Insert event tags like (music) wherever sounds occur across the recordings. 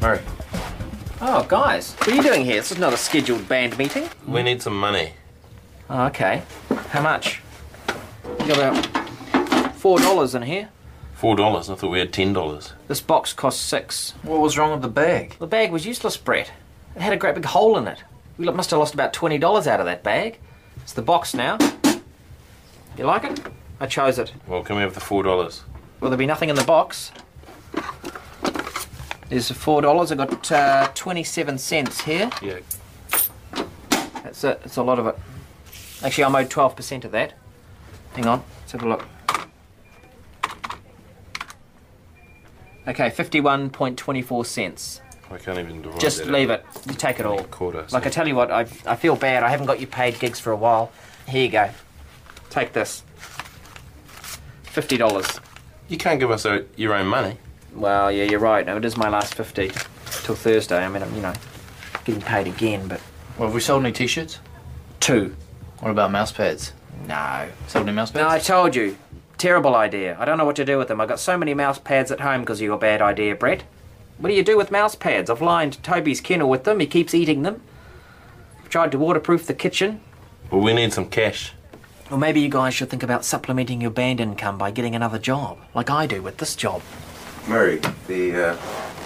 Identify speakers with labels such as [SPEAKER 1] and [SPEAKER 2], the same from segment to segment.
[SPEAKER 1] Murray,
[SPEAKER 2] Oh, guys, what are you doing here? This is not a scheduled band meeting.
[SPEAKER 1] we need some money.
[SPEAKER 2] Oh, okay. How much? You got about four dollars in here.
[SPEAKER 1] Four dollars. I thought we had ten dollars.
[SPEAKER 2] This box cost six.
[SPEAKER 3] What was wrong with the bag?
[SPEAKER 2] The bag was useless, Brett. It had a great big hole in it. We must have lost about twenty dollars out of that bag. It's the box now. You like it? I chose it.
[SPEAKER 1] Well, can we have the four dollars?
[SPEAKER 2] Will there be nothing in the box? There's four dollars. I got uh, twenty-seven cents here.
[SPEAKER 1] Yeah.
[SPEAKER 2] That's it. That's a lot of it. Actually, I'm owed twelve percent of that. Hang on. Let's have a look. Okay, fifty-one point twenty-four cents.
[SPEAKER 1] I can't even divide
[SPEAKER 2] it.
[SPEAKER 1] Just
[SPEAKER 2] leave it. You take it all.
[SPEAKER 1] Quarter.
[SPEAKER 2] Like I tell you what, I, I feel bad. I haven't got you paid gigs for a while. Here you go. Take this. Fifty dollars.
[SPEAKER 1] you can't give us uh your own money.
[SPEAKER 2] Well, yeah, you're right. No, it is my last fifty till Thursday. I mean, I'm you know getting paid again, but
[SPEAKER 3] Well, have we sold any t-shirts?
[SPEAKER 2] two.
[SPEAKER 3] What about mouse pads?
[SPEAKER 2] No.
[SPEAKER 3] Sold any mouse pads?
[SPEAKER 2] No, I told you. Terrible idea. I don't know what to do with them. I've got so many mouse pads at home because of your bad idea, Brett. What do you do with mouse pads? I've lined Toby's kennel with them. He keeps eating them. I've tried to waterproof the kitchen.
[SPEAKER 1] Well, we need some cash.
[SPEAKER 2] Or maybe you guys should think about supplementing your band income by getting another job, like I do with this job.
[SPEAKER 4] Murray, the uh,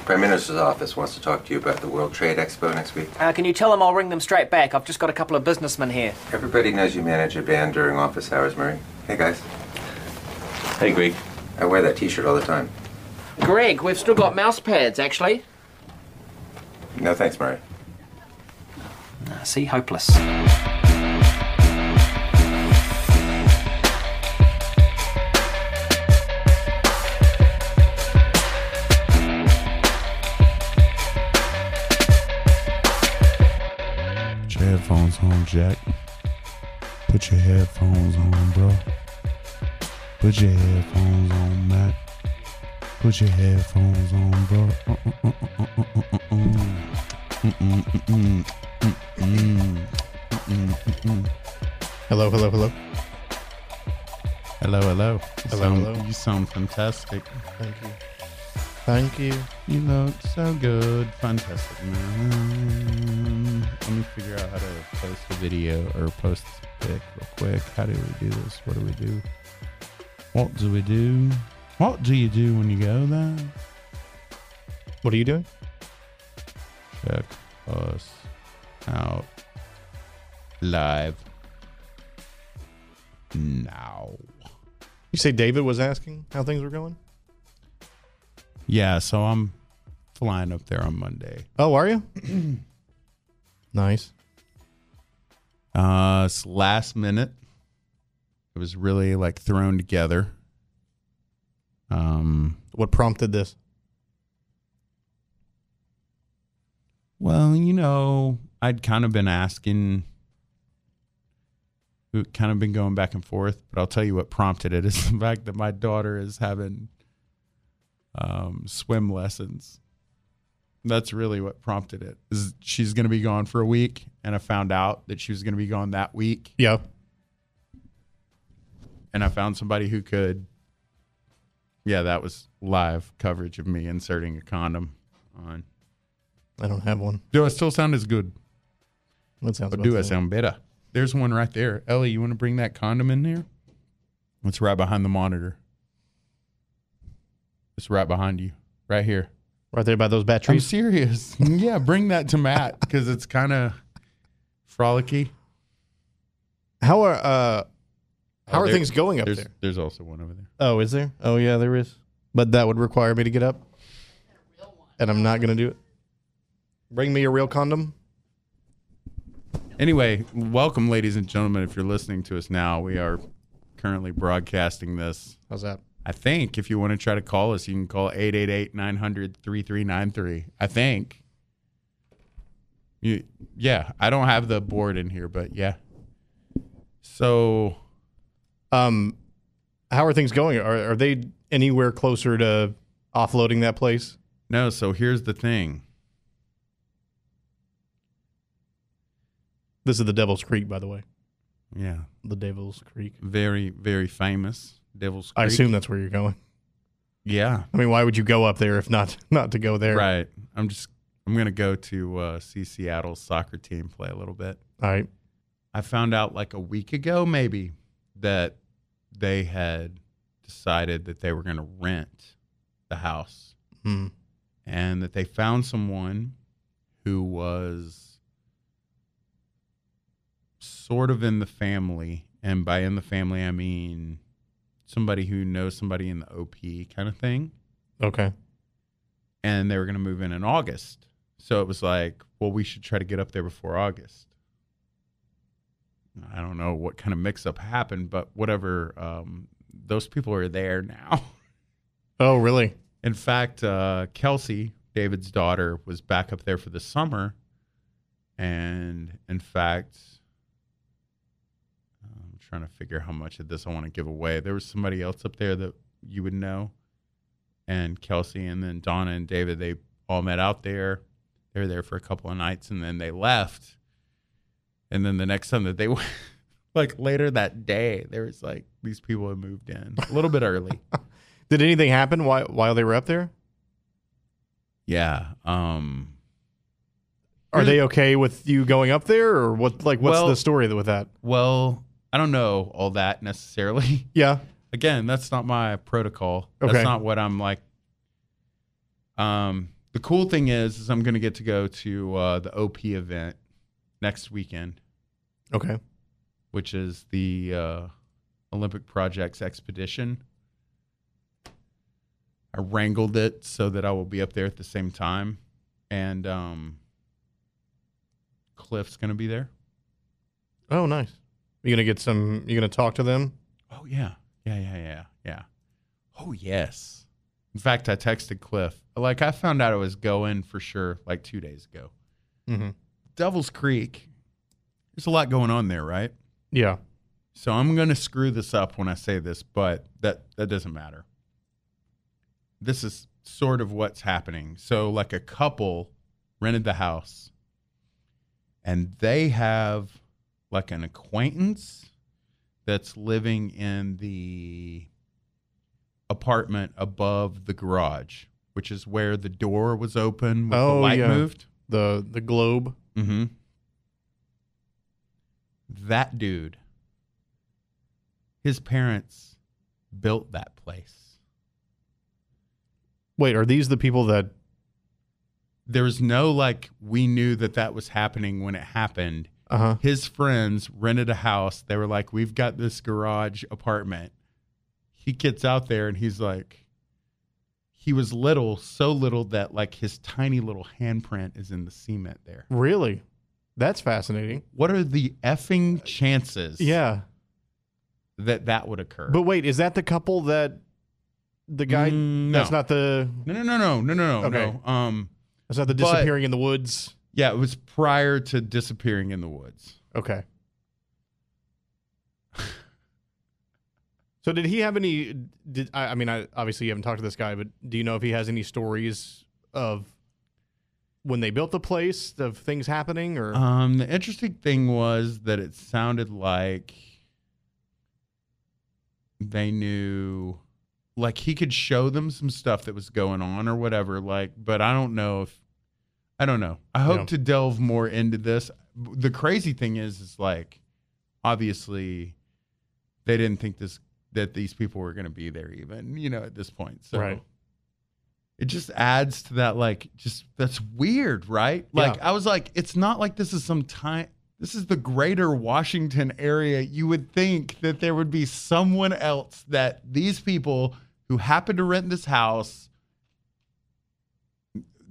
[SPEAKER 4] Prime Minister's office wants to talk to you about the World Trade Expo next week.
[SPEAKER 2] Uh, can you tell them I'll ring them straight back? I've just got a couple of businessmen here.
[SPEAKER 4] Everybody knows you manage a band during office hours, Murray. Hey, guys.
[SPEAKER 1] Hey, Greg.
[SPEAKER 4] I wear that T-shirt all the time.
[SPEAKER 2] Greg, we've still got mouse pads, actually.
[SPEAKER 4] No thanks, Murray.
[SPEAKER 2] See, hopeless.
[SPEAKER 5] Headphones on, Jack. Put your headphones on, bro. Put your headphones on, Matt. Put your headphones on, bro.
[SPEAKER 6] Hello, hello, hello.
[SPEAKER 5] Hello, hello. You
[SPEAKER 6] Hello,
[SPEAKER 5] sound,
[SPEAKER 6] hello.
[SPEAKER 5] You sound fantastic.
[SPEAKER 6] Thank you. Thank you.
[SPEAKER 5] You look so good. Fantastic, man. Let me figure out how to post a video or post a pic real quick. How do we do this? What do we do? What do we do? What do you do when you go there?
[SPEAKER 6] What are you doing?
[SPEAKER 5] Check us out live now.
[SPEAKER 6] You say David was asking how things were going?
[SPEAKER 5] Yeah, so I'm flying up there on Monday.
[SPEAKER 6] Oh, are you? (clears throat) nice.
[SPEAKER 5] Uh, it's last minute. It was really like thrown together. Um,
[SPEAKER 6] What prompted this?
[SPEAKER 5] well, you know, I'd kind of been asking, kind of been going back and forth, but I'll tell you what prompted it (laughs) is the fact that my daughter is having um, swim lessons. That's really what prompted it. Is she's going to be gone for a week, and I found out that she was going to be gone that week.
[SPEAKER 6] Yeah.
[SPEAKER 5] and I found somebody who could. Yeah, that was live coverage of me inserting a condom on.
[SPEAKER 6] I don't have one.
[SPEAKER 5] Do I still sound as good?
[SPEAKER 6] That sounds
[SPEAKER 5] Or do I sound better? There's one right there. Ellie, you want to bring that condom in there? It's right behind the monitor. It's right behind you, right here.
[SPEAKER 6] Right there by those batteries.
[SPEAKER 5] I'm
[SPEAKER 6] batteries.
[SPEAKER 5] serious. (laughs) yeah, bring that to Matt because it's kind of frolicky.
[SPEAKER 6] How are uh how
[SPEAKER 5] Oh,
[SPEAKER 6] are
[SPEAKER 5] there-
[SPEAKER 6] things going up
[SPEAKER 5] There's,
[SPEAKER 6] there?
[SPEAKER 5] there's also one over there.
[SPEAKER 6] Oh, is there? Oh yeah, there is. But that would require me to get up. And I'm not gonna do it. Bring me a real condom.
[SPEAKER 5] Anyway, welcome, ladies and gentlemen. If you're listening to us now, we are currently broadcasting this
[SPEAKER 6] How's that?
[SPEAKER 5] I think if you want to try to call us, you can call 888 900 3393. I think. You, yeah, I don't have the board in here, but yeah. So,
[SPEAKER 6] Um, how are things going? Are are they anywhere closer to offloading that place?
[SPEAKER 5] no, so here's the thing.
[SPEAKER 6] This is the Devil's Creek, by the way.
[SPEAKER 5] Yeah,
[SPEAKER 6] The Devil's Creek.
[SPEAKER 5] very, very famous Devil's
[SPEAKER 6] I assume that's where you're going.
[SPEAKER 5] Yeah,
[SPEAKER 6] I mean, why would you go up there if not (laughs) not to go there?
[SPEAKER 5] right. I'm just, I'm going to go to uh, see Seattle's soccer team play a little bit.
[SPEAKER 6] All right.
[SPEAKER 5] I found out like a week ago, maybe, that they had decided that they were going to rent the house
[SPEAKER 6] Hmm.
[SPEAKER 5] and that they found someone who was sort of in the family. And by in the family, I mean somebody who knows somebody in the OP kind of thing.
[SPEAKER 6] Okay.
[SPEAKER 5] And they were going to move in in August. So it was like, well, we should try to get up there before August. I don't know what kind of mix up happened, but whatever. Um, those people are there now. (laughs)
[SPEAKER 6] Oh, really?
[SPEAKER 5] In fact, uh, Kelsey, David's daughter, was back up there for the summer. And in fact, trying to figure how much of this I want to give away. There was somebody else up there that you would know. And Kelsey and then Donna and David, they all met out there. They were there for a couple of nights and then they left. And then the next time that they (laughs) went, like later that day, there was like these people had moved in a little bit early. (laughs)
[SPEAKER 6] Did anything happen while while they were up there?
[SPEAKER 5] Yeah. Um
[SPEAKER 6] Are they okay with you going up there, or what? Like, what's
[SPEAKER 5] Well-
[SPEAKER 6] the story with that?
[SPEAKER 5] well, I don't know all that necessarily. (laughs)
[SPEAKER 6] Yeah.
[SPEAKER 5] Again, that's not my protocol. That's
[SPEAKER 6] Okay.
[SPEAKER 5] not what I'm like. Um the cool thing is is I'm going to get to go to uh the OP event next weekend,
[SPEAKER 6] Okay.
[SPEAKER 5] which is the uh Olympic Projects expedition. I wrangled it so that I will be up there at the same time and um Cliff's going to be there.
[SPEAKER 6] Oh, nice. You gonna get some? You gonna talk to them?
[SPEAKER 5] Oh yeah, yeah, yeah, yeah, yeah. Oh yes. In fact, I texted Cliff. Like I found out it was going for sure like two days ago.
[SPEAKER 6] Mm-hmm.
[SPEAKER 5] Devil's Creek. There's a lot going on there, right?
[SPEAKER 6] Yeah.
[SPEAKER 5] So I'm gonna screw this up when I say this, but that that doesn't matter. This is sort of what's happening. So like a couple rented the house, and they have like an acquaintance that's living in the apartment above the garage, which is where the door was open with
[SPEAKER 6] Oh,
[SPEAKER 5] the light
[SPEAKER 6] yeah.
[SPEAKER 5] moved.
[SPEAKER 6] The the globe.
[SPEAKER 5] Mm-hmm. That dude, his parents built that place.
[SPEAKER 6] Wait, are these the people that?
[SPEAKER 5] There was no like, we knew that that was happening when it happened.
[SPEAKER 6] Uh huh.
[SPEAKER 5] His friends rented a house. They were like, we've got this garage apartment. He gets out there and he's like, he was little, so little that like his tiny little handprint is in the cement there.
[SPEAKER 6] Really? That's fascinating.
[SPEAKER 5] What are the effing chances
[SPEAKER 6] Yeah.
[SPEAKER 5] that that would occur?
[SPEAKER 6] But wait, is that the couple that the guy?
[SPEAKER 5] Mm,
[SPEAKER 6] That's not the.
[SPEAKER 5] No, no, no, no, no, no, no.
[SPEAKER 6] Okay.
[SPEAKER 5] no. Um,
[SPEAKER 6] That's not the
[SPEAKER 5] But-
[SPEAKER 6] disappearing in the woods.
[SPEAKER 5] Yeah, it was prior to disappearing in the woods.
[SPEAKER 6] Okay. So did he have any? Did I, I mean, I obviously you haven't talked to this guy, but do you know if he has any stories of when they built the place of things happening or?
[SPEAKER 5] Um, the interesting thing was that it sounded like they knew, like he could show them some stuff that was going on or whatever. Like, but I don't know if I don't know. I hope
[SPEAKER 6] Yeah.
[SPEAKER 5] to delve more into this. The crazy thing is, is like obviously they didn't think this that these people were going to be there even you know at this point so
[SPEAKER 6] Right.
[SPEAKER 5] it just adds to that like just that's weird right like
[SPEAKER 6] Yeah.
[SPEAKER 5] i was like it's not like this is some time this is the greater washington area you would think that there would be someone else that these people who happen to rent this house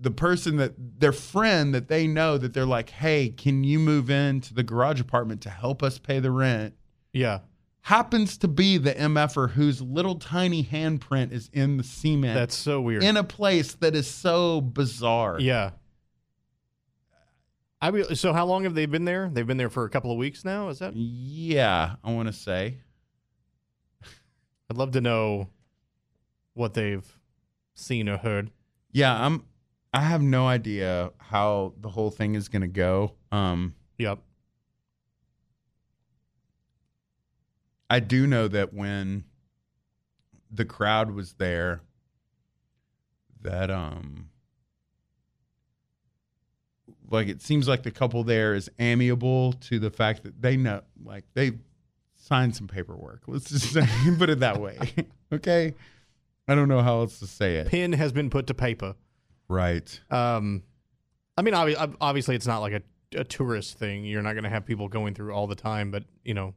[SPEAKER 5] the person that their friend that they know that they're like hey can you move into the garage apartment to help us pay the rent
[SPEAKER 6] yeah.
[SPEAKER 5] happens to be the MFer whose little tiny handprint is in the cement
[SPEAKER 6] That's so weird.
[SPEAKER 5] in a place that is so bizarre.
[SPEAKER 6] yeah. I so how long have they been there? They've been there for a couple of weeks now. Is that?
[SPEAKER 5] Yeah, I want to say.
[SPEAKER 6] I'd love to know what they've seen or heard.
[SPEAKER 5] Yeah, I'm I have no idea how the whole thing is going to go. Um
[SPEAKER 6] Yep.
[SPEAKER 5] I do know that when the crowd was there that um like it seems like the couple there is amiable to the fact that they know like they signed some paperwork. Let's just say (laughs) put it that way. (laughs) okay? I don't know how else to say it.
[SPEAKER 6] Pin has been put to paper.
[SPEAKER 5] Right.
[SPEAKER 6] Um, I mean, obvi- obviously, it's not like a, a tourist thing. You're not going to have people going through all the time, but you know,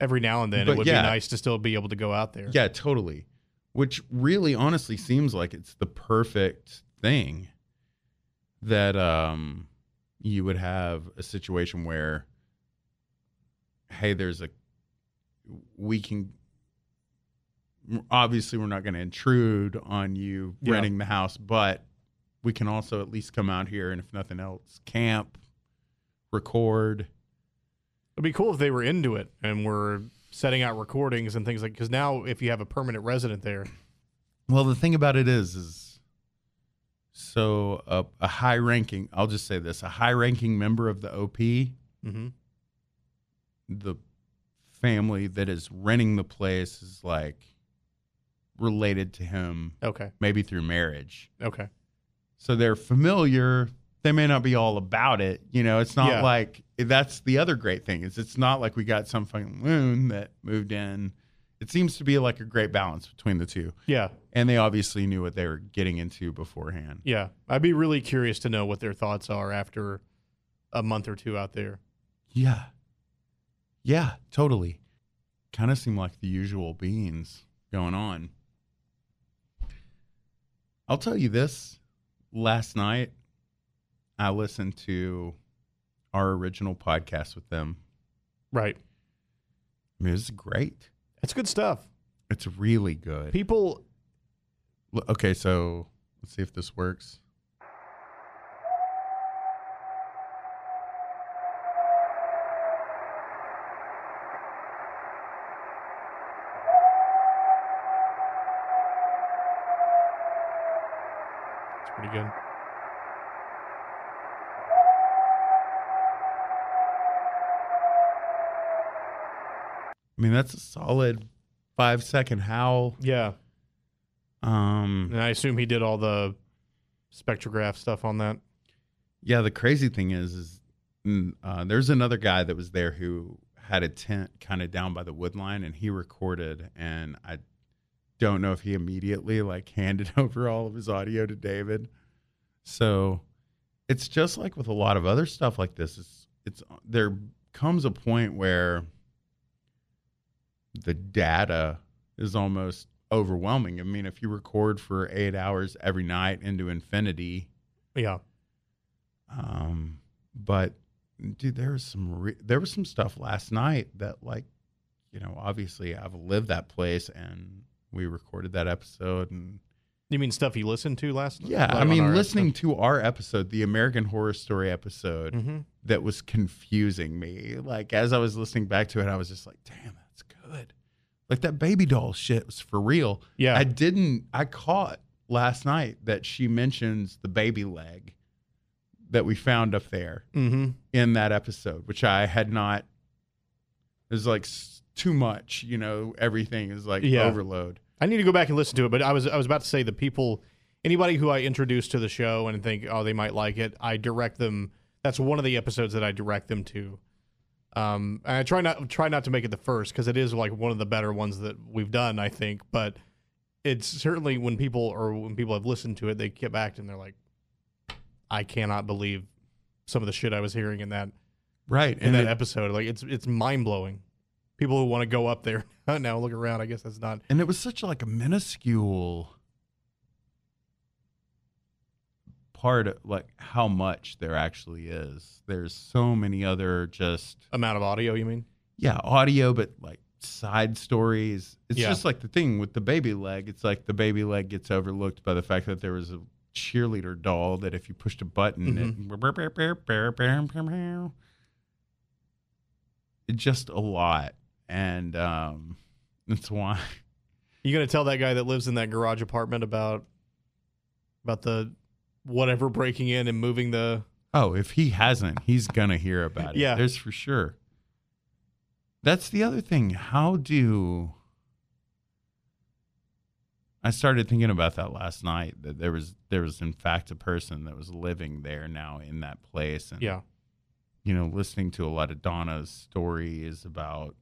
[SPEAKER 6] every now and then
[SPEAKER 5] But
[SPEAKER 6] it would
[SPEAKER 5] yeah.
[SPEAKER 6] be nice to still be able to go out there.
[SPEAKER 5] Yeah, totally. Which really honestly seems like it's the perfect thing that um you would have a situation where hey, there's a we can obviously we're not going to intrude on you
[SPEAKER 6] Yeah.
[SPEAKER 5] renting the house, but we can also at least come out here and if nothing else, camp, record.
[SPEAKER 6] It'd be cool if they were into it and were setting out recordings and things like. Because now, if you have a permanent resident there,
[SPEAKER 5] Well, the thing about it is, is so a, a high ranking. I'll just say this: a high ranking member of the OP,
[SPEAKER 6] mm-hmm.
[SPEAKER 5] the family that is renting the place is like related to him,
[SPEAKER 6] okay,
[SPEAKER 5] maybe through marriage.
[SPEAKER 6] okay,
[SPEAKER 5] So they're familiar. They may not be all about it. You know, it's not
[SPEAKER 6] Yeah.
[SPEAKER 5] like that's the other great thing is it's not like we got some fucking loon that moved in. It seems to be like a great balance between the two.
[SPEAKER 6] yeah,
[SPEAKER 5] And they obviously knew what they were getting into beforehand.
[SPEAKER 6] yeah. I'd be really curious to know what their thoughts are after a month or two out there.
[SPEAKER 5] Yeah. Yeah, totally. Kind of seem like the usual beans going on. I'll tell you this. Last night, I listened to our original podcast with them.
[SPEAKER 6] Right,
[SPEAKER 5] I mean, it's great.
[SPEAKER 6] it's good stuff.
[SPEAKER 5] It's really good.
[SPEAKER 6] People,
[SPEAKER 5] Okay, so let's see if this works.
[SPEAKER 6] Good.
[SPEAKER 5] I mean, that's a solid five second howl.
[SPEAKER 6] Yeah,
[SPEAKER 5] Um,
[SPEAKER 6] and I assume he did all the spectrograph stuff on that.
[SPEAKER 5] Yeah, the crazy thing is, is mm, uh, there's another guy that was there who had a tent kind of down by the wood line, and he recorded. And I don't know if he immediately like (laughs) handed over all of his audio to David. So it's just like with a lot of other stuff like this. It's it's there comes a point where the data is almost overwhelming. I mean, if you record for eight hours every night into infinity,
[SPEAKER 6] Yeah,
[SPEAKER 5] um, but dude, there was some re- there was some stuff last night that like, you know, obviously I've lived that place and we recorded that episode and
[SPEAKER 6] you mean stuff you listened to last?
[SPEAKER 5] yeah, I mean listening to our episode, the American Horror Story episode,
[SPEAKER 6] hmm
[SPEAKER 5] that was confusing me. Like as I was listening back to it, I was just like, damn, that's good. Like that baby doll shit was for real.
[SPEAKER 6] Yeah,
[SPEAKER 5] I didn't. I caught last night that she mentions the baby leg that we found up there
[SPEAKER 6] mm-hmm.
[SPEAKER 5] in that episode, which I had not. It was like too much, you know. Everything is like
[SPEAKER 6] Yeah.
[SPEAKER 5] overload.
[SPEAKER 6] I need to go back and listen to it, but I was I was about to say the people, anybody who I introduce to the show and think oh they might like it, I direct them. That's one of the episodes that I direct them to. Um, and I try not try not to make it the first because it is like one of the better ones that we've done, I think. But it's certainly when people or when people have listened to it, they get back and they're like, I cannot believe some of the shit I was hearing in that
[SPEAKER 5] Right,
[SPEAKER 6] in
[SPEAKER 5] and
[SPEAKER 6] that
[SPEAKER 5] it,
[SPEAKER 6] episode. Like it's it's mind blowing. People who want to go up there (laughs) now look around. I guess that's not.
[SPEAKER 5] and it was such like a minuscule part of like how much there actually is. There's so many other just
[SPEAKER 6] Amount of audio, you mean?
[SPEAKER 5] yeah audio, but like side stories. It's
[SPEAKER 6] Yeah.
[SPEAKER 5] just like the thing with the baby leg. It's like the baby leg gets overlooked by the fact that there was a cheerleader doll that if you pushed a button, it, mm-hmm. it just a lot, and um, (laughs) that's why.
[SPEAKER 6] You gonna tell that guy that lives in that garage apartment about about the whatever breaking in and moving the
[SPEAKER 5] Oh, if he hasn't, he's gonna hear about it. (laughs)
[SPEAKER 6] Yeah.
[SPEAKER 5] there's for sure. That's the other thing. How do I started thinking about that last night? That there was there was in fact a person that was living there now in that place, and
[SPEAKER 6] yeah
[SPEAKER 5] you know, listening to a lot of Donna's stories about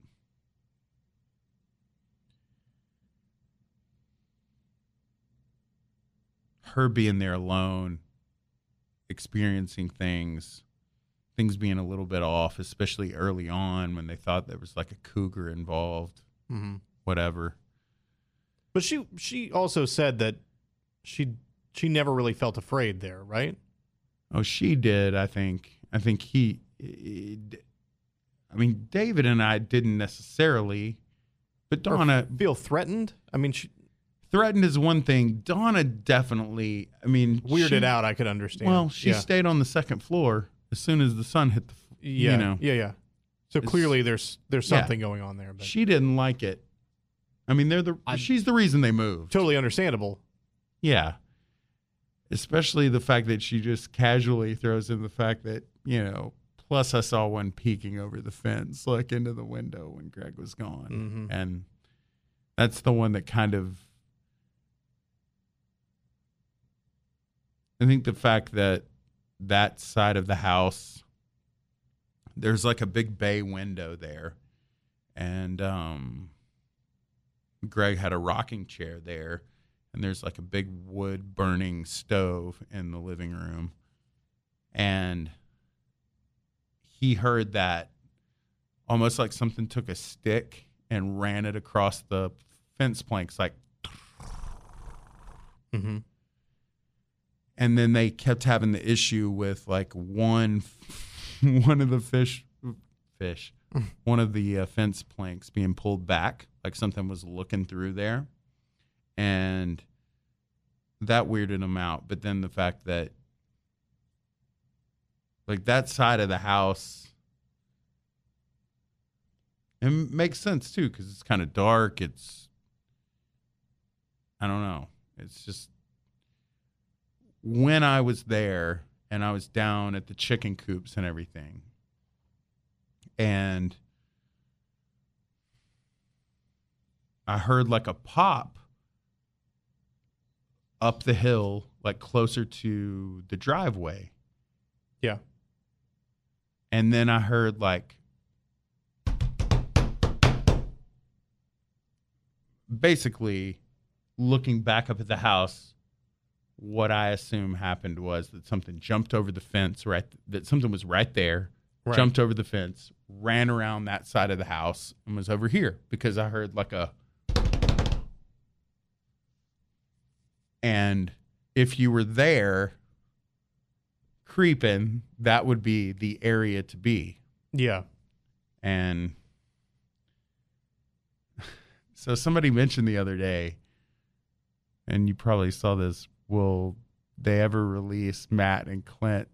[SPEAKER 5] her being there alone, experiencing things, things being a little bit off, especially early on when they thought there was like a cougar involved,
[SPEAKER 6] hmm
[SPEAKER 5] whatever.
[SPEAKER 6] but she she also said that she she never really felt afraid there right
[SPEAKER 5] Oh, she did. I think. I think he. he- I mean, David and I didn't necessarily, but
[SPEAKER 6] Or
[SPEAKER 5] Donna
[SPEAKER 6] feel threatened i mean she
[SPEAKER 5] threatened is one thing. Donna definitely. I mean,
[SPEAKER 6] weirded
[SPEAKER 5] she-
[SPEAKER 6] out i could understand
[SPEAKER 5] Well, she
[SPEAKER 6] yeah.
[SPEAKER 5] stayed on the second floor as soon as the sun hit the.
[SPEAKER 6] yeah
[SPEAKER 5] You know,
[SPEAKER 6] yeah yeah so clearly there's there's
[SPEAKER 5] Yeah.
[SPEAKER 6] something going on there but
[SPEAKER 5] she didn't like it. I mean, they're the.
[SPEAKER 6] I-
[SPEAKER 5] she's the reason they moved.
[SPEAKER 6] totally understandable
[SPEAKER 5] Yeah. Especially the fact that she just casually throws in the fact that, you know, plus I saw one peeking over the fence, like into the window when Greg was gone.
[SPEAKER 6] Mhm.
[SPEAKER 5] And that's the one that kind of. I think the fact that that side of the house, there's like a big bay window there. And um, Greg had a rocking chair there. And there's like a big wood burning stove in the living room. And he heard that almost like something took a stick and ran it across the fence planks like
[SPEAKER 6] hmm
[SPEAKER 5] and then they kept having the issue with like one (laughs) one of the fish fish (laughs) one of the uh, fence planks being pulled back like something was looking through there. And that weirded them out. But then the fact that like that side of the house it makes sense too because it's kind of dark. It's i don't know. It's just when I was there and I was down at the chicken coops and everything, and I heard like a pop up the hill, like closer to the driveway.
[SPEAKER 6] Yeah.
[SPEAKER 5] And then I heard like basically looking back up at the house what I assume happened was that something jumped over the fence right that something was right there,
[SPEAKER 6] Right.
[SPEAKER 5] jumped over the fence, ran around that side of the house and was over here because I heard like a and if you were there creeping, that would be the area to be.
[SPEAKER 6] Yeah.
[SPEAKER 5] And (sighs) so somebody mentioned the other day, and you probably saw this. Will they ever release Matt and Clint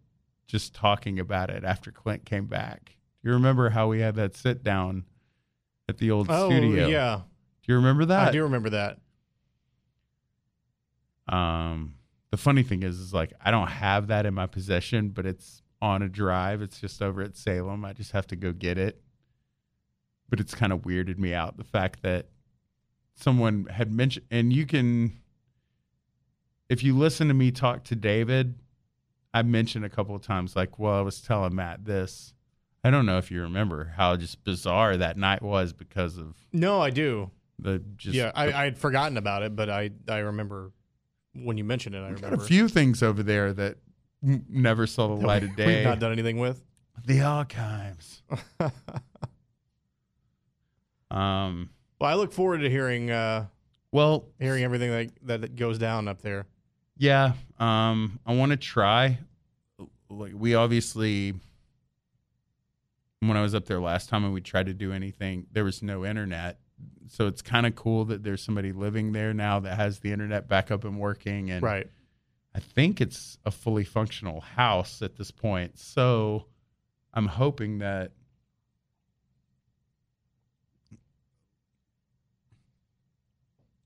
[SPEAKER 5] just talking about it after Clint came back? Do you remember how we had that sit down at the old
[SPEAKER 6] Oh,
[SPEAKER 5] studio?
[SPEAKER 6] yeah.
[SPEAKER 5] Do you remember that?
[SPEAKER 6] I do remember that.
[SPEAKER 5] Um, the funny thing is, is like I don't have that in my possession, but it's on a drive. It's just over at Salem. I just have to go get it. But it's kind of weirded me out the fact that someone had mentioned, and you can, if you listen to me talk to David, I mentioned a couple of times, like, well, I was telling Matt this. I don't know if you remember how just bizarre that night was because of
[SPEAKER 6] No, I do.
[SPEAKER 5] the just
[SPEAKER 6] yeah, I,
[SPEAKER 5] the
[SPEAKER 6] I had forgotten about it, but I I remember when you mentioned it. I remember
[SPEAKER 5] a few things over there that n- never saw the
[SPEAKER 6] that
[SPEAKER 5] light
[SPEAKER 6] we-
[SPEAKER 5] of day.
[SPEAKER 6] We've not done anything with.
[SPEAKER 5] the archives. (laughs) Um.
[SPEAKER 6] Well, I look forward to hearing uh,
[SPEAKER 5] Well,
[SPEAKER 6] hearing everything that that goes down up there.
[SPEAKER 5] Yeah. Um. I want to try. Like we obviously when I was up there last time and we tried to do anything, there was no internet. So it's kind of cool that there's somebody living there now that has the internet back up and working. And
[SPEAKER 6] Right.
[SPEAKER 5] I think it's a fully functional house at this point. So I'm hoping that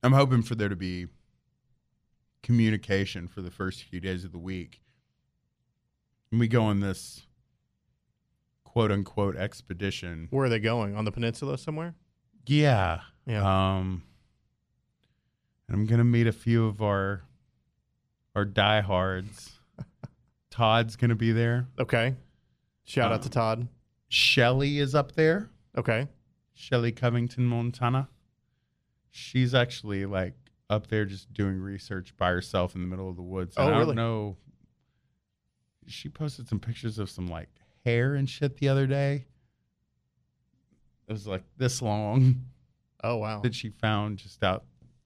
[SPEAKER 5] I'm hoping for there to be communication for the first few days of the week. And we go on this quote unquote expedition.
[SPEAKER 6] Where are they going? On the peninsula somewhere?
[SPEAKER 5] Yeah.
[SPEAKER 6] Yeah.
[SPEAKER 5] Um and I'm gonna meet a few of our our diehards. (laughs) Todd's gonna be there.
[SPEAKER 6] Okay. Shout out to
[SPEAKER 5] Um,
[SPEAKER 6] Todd.
[SPEAKER 5] Shelly is up there.
[SPEAKER 6] Okay.
[SPEAKER 5] Shelly Covington Montana. She's actually like up there just doing research by herself in the middle of the woods. And
[SPEAKER 6] Oh,
[SPEAKER 5] I
[SPEAKER 6] really?
[SPEAKER 5] don't know. She posted some pictures of some like hair and shit the other day. It was like this long
[SPEAKER 6] Oh wow.
[SPEAKER 5] that she found just out.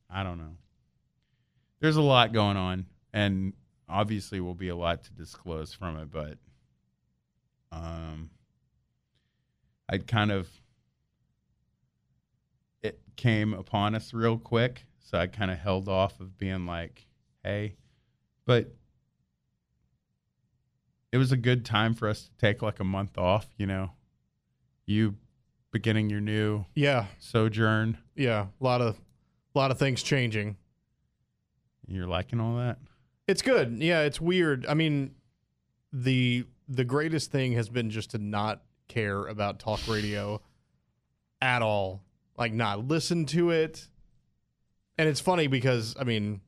[SPEAKER 5] I don't know. There's a lot going on, and obviously will be a lot to disclose from it, but um, I'd kind of it came upon us real quick, so I kind of held off of being like, "Hey," but it was a good time for us to take like a month off. You know, you beginning your new
[SPEAKER 6] yeah.
[SPEAKER 5] sojourn.
[SPEAKER 6] Yeah. A lot of a lot of things changing.
[SPEAKER 5] You're liking all that?
[SPEAKER 6] It's good. Yeah, it's weird. I mean, the the greatest thing has been just to not care about talk radio at all. Like not listen to it. And it's funny because I mean,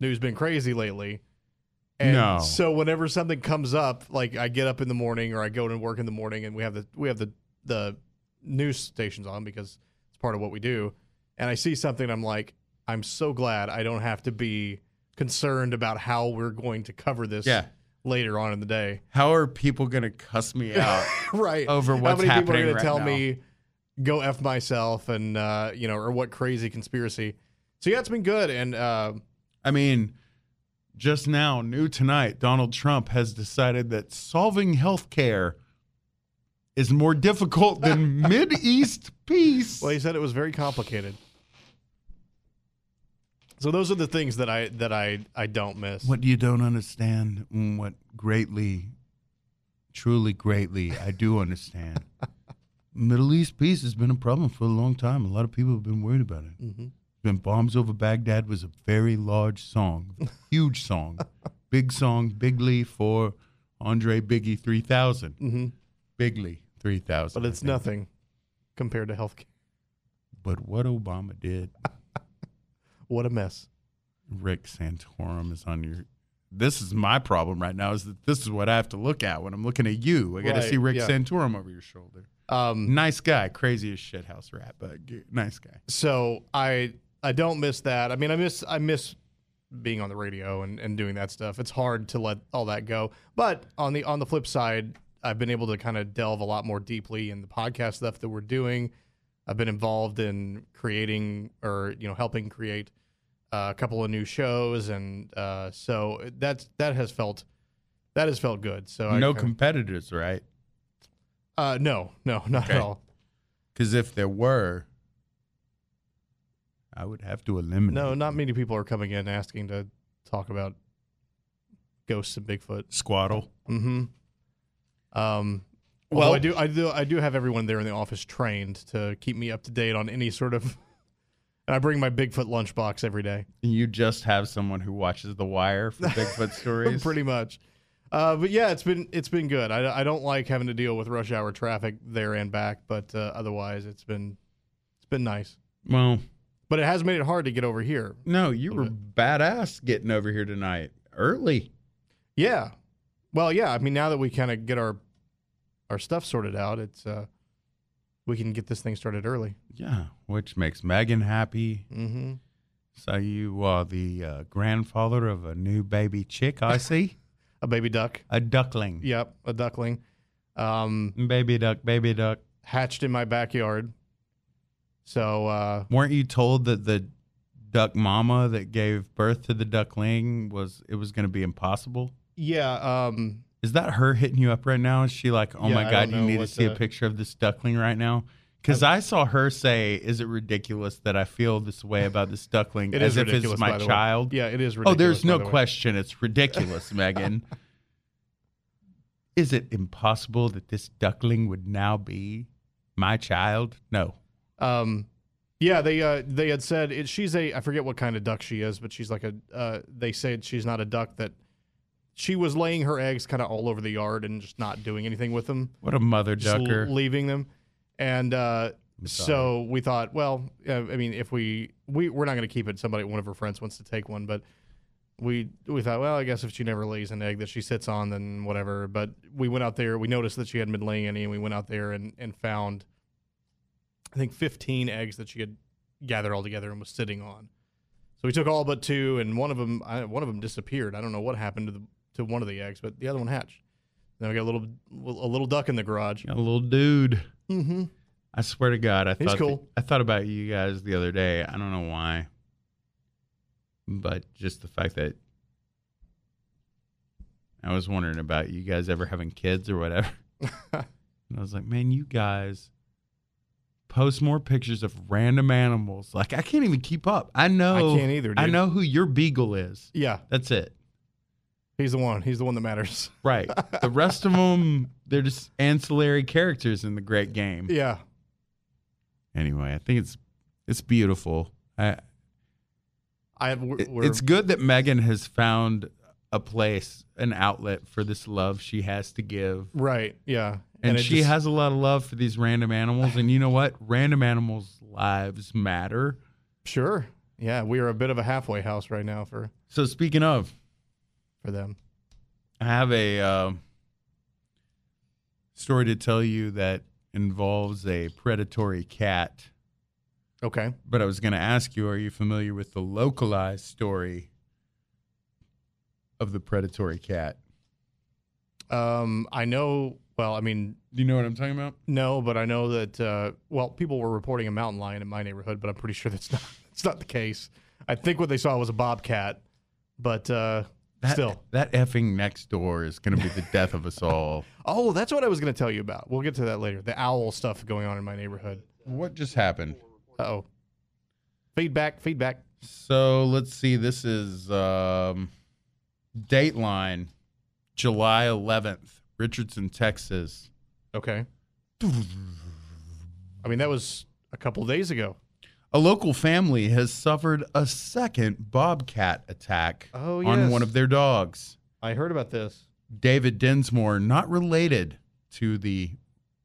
[SPEAKER 6] news been crazy lately. And
[SPEAKER 5] No.
[SPEAKER 6] so whenever something comes up, like I get up in the morning or I go to work in the morning and we have the we have the the news stations on because it's part of what we do. And I see something I'm like, I'm so glad I don't have to be concerned about how we're going to cover this
[SPEAKER 5] Yeah.
[SPEAKER 6] later on in the day.
[SPEAKER 5] How are people gonna cuss me out? (laughs)
[SPEAKER 6] right.
[SPEAKER 5] Over what's happening?
[SPEAKER 6] How many people are gonna tell
[SPEAKER 5] now.
[SPEAKER 6] me go F myself and uh, you know, or what crazy conspiracy. So yeah, it's been good and uh
[SPEAKER 5] I mean, just now, new tonight, Donald Trump has decided that solving health care is more difficult than (laughs) Mid East peace.
[SPEAKER 6] well he said it was very complicated. So those are the things that I that I I don't miss.
[SPEAKER 5] What you don't understand, what greatly, truly greatly, I do understand. (laughs) Middle East peace has been a problem for a long time. A lot of people have been worried about it.
[SPEAKER 6] Mhm.
[SPEAKER 5] When Bombs Over Baghdad was a very large song, (laughs) huge song, big song, bigly for Andre Biggie 3000.
[SPEAKER 6] Mhm.
[SPEAKER 5] Bigly 3000.
[SPEAKER 6] But it's nothing compared to healthcare.
[SPEAKER 5] But what Obama did, (laughs)
[SPEAKER 6] What a mess.
[SPEAKER 5] Rick Santorum is on your. This is my problem right now. Is that this is what I have to look at when I'm looking at you? I got to
[SPEAKER 6] Right,
[SPEAKER 5] see Rick
[SPEAKER 6] yeah.
[SPEAKER 5] Santorum over your shoulder.
[SPEAKER 6] Um
[SPEAKER 5] Nice guy, crazy as shit house rat, but nice guy.
[SPEAKER 6] so I I don't miss that. I mean, I miss I miss being on the radio and, and doing that stuff. It's hard to let all that go. But on the on the flip side, I've been able to kind of delve a lot more deeply in the podcast stuff that we're doing. I've been involved in creating or you know helping create uh, a couple of new shows, and uh, so that's that has felt that has felt good. So
[SPEAKER 5] no
[SPEAKER 6] kinda-
[SPEAKER 5] competitors, right?
[SPEAKER 6] Uh, no, no, (laughs) not
[SPEAKER 5] Okay.
[SPEAKER 6] at all.
[SPEAKER 5] Because if there were, I would have to eliminate.
[SPEAKER 6] No, not many people are coming in asking to talk about ghosts and Bigfoot.
[SPEAKER 5] Squaddle.
[SPEAKER 6] Mm-hmm. Um,
[SPEAKER 5] Well-
[SPEAKER 6] well, I do, I do, I do have everyone there in the office trained to keep me up to date on any sort of. (laughs) And I bring my Bigfoot lunchbox every day,
[SPEAKER 5] You just have someone who watches The Wire for Bigfoot (laughs) stories.
[SPEAKER 6] pretty much. Uh, but yeah, it's been it's been good. I, I don't like having to deal with rush hour traffic there and back, but uh, otherwise it's been it's been nice.
[SPEAKER 5] Well,
[SPEAKER 6] But it has made it hard to get over here.
[SPEAKER 5] no, you were badass getting over here tonight early.
[SPEAKER 6] Yeah. Well, yeah. I mean, now that we kind of get our our stuff sorted out, it's uh, we can get this thing started early.
[SPEAKER 5] Yeah, which makes Megan happy.
[SPEAKER 6] Mm-hmm.
[SPEAKER 5] So you are the uh, grandfather of a new baby chick, I see. (laughs)
[SPEAKER 6] A baby duck.
[SPEAKER 5] a duckling.
[SPEAKER 6] Yep, a duckling. Um,
[SPEAKER 5] Baby duck, baby duck.
[SPEAKER 6] hatched in my backyard. So uh,
[SPEAKER 5] Weren't you told that the duck mama that gave birth to the duckling was it was going to be impossible?
[SPEAKER 6] yeah, um,
[SPEAKER 5] Is that her hitting you up right now? Is she like, oh
[SPEAKER 6] Yeah,
[SPEAKER 5] my god, you need to see a picture of this duckling right now? Because I saw her say, "Is it ridiculous that I feel this way about this duckling (laughs)
[SPEAKER 6] It
[SPEAKER 5] as
[SPEAKER 6] is
[SPEAKER 5] if it's my
[SPEAKER 6] the way.
[SPEAKER 5] child?"
[SPEAKER 6] Yeah, it is ridiculous.
[SPEAKER 5] Oh,
[SPEAKER 6] there's
[SPEAKER 5] no
[SPEAKER 6] the way.
[SPEAKER 5] question. It's ridiculous, (laughs) Megan. Is it impossible that this duckling would now be my child? No.
[SPEAKER 6] Um, yeah, they uh, they had said it, she's a I forget what kind of duck she is, but she's like a. Uh, they said she's not a duck that. She was laying her eggs kind of all over the yard and just not doing anything with them,
[SPEAKER 5] What a mother
[SPEAKER 6] just l-
[SPEAKER 5] ducker.
[SPEAKER 6] leaving them. And uh, so we thought, well, uh, I mean, if we we we're not going to keep it. Somebody, one of her friends wants to take one, but we we thought, well, I guess if she never lays an egg that she sits on, then whatever. But we went out there. We noticed that she hadn't been laying any, and we went out there and and found, I think, 15 eggs that she had gathered all together and was sitting on. So we took all but two, and one of them I, one of them disappeared. I don't know what happened to the to one of the eggs, but the other one hatched. Then we got a little a little duck in the garage.
[SPEAKER 5] a little dude.
[SPEAKER 6] Mm-hmm.
[SPEAKER 5] I swear to God, I
[SPEAKER 6] He's
[SPEAKER 5] thought
[SPEAKER 6] cool.
[SPEAKER 5] I thought about you guys the other day. I don't know why, but just the fact that I was wondering about you guys ever having kids or whatever. (laughs) and I was like, man, you guys post more pictures of random animals. Like I can't even keep up. I know.
[SPEAKER 6] I can't either,
[SPEAKER 5] I know who your beagle is.
[SPEAKER 6] Yeah,
[SPEAKER 5] That's it.
[SPEAKER 6] he's the one. He's the one that matters.
[SPEAKER 5] Right. (laughs) the rest of them, they're just ancillary characters in the great game.
[SPEAKER 6] Yeah.
[SPEAKER 5] Anyway, I think it's it's beautiful. I,
[SPEAKER 6] I
[SPEAKER 5] it's good that Megan has found a place, an outlet for this love she has to give.
[SPEAKER 6] right. Yeah.
[SPEAKER 5] And,
[SPEAKER 6] it
[SPEAKER 5] she
[SPEAKER 6] just-
[SPEAKER 5] has a lot of love for these random animals. And you know what? Random animals' lives matter.
[SPEAKER 6] Sure. Yeah, we are a bit of a halfway house right now for
[SPEAKER 5] So speaking of,
[SPEAKER 6] for them.
[SPEAKER 5] I have a um story to tell you that involves a predatory cat.
[SPEAKER 6] Okay.
[SPEAKER 5] But I was going to ask you, are you familiar with the localized story of the predatory cat?
[SPEAKER 6] Um, I know. Well, I mean,
[SPEAKER 5] Do you know what I'm talking about?
[SPEAKER 6] no, but I know that. Uh, well, people were reporting a mountain lion in my neighborhood, but I'm pretty sure that's not. That's not the case. I think what they saw was a bobcat, but uh,
[SPEAKER 5] That,
[SPEAKER 6] still.
[SPEAKER 5] that effing next door is going to be the death of us all. (laughs)
[SPEAKER 6] Oh, that's what I was going to tell you about. We'll get to that later. The owl stuff going on in my neighborhood.
[SPEAKER 5] What just happened?
[SPEAKER 6] Uh oh. Feedback. Feedback.
[SPEAKER 5] So let's see. This is um, Dateline, July 11th, Richardson, Texas.
[SPEAKER 6] Okay. I mean, that was a couple days ago.
[SPEAKER 5] A local family has suffered a second bobcat attack
[SPEAKER 6] Oh,
[SPEAKER 5] on one of their dogs.
[SPEAKER 6] I heard about this.
[SPEAKER 5] David Densmore, not related to the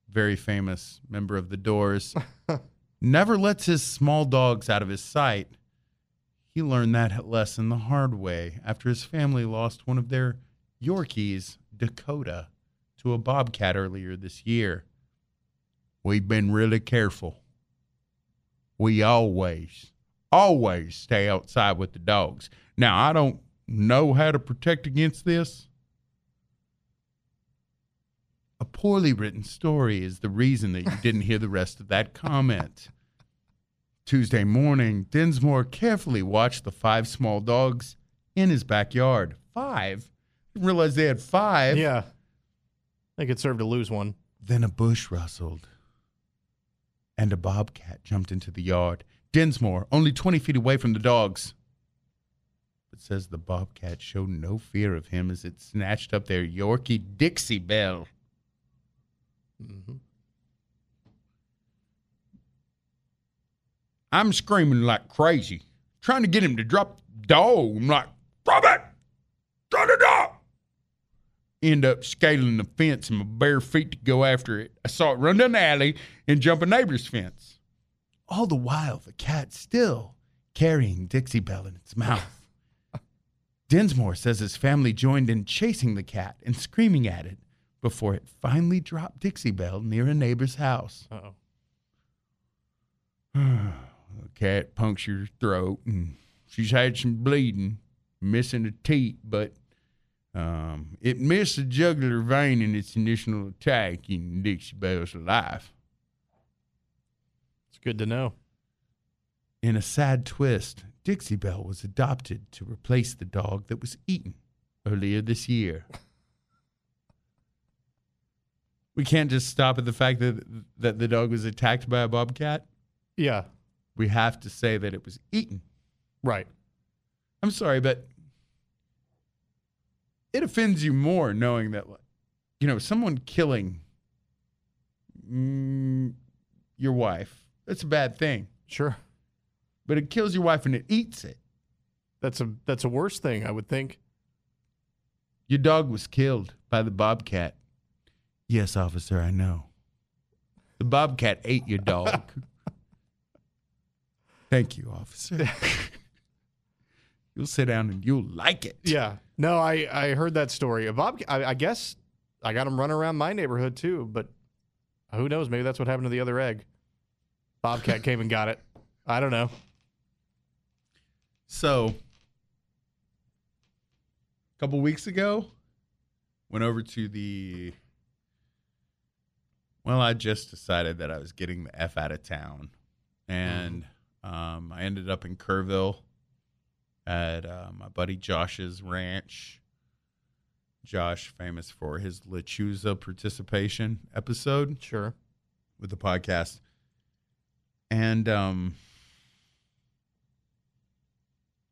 [SPEAKER 5] very famous member of the Doors, (laughs) never lets his small dogs out of his sight. He learned that lesson the hard way after his family lost one of their Yorkies, Dakota, to a bobcat earlier this year. We've been really careful. We always, always stay outside with the dogs. Now, I don't know how to protect against this. A poorly written story is the reason that you (laughs) didn't hear the rest of that comment. Tuesday morning, Dinsmore carefully watched the five small dogs in his backyard. Five? Didn't realize they had five.
[SPEAKER 6] Yeah. I think it served to lose one.
[SPEAKER 5] Then a bush rustled, and a bobcat jumped into the yard. Dinsmore, only 20 feet away from the dogs. But says the bobcat showed no fear of him as it snatched up their Yorkie Dixie Bell.
[SPEAKER 6] Mm-hmm.
[SPEAKER 5] I'm screaming like crazy, trying to get him to drop the dog. I'm like, drop it! Drop the dog! End up scaling the fence in my bare feet to go after it. I saw it run down the alley and jump a neighbor's fence. All the while, the cat still carrying Dixie Bell in its mouth. (laughs) Dinsmore says his family joined in chasing the cat and screaming at it before it finally dropped Dixie Bell near a neighbor's house.
[SPEAKER 6] Oh. (sighs)
[SPEAKER 5] the cat punctured her throat and she's had some bleeding, missing a teat, but um, it missed the jugular vein in its initial attack in Dixie Bell's life.
[SPEAKER 6] It's good to know.
[SPEAKER 5] In a sad twist, Dixie Bell was adopted to replace the dog that was eaten earlier this year. (laughs) We can't just stop at the fact that that the dog was attacked by a bobcat.
[SPEAKER 6] Yeah.
[SPEAKER 5] We have to say that it was eaten.
[SPEAKER 6] Right.
[SPEAKER 5] I'm sorry, but it offends you more knowing that, you know, someone killing mm, your wife. That's a bad thing,
[SPEAKER 6] Sure.
[SPEAKER 5] but it kills your wife and it eats it.
[SPEAKER 6] That's a that's a worse thing, I would think.
[SPEAKER 5] Your dog was killed by the bobcat. Yes, officer, I know. The bobcat ate your dog. (laughs) Thank you, officer. (laughs) you'll sit down and you'll like it.
[SPEAKER 6] Yeah. No, I I heard that story. A bob. I, I guess I got him running around my neighborhood too, but who knows? Maybe that's what happened to the other egg. Bobcat (laughs) came and got it. I don't know.
[SPEAKER 5] So, a couple weeks ago, went over to the. Well, I just decided that I was getting the F out of town. And um, I ended up in Kerrville at uh, my buddy Josh's ranch. Josh, famous for his Lechuza participation episode.
[SPEAKER 6] Sure.
[SPEAKER 5] With the podcast. And um,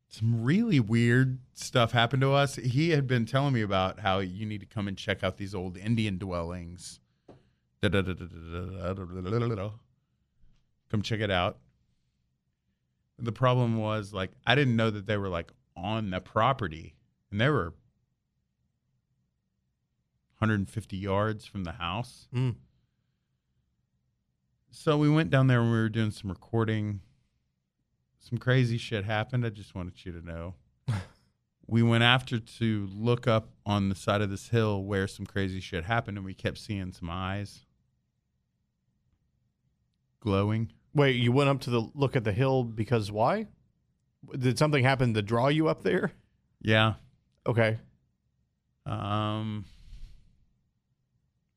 [SPEAKER 5] some really weird stuff happened to us. He had been telling me about how you need to come and check out these old Indian dwellings. Come check it out. The problem was like I didn't know that they were like on the property and they were 150 yards from the house.
[SPEAKER 6] Mm.
[SPEAKER 5] So we went down there and we were doing some recording. Some crazy shit happened. I just wanted you to know. (laughs) we went after to look up on the side of this hill where some crazy shit happened, and we kept seeing some eyes glowing.
[SPEAKER 6] Wait, you went up to the look at the hill because why? Did something happen to draw you up there?
[SPEAKER 5] Yeah.
[SPEAKER 6] Okay.
[SPEAKER 5] Um,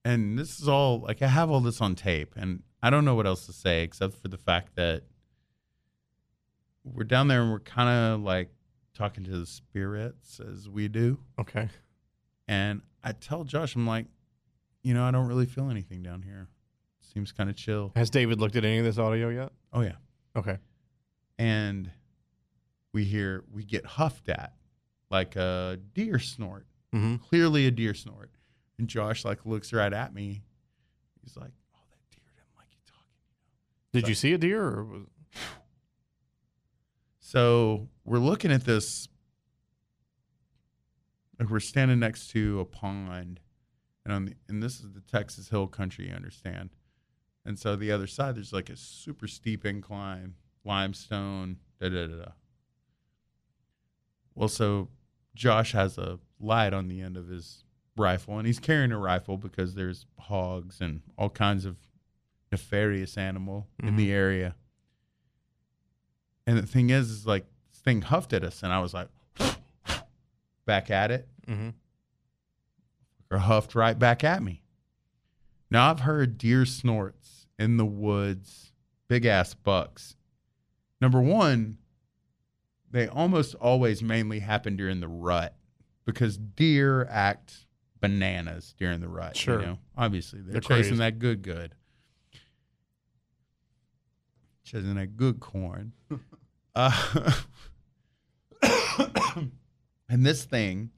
[SPEAKER 5] and this is all like I have all this on tape, and I don't know what else to say except for the fact that we're down there and we're kind of like talking to the spirits as we do.
[SPEAKER 6] Okay.
[SPEAKER 5] And I tell Josh, I'm like, you know, I don't really feel anything down here. Seems kind of chill.
[SPEAKER 6] Has David looked at any of this audio yet?
[SPEAKER 5] Oh yeah.
[SPEAKER 6] Okay.
[SPEAKER 5] And we hear we get huffed at like a deer snort.
[SPEAKER 6] Mm-hmm.
[SPEAKER 5] clearly a deer snort. And Josh like looks right at me. He's like, "Oh, that deer didn't like you talking."
[SPEAKER 6] Did you see a deer? Or was...
[SPEAKER 5] So we're looking at this. Like we're standing next to a pond, and on the and this is the Texas Hill Country, you understand. And so the other side, there's like a super steep incline, limestone, da da da. da. Well, so Josh has a light on the end of his rifle, and he's carrying a rifle because there's hogs and all kinds of nefarious animal in the area. And the thing is, is like this thing huffed at us, and I was like, (gasps) back at it,
[SPEAKER 6] mm-hmm.
[SPEAKER 5] or huffed right back at me. Now I've heard deer snorts in the woods, big ass bucks. Number one, they almost always mainly happen during the rut because deer act bananas during the rut.
[SPEAKER 6] Sure.
[SPEAKER 5] You know? Obviously, they're,
[SPEAKER 6] They're
[SPEAKER 5] chasing
[SPEAKER 6] crazy.
[SPEAKER 5] that good, good. Chasing that good corn. (laughs) uh, (coughs) and this thing,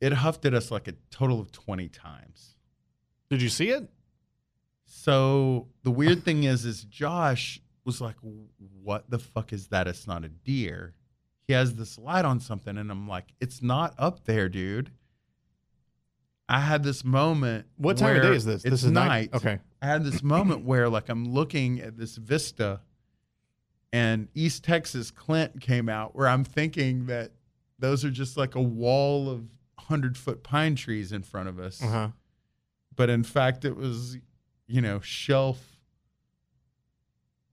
[SPEAKER 5] it huffed at us like a total of 20 times.
[SPEAKER 6] Did you see it?
[SPEAKER 5] So the weird thing is, is Josh was like, "What the fuck is that? It's not a deer." He has this light on something, and I'm like, "It's not up there, dude." I had this moment.
[SPEAKER 6] What time of day is this?
[SPEAKER 5] It's
[SPEAKER 6] this is
[SPEAKER 5] night.
[SPEAKER 6] Okay.
[SPEAKER 5] I had this moment where, like, I'm looking at this vista, and East Texas Clint came out, where I'm thinking that those are just like a wall of hundred foot pine trees in front of us.
[SPEAKER 6] Uh huh.
[SPEAKER 5] but in fact it was you know shelf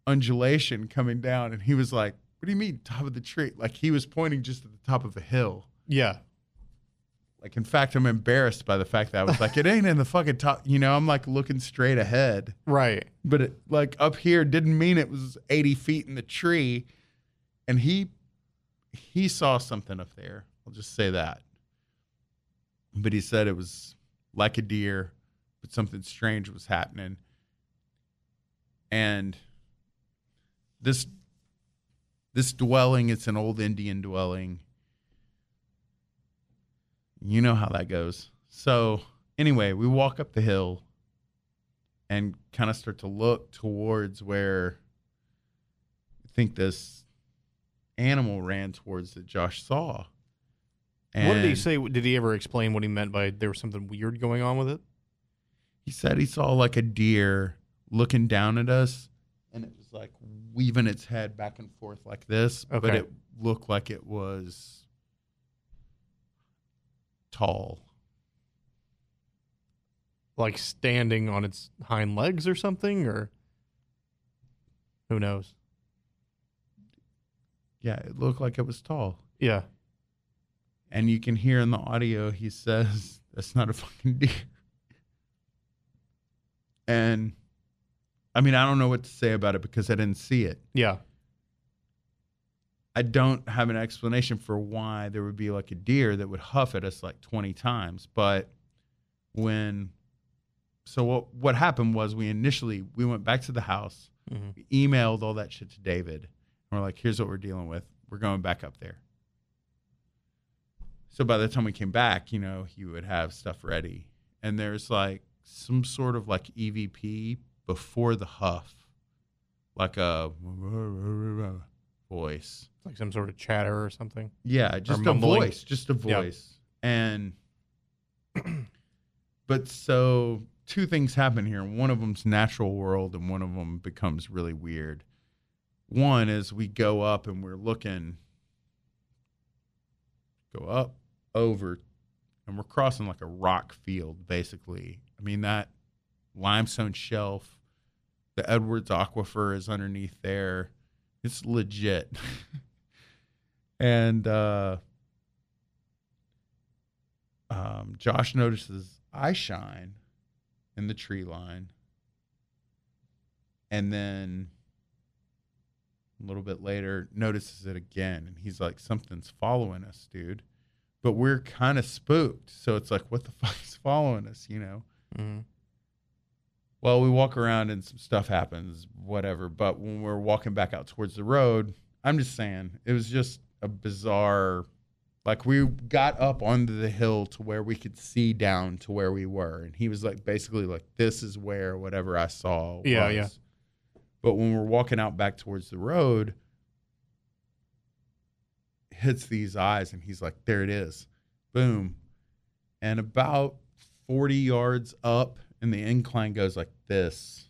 [SPEAKER 5] undulation coming down and he was like what do you mean top of the tree? Like he was pointing just at the top of a hill.
[SPEAKER 6] Yeah.
[SPEAKER 5] like in fact i'm embarrassed by the fact that i was like it ain't in the fucking top you know i'm like looking straight ahead.
[SPEAKER 6] Right.
[SPEAKER 5] but it, like up here didn't mean it was 80 feet in the tree. And he he saw something up there. I'll just say that but he said it was like a deer, but something strange was happening. And this this dwelling, it's an old Indian dwelling. You know how that goes. So anyway, we walk up the hill and kind of start to look towards where I think this animal ran towards that Josh saw.
[SPEAKER 6] What did he say? Did he ever explain what he meant by there was something weird going on with it?
[SPEAKER 5] He said he saw like a deer looking down at us, and it was like weaving its head back and forth like this, but it looked like it was tall.
[SPEAKER 6] Like standing on its hind legs or something, or who knows?
[SPEAKER 5] Yeah, it looked like it was tall.
[SPEAKER 6] Yeah.
[SPEAKER 5] And you can hear in the audio he says, (laughs) That's not a fucking deer. And I mean, I don't know what to say about it because I didn't see it.
[SPEAKER 6] Yeah.
[SPEAKER 5] I don't have an explanation for why there would be like a deer that would huff at us like 20 times. But when, so what, what happened was we initially, we went back to the house,
[SPEAKER 6] Mhm.
[SPEAKER 5] we emailed all that shit to David. And we're like, here's what we're dealing with. We're going back up there. So by the time we came back, you know, he would have stuff ready. And there's like some sort of like EVP before the huff, like a voice.
[SPEAKER 6] Like some sort of chatter or something.
[SPEAKER 5] Yeah, just a
[SPEAKER 6] mumbling.
[SPEAKER 5] voice, just a voice. And (clears throat) but so two things happen here. One of them's natural world and one of them becomes really weird. One is we go up and we're looking go up over and we're crossing like a rock field basically. I mean that limestone shelf, the Edwards Aquifer is underneath there. It's legit. (laughs) and uh, um, Josh notices eye shine in the tree line. And then a little bit later, notices it again. And he's like, Something's following us, dude. But we're kind of spooked. So it's like, What the (laughs) fuck is following us, you know?
[SPEAKER 6] hmm
[SPEAKER 5] Well, we walk around and some stuff happens, whatever. But when we're walking back out towards the road, I'm just saying it was just a bizarre. Like we got up onto the hill to where we could see down to where we were, and he was like, basically like, "This is where whatever I saw."
[SPEAKER 6] Yeah,
[SPEAKER 5] was."
[SPEAKER 6] yeah.
[SPEAKER 5] But when we're walking out back towards the road, hits these eyes, and he's like, "There it is, boom!" And about forty yards up, and the incline goes like this.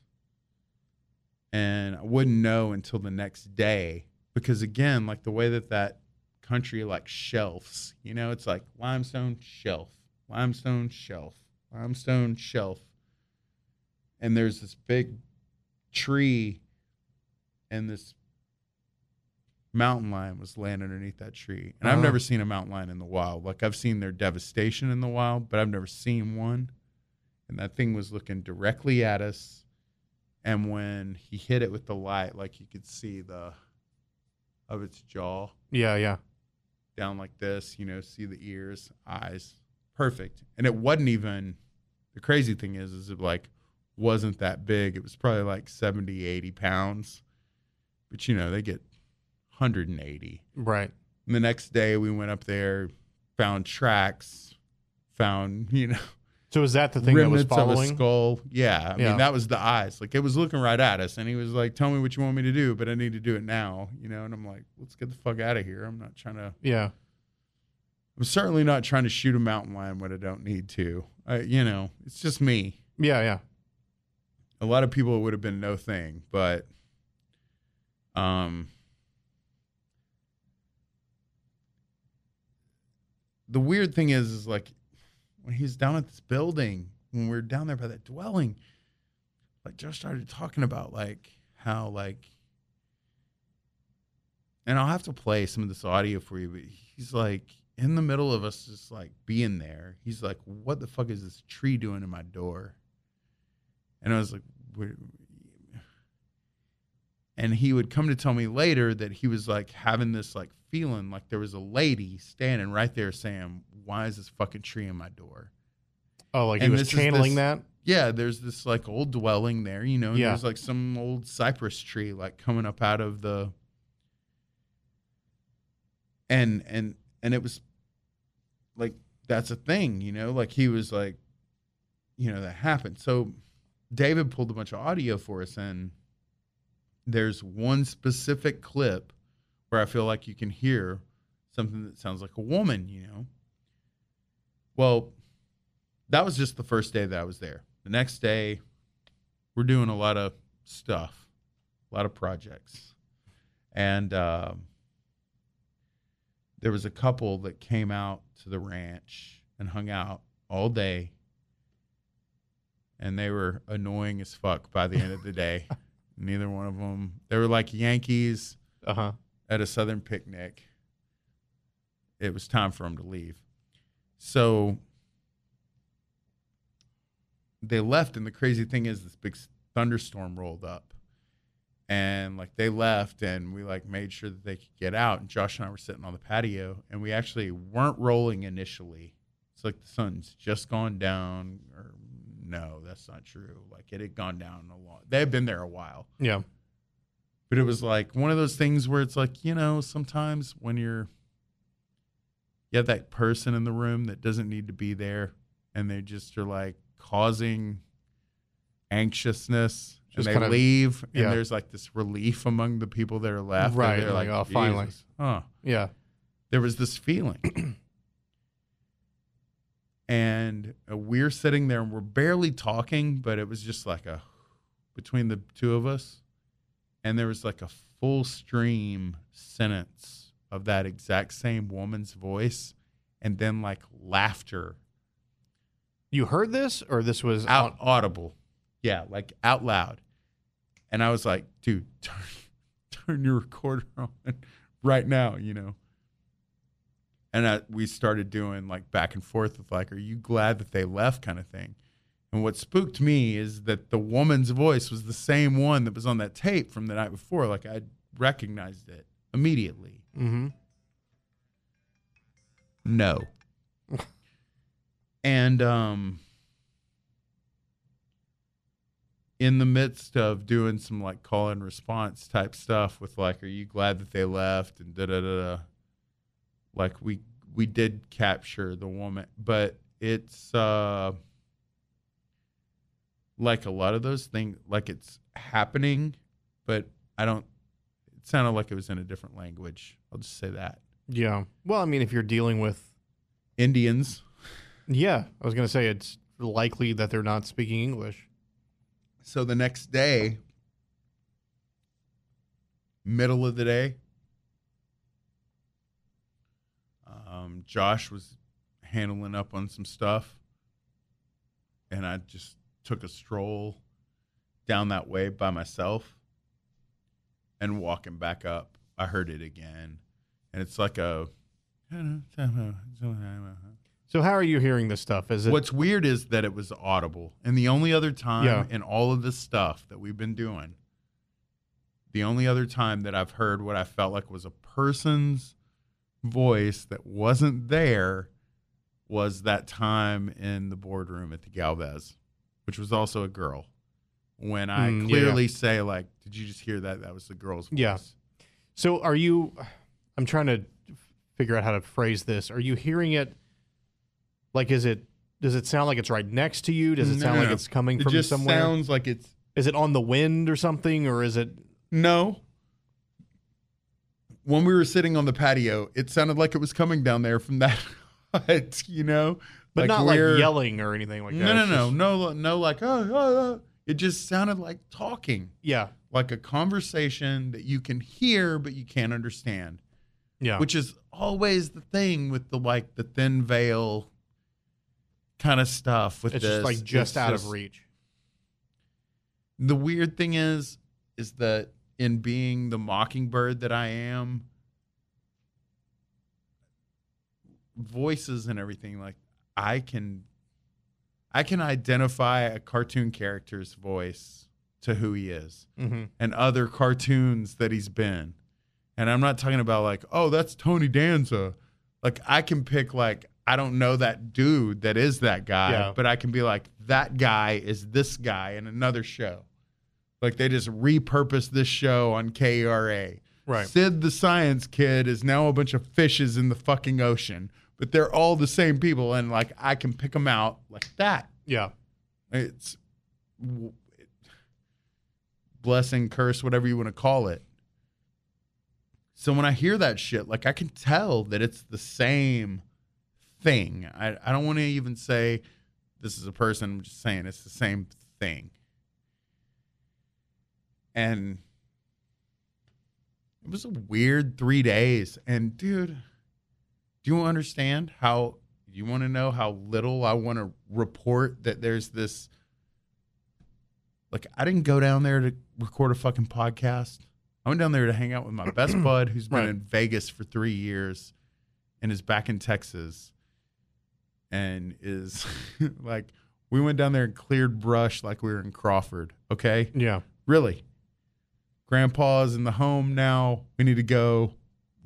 [SPEAKER 5] And I wouldn't know until the next day because again, like the way that that country like shelves, you know, it's like limestone shelf, limestone shelf, limestone shelf. And there's this big tree and this mountain lion was laying underneath that tree. And I've
[SPEAKER 6] Uh-huh.
[SPEAKER 5] never seen a mountain lion in the wild. Like I've seen their devastation in the wild, but I've never seen one. And that thing was looking directly at us. And when he hit it with the light, like you could see the of its jaw
[SPEAKER 6] Yeah, yeah.
[SPEAKER 5] down like this, you know, see the ears, eyes. Perfect. And it wasn't even the crazy thing is is it like wasn't that big. It was probably like 70, 80 pounds. But you know, they get 180.
[SPEAKER 6] Right.
[SPEAKER 5] And the next day we went up there, found tracks, found, (laughs) you know,
[SPEAKER 6] So was that the thing that was
[SPEAKER 5] remnants of a skull. Yeah. I
[SPEAKER 6] Yeah.
[SPEAKER 5] mean, that was the eyes. Like it was looking right at us. And he was like, Tell me what you want me to do, but I need to do it now. You know, and I'm like, let's get the fuck out of here. I'm not trying to
[SPEAKER 6] Yeah.
[SPEAKER 5] I'm certainly not trying to shoot a mountain lion when I don't need to. I, you know, it's just me.
[SPEAKER 6] Yeah, yeah.
[SPEAKER 5] A lot of people it would have been no thing, but um the weird thing is is like when he's down at this building, when we are down there by that dwelling, like Josh started talking about like how like and I'll have to play some of this audio for you, but he's like in the middle of us just like being there. He's like, What the fuck is this tree doing in my door? And I was like, and he would come to tell me later that he was like having this like feeling like there was a lady standing right there saying, Why is this fucking tree in my door?
[SPEAKER 6] Oh, like he was channeling
[SPEAKER 5] this-
[SPEAKER 6] that.
[SPEAKER 5] yeah, there's this like old dwelling there, you know,
[SPEAKER 6] Yeah.
[SPEAKER 5] there's like some old cypress tree like coming up out of the and and and it was like that's a thing, you know, like he was like you know, that happened. So David pulled a bunch of audio for us and there's one specific clip where I feel like you can hear something that sounds like a woman, you know. Well, that was just the first day that I was there. The next day, we're doing a lot of stuff, a lot of projects. And um, there was a couple that came out to the ranch and hung out all day. And they were annoying as fuck by the end of the day. (laughs) Neither one of them, they were like Yankees
[SPEAKER 6] Uh huh.
[SPEAKER 5] at a Southern picnic. It was time for them to leave. So they left, and the crazy thing is, this big thunderstorm rolled up, and like they left, and we like made sure that they could get out. And Josh and I were sitting on the patio, and we actually weren't rolling initially. It's like the sun's just gone down, or no, that's not true. Like it had gone down a lot. They had been there a while
[SPEAKER 6] Yeah.
[SPEAKER 5] but it was like one of those things where it's like you know sometimes when you're you have that person in the room that doesn't need to be there and they just are like causing anxiousness
[SPEAKER 6] Just
[SPEAKER 5] and they
[SPEAKER 6] kind of-
[SPEAKER 5] leave and there's like this relief among the people that are left
[SPEAKER 6] Right,
[SPEAKER 5] they're
[SPEAKER 6] like,
[SPEAKER 5] like,
[SPEAKER 6] "Oh, finally."
[SPEAKER 5] "Jesus, huh
[SPEAKER 6] Yeah.
[SPEAKER 5] there was this feeling. (clears throat) and uh, we're sitting there and we're barely talking, but it was just like a between the two of us. And there was like a full stream sentence of that exact same woman's voice and then like laughter
[SPEAKER 6] You heard this, or this was
[SPEAKER 5] out
[SPEAKER 6] on-
[SPEAKER 5] audible. Yeah, like out loud. And I was like, dude, (laughs) turn, turn your recorder on (laughs) right now, you know. And I, we started doing like back and forth with like, are you glad that they left kind of thing. And what spooked me is that the woman's voice was the same one that was on that tape from the night before. Like I recognized it immediately.
[SPEAKER 6] Mm-hmm.
[SPEAKER 5] No. and um in the midst of doing some like call and response type stuff with like are you glad that they left and da da da da like we we did capture the woman but it's uh like a lot of those things like it's happening but I don't it sounded like it was in a different language. I'll just say that.
[SPEAKER 6] Yeah. Well, I mean, if you're dealing with,
[SPEAKER 5] Indians
[SPEAKER 6] yeah, I was gonna say it's likely that they're not speaking English.
[SPEAKER 5] So the next day, middle of the day, um, Josh was handling up on some stuff, and I just took a stroll down that way by myself. And walking back up, I heard it again, and it's like a.
[SPEAKER 6] So how are you hearing this stuff? Is it
[SPEAKER 5] What's weird is that it was audible. And the only other time
[SPEAKER 6] Yeah.
[SPEAKER 5] in all of this stuff that we've been doing, the only other time that I've heard what I felt like was a person's voice that wasn't there was that time in the boardroom at the Galvez, which was also a girl. When I
[SPEAKER 6] Mm, yeah,
[SPEAKER 5] clearly say, like, did you just hear that? That was the girl's voice.
[SPEAKER 6] Yeah. So are you? I'm trying to figure out how to phrase this. Are you hearing it? Like, is it? Does it sound like it's right next to you? Does it
[SPEAKER 5] No,
[SPEAKER 6] sound
[SPEAKER 5] no,
[SPEAKER 6] like it's coming
[SPEAKER 5] It
[SPEAKER 6] from
[SPEAKER 5] just
[SPEAKER 6] somewhere?
[SPEAKER 5] sounds like it's
[SPEAKER 6] is it on the wind or something, or is it?
[SPEAKER 5] No. When we were sitting on the patio, it sounded like it was coming down there from that (laughs) hut, you know?
[SPEAKER 6] But not
[SPEAKER 5] we're-
[SPEAKER 6] like yelling or anything like that.
[SPEAKER 5] No, no, no,
[SPEAKER 6] just-
[SPEAKER 5] no, no, like oh, oh, oh. It just sounded like talking,
[SPEAKER 6] Yeah,
[SPEAKER 5] like a conversation that you can hear but you can't understand,
[SPEAKER 6] yeah.
[SPEAKER 5] which is always the thing with the like the thin veil kind of stuff. With
[SPEAKER 6] it's
[SPEAKER 5] this.
[SPEAKER 6] just like just
[SPEAKER 5] It's
[SPEAKER 6] out
[SPEAKER 5] just-
[SPEAKER 6] of reach.
[SPEAKER 5] the weird thing is is that in being the mockingbird that I am voices and everything like I can I can identify a cartoon character's voice to who he is
[SPEAKER 6] Mm-hmm.
[SPEAKER 5] and other cartoons that he's been. And I'm not talking about like, oh, that's Tony Danza. Like I can pick like I don't know that dude that is that guy,
[SPEAKER 6] Yeah.
[SPEAKER 5] but I can be like, that guy is this guy in another show. Like they just repurposed this show on KRA.
[SPEAKER 6] Right.
[SPEAKER 5] Sid the science kid is now a bunch of fishes in the fucking ocean, but they're all the same people, and like I can pick them out like that.
[SPEAKER 6] Yeah.
[SPEAKER 5] It's w- blessing, curse, whatever you want to call it. So when I hear that shit, like I can tell that it's the same thing. I, I don't want to even say this is a person. I'm just saying it's the same thing. And it was a weird three days. And dude, do you understand how you want to know how little I want to report that there's this like I didn't go down there to record a fucking podcast. I went down there to hang out with my (clears throat) best bud who's been
[SPEAKER 6] Right.
[SPEAKER 5] in Vegas for 3 years and is back in Texas and is (laughs) like we went down there and cleared brush like we were in Crawford, okay?
[SPEAKER 6] Yeah.
[SPEAKER 5] Really. Grandpa's in the home now. We need to go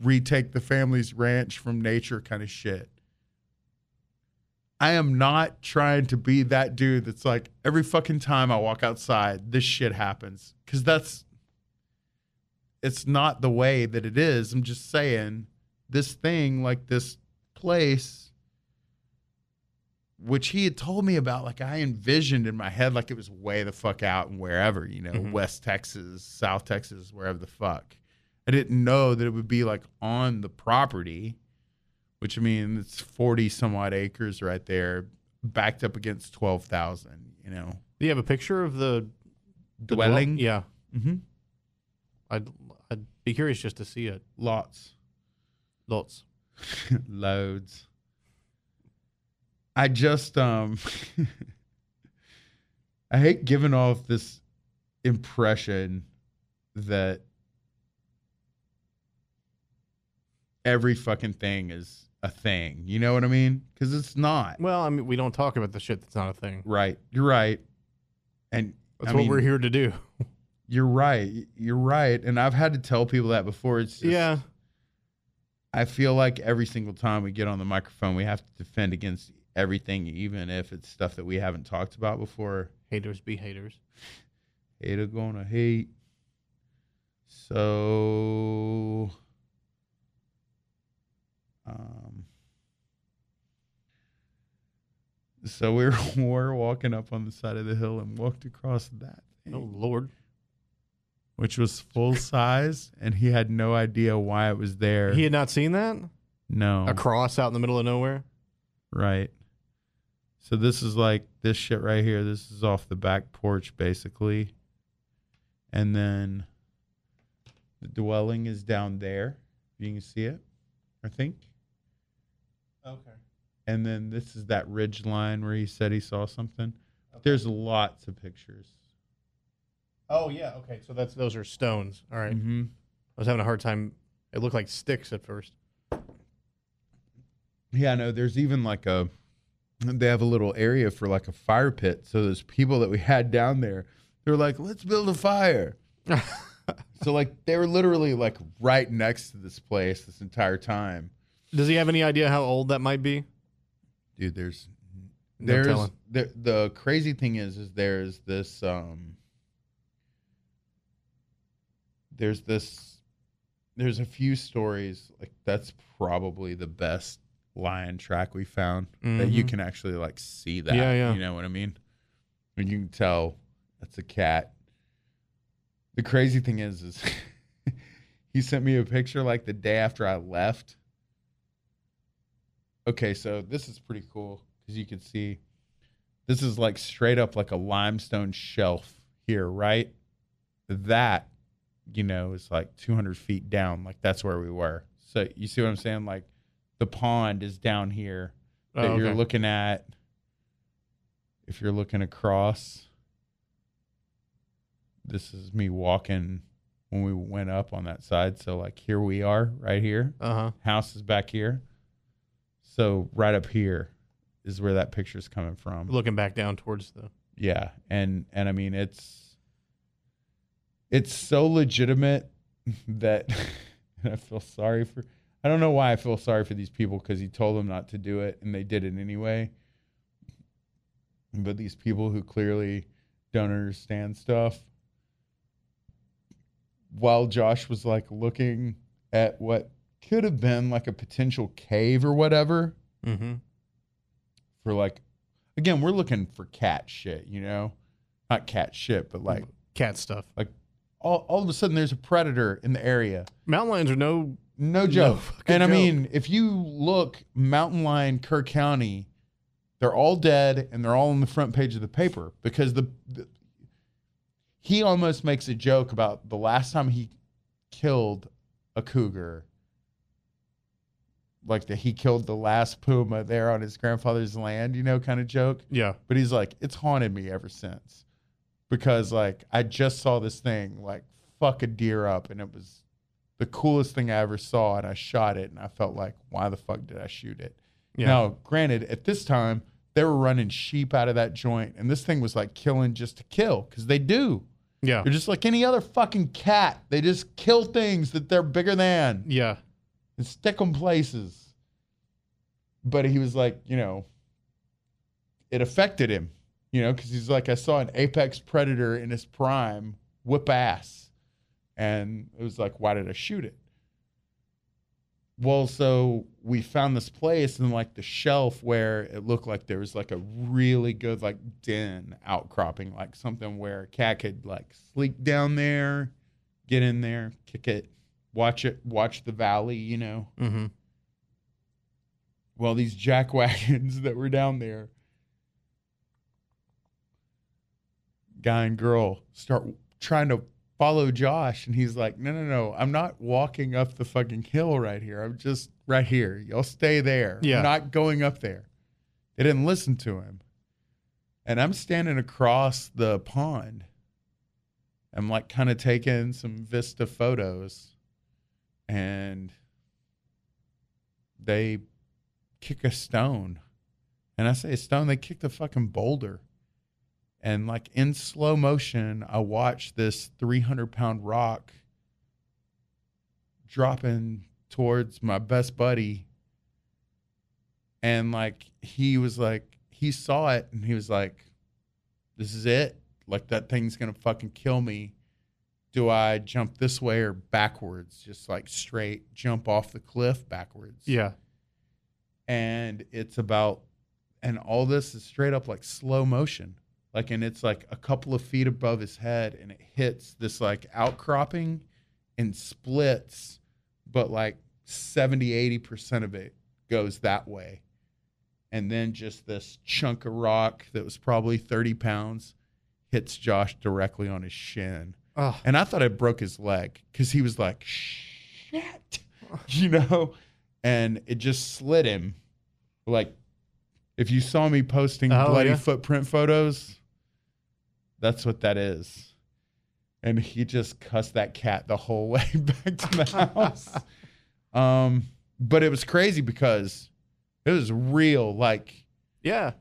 [SPEAKER 5] retake the family's ranch from nature kind of shit. I am not trying to be that dude that's like every fucking time I walk outside, this shit happens. Cause that's it's not the way that it is. I'm just saying this thing, like this place, which he had told me about, like I envisioned in my head, like it was way the fuck out and wherever, you know,
[SPEAKER 6] Mhm.
[SPEAKER 5] West Texas, South Texas, wherever the fuck. I didn't know that it would be like on the property, which I mean, it's 40 some odd acres right there, backed up against 12,000, you know,
[SPEAKER 6] Do you have a picture of the, the dwell-
[SPEAKER 5] dwelling.
[SPEAKER 6] Yeah.
[SPEAKER 5] hmm
[SPEAKER 6] I'd I'd be curious just to see it.
[SPEAKER 5] Lots.
[SPEAKER 6] Lots. (laughs)
[SPEAKER 5] Loads. I just um (laughs) I hate giving off this impression that every fucking thing is a thing. You know what I mean? Cuz it's not.
[SPEAKER 6] Well, I mean, we don't talk about the shit that's not a thing.
[SPEAKER 5] Right. You're right. And
[SPEAKER 6] That's
[SPEAKER 5] I
[SPEAKER 6] what
[SPEAKER 5] mean,
[SPEAKER 6] we're here to do. (laughs)
[SPEAKER 5] You're right. You're right. And I've had to tell people that before. It's just,
[SPEAKER 6] yeah.
[SPEAKER 5] I feel like every single time we get on the microphone, we have to defend against everything, even if it's stuff that we haven't talked about before.
[SPEAKER 6] Haters be haters.
[SPEAKER 5] Hater gonna hate. So, um, so we were, we (laughs) were walking up on the side of the hill and walked across that thing,
[SPEAKER 6] Oh Lord.
[SPEAKER 5] which was full size, and he had no idea why it was there.
[SPEAKER 6] He had not seen that?
[SPEAKER 5] no,
[SPEAKER 6] A cross out in the middle of nowhere?
[SPEAKER 5] Right. So this is like this shit right here. This is off the back porch basically. And then the dwelling is down there. You can see it, I think.
[SPEAKER 6] Okay.
[SPEAKER 5] And then this is that ridge line where he said he saw something. There's lots of pictures.
[SPEAKER 6] Oh yeah, okay. So that's those are stones. All right.
[SPEAKER 5] Mm-hmm.
[SPEAKER 6] I was having a hard time. It looked like sticks at first.
[SPEAKER 5] Yeah, no, there's even like a they have a little area for like a fire pit. So there's people that we had down there. They were like, let's build a fire. (laughs) so like they were literally like right next to this place this entire time.
[SPEAKER 6] Does he have any idea how old that might be?
[SPEAKER 5] Dude, there's
[SPEAKER 6] No
[SPEAKER 5] there's
[SPEAKER 6] telling.
[SPEAKER 5] the the crazy thing is is there's this um there's this there's a few stories like that's probably the best lion track we found that you
[SPEAKER 6] Mhm.
[SPEAKER 5] can actually like see that.
[SPEAKER 6] Yeah, yeah.
[SPEAKER 5] you know what i mean? And you can tell that's a cat. The crazy thing is is (laughs) he sent me a picture like the day after i left. Okay so this is pretty cool because you can see this is like straight up like a limestone shelf here right? That you know is like 200 feet down like that's where we were. So you see what i'm saying? Like the pond is down here that
[SPEAKER 6] Oh,
[SPEAKER 5] you're looking at if you're looking across this is me walking when we went up on that side so like here we are right here
[SPEAKER 6] Uh huh.
[SPEAKER 5] house is back here so right up here is where that picture is coming from
[SPEAKER 6] Looking back down towards the.
[SPEAKER 5] yeah and and i mean it's it's so legitimate (laughs) that (laughs) and i feel sorry for I don't know why I feel sorry for these people because he told them not to do it and they did it anyway. But these people who clearly don't understand stuff, while Josh was like looking at what could have been like a potential cave or whatever
[SPEAKER 6] Mm-hmm.
[SPEAKER 5] for like, again, we're looking for cat shit, you know? Not cat shit, but like,
[SPEAKER 6] Cat stuff.
[SPEAKER 5] like all, all of a sudden there's a predator in the area.
[SPEAKER 6] Mountain lions are no.
[SPEAKER 5] No joke.
[SPEAKER 6] fucking
[SPEAKER 5] and I
[SPEAKER 6] joke.
[SPEAKER 5] mean, if you look mountain lion Kerr County, they're all dead and they're all on the front page of the paper because the, the he almost makes a joke about the last time he killed a cougar. Like that he killed the last puma there on his grandfather's land, you know, kind of joke.
[SPEAKER 6] Yeah.
[SPEAKER 5] But he's like, it's haunted me ever since. Because like I just saw this thing like fuck a deer up and it was the coolest thing I ever saw and I shot it and I felt like, why the fuck did I shoot it?
[SPEAKER 6] Yeah.
[SPEAKER 5] Now, granted, at this time, they were running sheep out of that joint and this thing was like killing just to kill, because they do.
[SPEAKER 6] Yeah.
[SPEAKER 5] They're just like any other fucking cat. They just kill things that they're bigger than
[SPEAKER 6] Yeah.
[SPEAKER 5] and stick them places. But he was like, you know, it affected him, you know, because he's like, I saw an apex predator in his prime whip ass. And it was like, why did I shoot it? Well, so we found this place and like the shelf where it looked like there was like a really good like den outcropping, like something where a cat could like sleep down there, get in there, kick it, watch it, watch the valley, you know.
[SPEAKER 6] Mm-hmm.
[SPEAKER 5] Well, these jack wagons (laughs) that were down there, guy and girl start trying to follow Josh, and he's like, "No, no, no! I'm not walking up the fucking hill right here. I'm just right here. Y'all stay there.
[SPEAKER 6] Yeah.
[SPEAKER 5] I'm not going up there." They didn't listen to him, and I'm standing across the pond. I'm like kind of taking some vista photos, and they kick a stone. And I say a stone, they kicked a fucking boulder. And like in slow motion, I watched this 300 pound rock dropping towards my best buddy. And like he was like, he saw it and he was like, this is it. Like that thing's going to fucking kill me. Do I jump this way or backwards? Just like straight jump off the cliff backwards
[SPEAKER 6] Yeah.
[SPEAKER 5] and it's about and all this is straight up like slow motion like and it's like a couple of feet above his head and it hits this like outcropping and splits but like 70 80% of it goes that way and then just this chunk of rock that was probably 30 pounds hits josh directly on his shin
[SPEAKER 6] Oh.
[SPEAKER 5] and I thought I broke his leg because he was like, shit, (laughs) you know? And it just slid him. Like, if you saw me posting
[SPEAKER 6] Oh,
[SPEAKER 5] bloody
[SPEAKER 6] yeah.
[SPEAKER 5] footprint photos, that's what that is. And he just cussed that cat the whole (laughs) way back to the house. (laughs) um, but it was crazy because it was real. Like,
[SPEAKER 6] Yeah.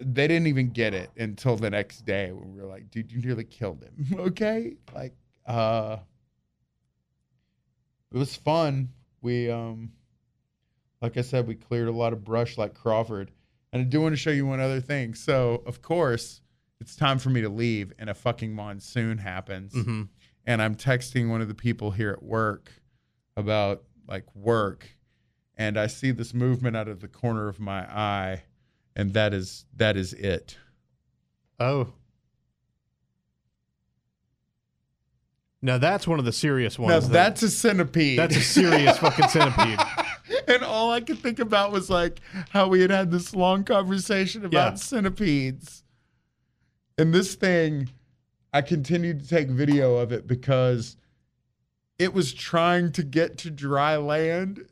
[SPEAKER 5] they didn't even get it until the next day when we were like, dude, you nearly killed him. (laughs) okay. Like, uh, it was fun. We, um, like I said, we cleared a lot of brush like Crawford. And I do want to show you one other thing. So, of course, it's time for me to leave, and a fucking monsoon happens.
[SPEAKER 6] Mm-hmm.
[SPEAKER 5] And I'm texting one of the people here at work about like work. And I see this movement out of the corner of my eye and that is that is it.
[SPEAKER 6] Oh. Now that's one of the serious ones.
[SPEAKER 5] Now
[SPEAKER 6] that-
[SPEAKER 5] that's a centipede.
[SPEAKER 6] that's a serious fucking centipede. (laughs)
[SPEAKER 5] and all I could think about was like how we had had this long conversation about
[SPEAKER 6] Yeah.
[SPEAKER 5] centipedes. And this thing, I continued to take video of it because it was trying to get to dry land,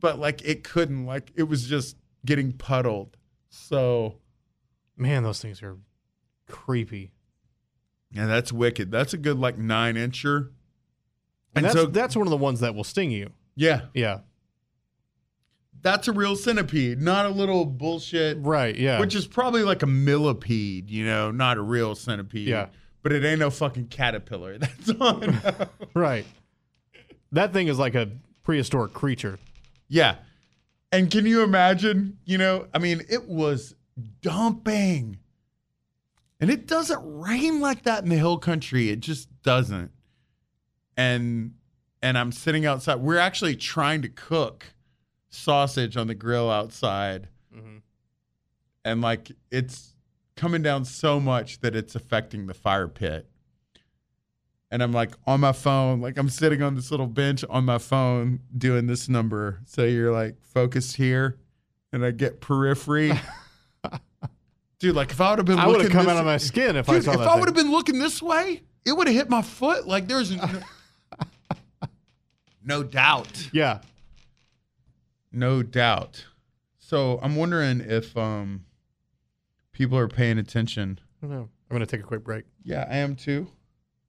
[SPEAKER 5] but like it couldn't. Like it was just getting puddled. So
[SPEAKER 6] Man, those things are creepy.
[SPEAKER 5] yeah, that's wicked. That's a good like nine incher.
[SPEAKER 6] And,
[SPEAKER 5] And
[SPEAKER 6] that's
[SPEAKER 5] so
[SPEAKER 6] that's one of the ones that will sting you.
[SPEAKER 5] yeah,
[SPEAKER 6] Yeah.
[SPEAKER 5] That's a real centipede, not a little bullshit.
[SPEAKER 6] Right. Yeah.
[SPEAKER 5] Which is probably like a millipede, you know, not a real centipede.
[SPEAKER 6] Yeah.
[SPEAKER 5] But it ain't no fucking caterpillar. (laughs) That's on. (laughs)
[SPEAKER 6] Right. That thing is like a prehistoric creature.
[SPEAKER 5] Yeah. And can you imagine, you know, I mean, it was dumping. And it doesn't rain like that in the hill country. It just doesn't. And and I'm sitting outside. We're actually trying to cook sausage on the grill outside. Mm-hmm. And like it's coming down so much that it's affecting the fire pit. And I'm like on my phone, like I'm sitting on this little bench on my phone doing this number. So you're like focused here, and I get periphery. (laughs) Dude, like if I would have been,
[SPEAKER 6] I would have come
[SPEAKER 5] this-
[SPEAKER 6] out of my skin if I saw
[SPEAKER 5] if
[SPEAKER 6] that.
[SPEAKER 5] I would have been looking this way, it would have hit my foot. Like there's (laughs) no, no doubt,
[SPEAKER 6] yeah.
[SPEAKER 5] No doubt. So I'm wondering if um people are paying attention.
[SPEAKER 6] I don't know. I'm gonna take a quick break.
[SPEAKER 5] Yeah, I am too.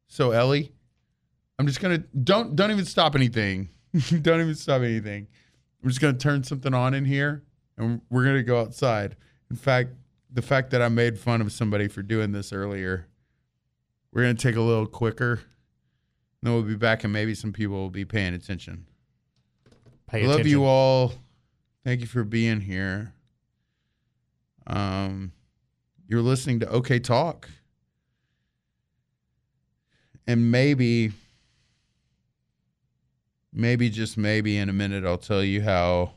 [SPEAKER 5] So Ellie, I'm just gonna don't don't even stop anything. (laughs) don't even stop anything. I'm just gonna turn something on in here, and we're gonna go outside. In fact, the fact that I made fun of somebody for doing this earlier, we're gonna take a little quicker. And Then we'll be back, and maybe some people will be paying attention.
[SPEAKER 6] Pay
[SPEAKER 5] I love
[SPEAKER 6] attention.
[SPEAKER 5] you all. Thank you for being here. Um, you're listening to OK Talk, and maybe, maybe just maybe in a minute, I'll tell you how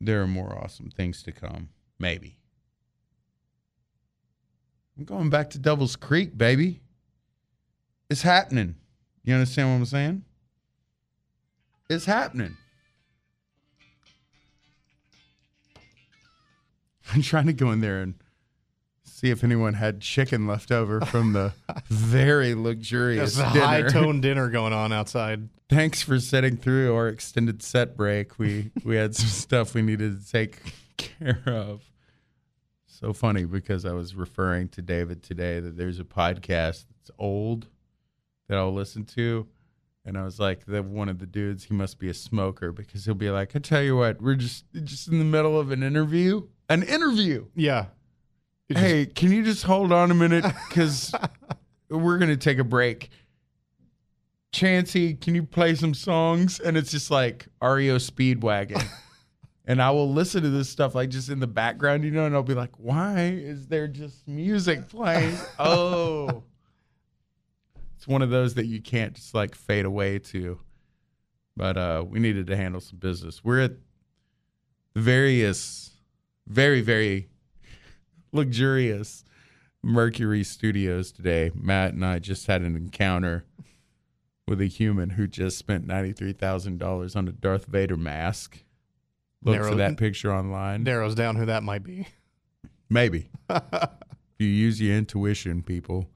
[SPEAKER 5] there are more awesome things to come. Maybe. I'm going back to Devil's Creek, baby. It's happening. You understand what I'm saying? It's happening. (laughs) I'm trying to go in there and see if anyone had chicken left over from the (laughs) very luxurious
[SPEAKER 6] high tone (laughs) dinner going on outside.
[SPEAKER 5] Thanks for sitting through our extended set break. We we had some stuff we needed to take care of. So funny because I was referring to David today that there's a podcast that's old that I'll listen to. And I was like, that one of the dudes, he must be a smoker because he'll be like, I tell you what, we're just just in the middle of an interview. An interview.
[SPEAKER 6] Yeah. It just-
[SPEAKER 5] Hey, can you just hold on a minute? Because (laughs) we're going to take a break. Chancey, can you play some songs? And it's just like REO Speedwagon. (laughs) and I will listen to this stuff like just in the background, you know, and I'll be like, why is there just music playing? (laughs) oh. It's one of those that you can't just like fade away to. But uh we needed to handle some business. We're at various very, very (laughs) luxurious Mercury Studios today. Matt and I just had an encounter with a human who just spent $93,000 on a Darth Vader mask. Look for that picture online.
[SPEAKER 6] narrows down who that might be.
[SPEAKER 5] Maybe. (laughs) if you use your intuition, people,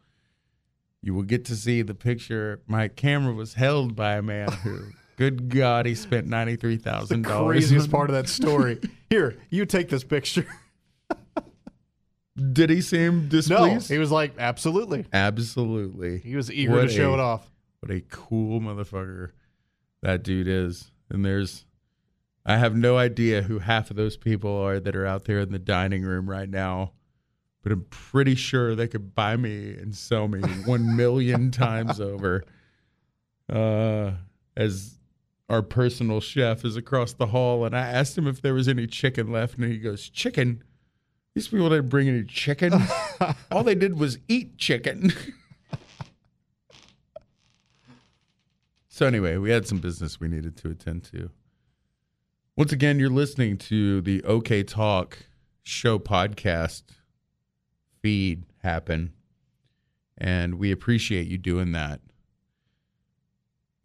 [SPEAKER 5] you will get to see the picture. My camera was held by a man who, (laughs) good God, he spent $93,000.
[SPEAKER 6] The craziest part of that story. (laughs) Here, you take this picture.
[SPEAKER 5] Did he seem displeased?
[SPEAKER 6] No, he was like, absolutely.
[SPEAKER 5] Absolutely.
[SPEAKER 6] He was eager
[SPEAKER 5] What
[SPEAKER 6] to show
[SPEAKER 5] a-
[SPEAKER 6] it off.
[SPEAKER 5] What a cool motherfucker that dude is. And there's, I have no idea who half of those people are that are out there in the dining room right now, but I'm pretty sure they could buy me and sell me one million (laughs) times over. Uh, as our personal chef is across the hall, and I asked him if there was any chicken left, and he goes, "Chicken." These people didn't bring any chicken. (laughs) All they did was eat chicken. (laughs) So anyway, we had some business we needed to attend to. Once again, you're listening to the OK Talk show podcast feed happen, and we appreciate you doing that.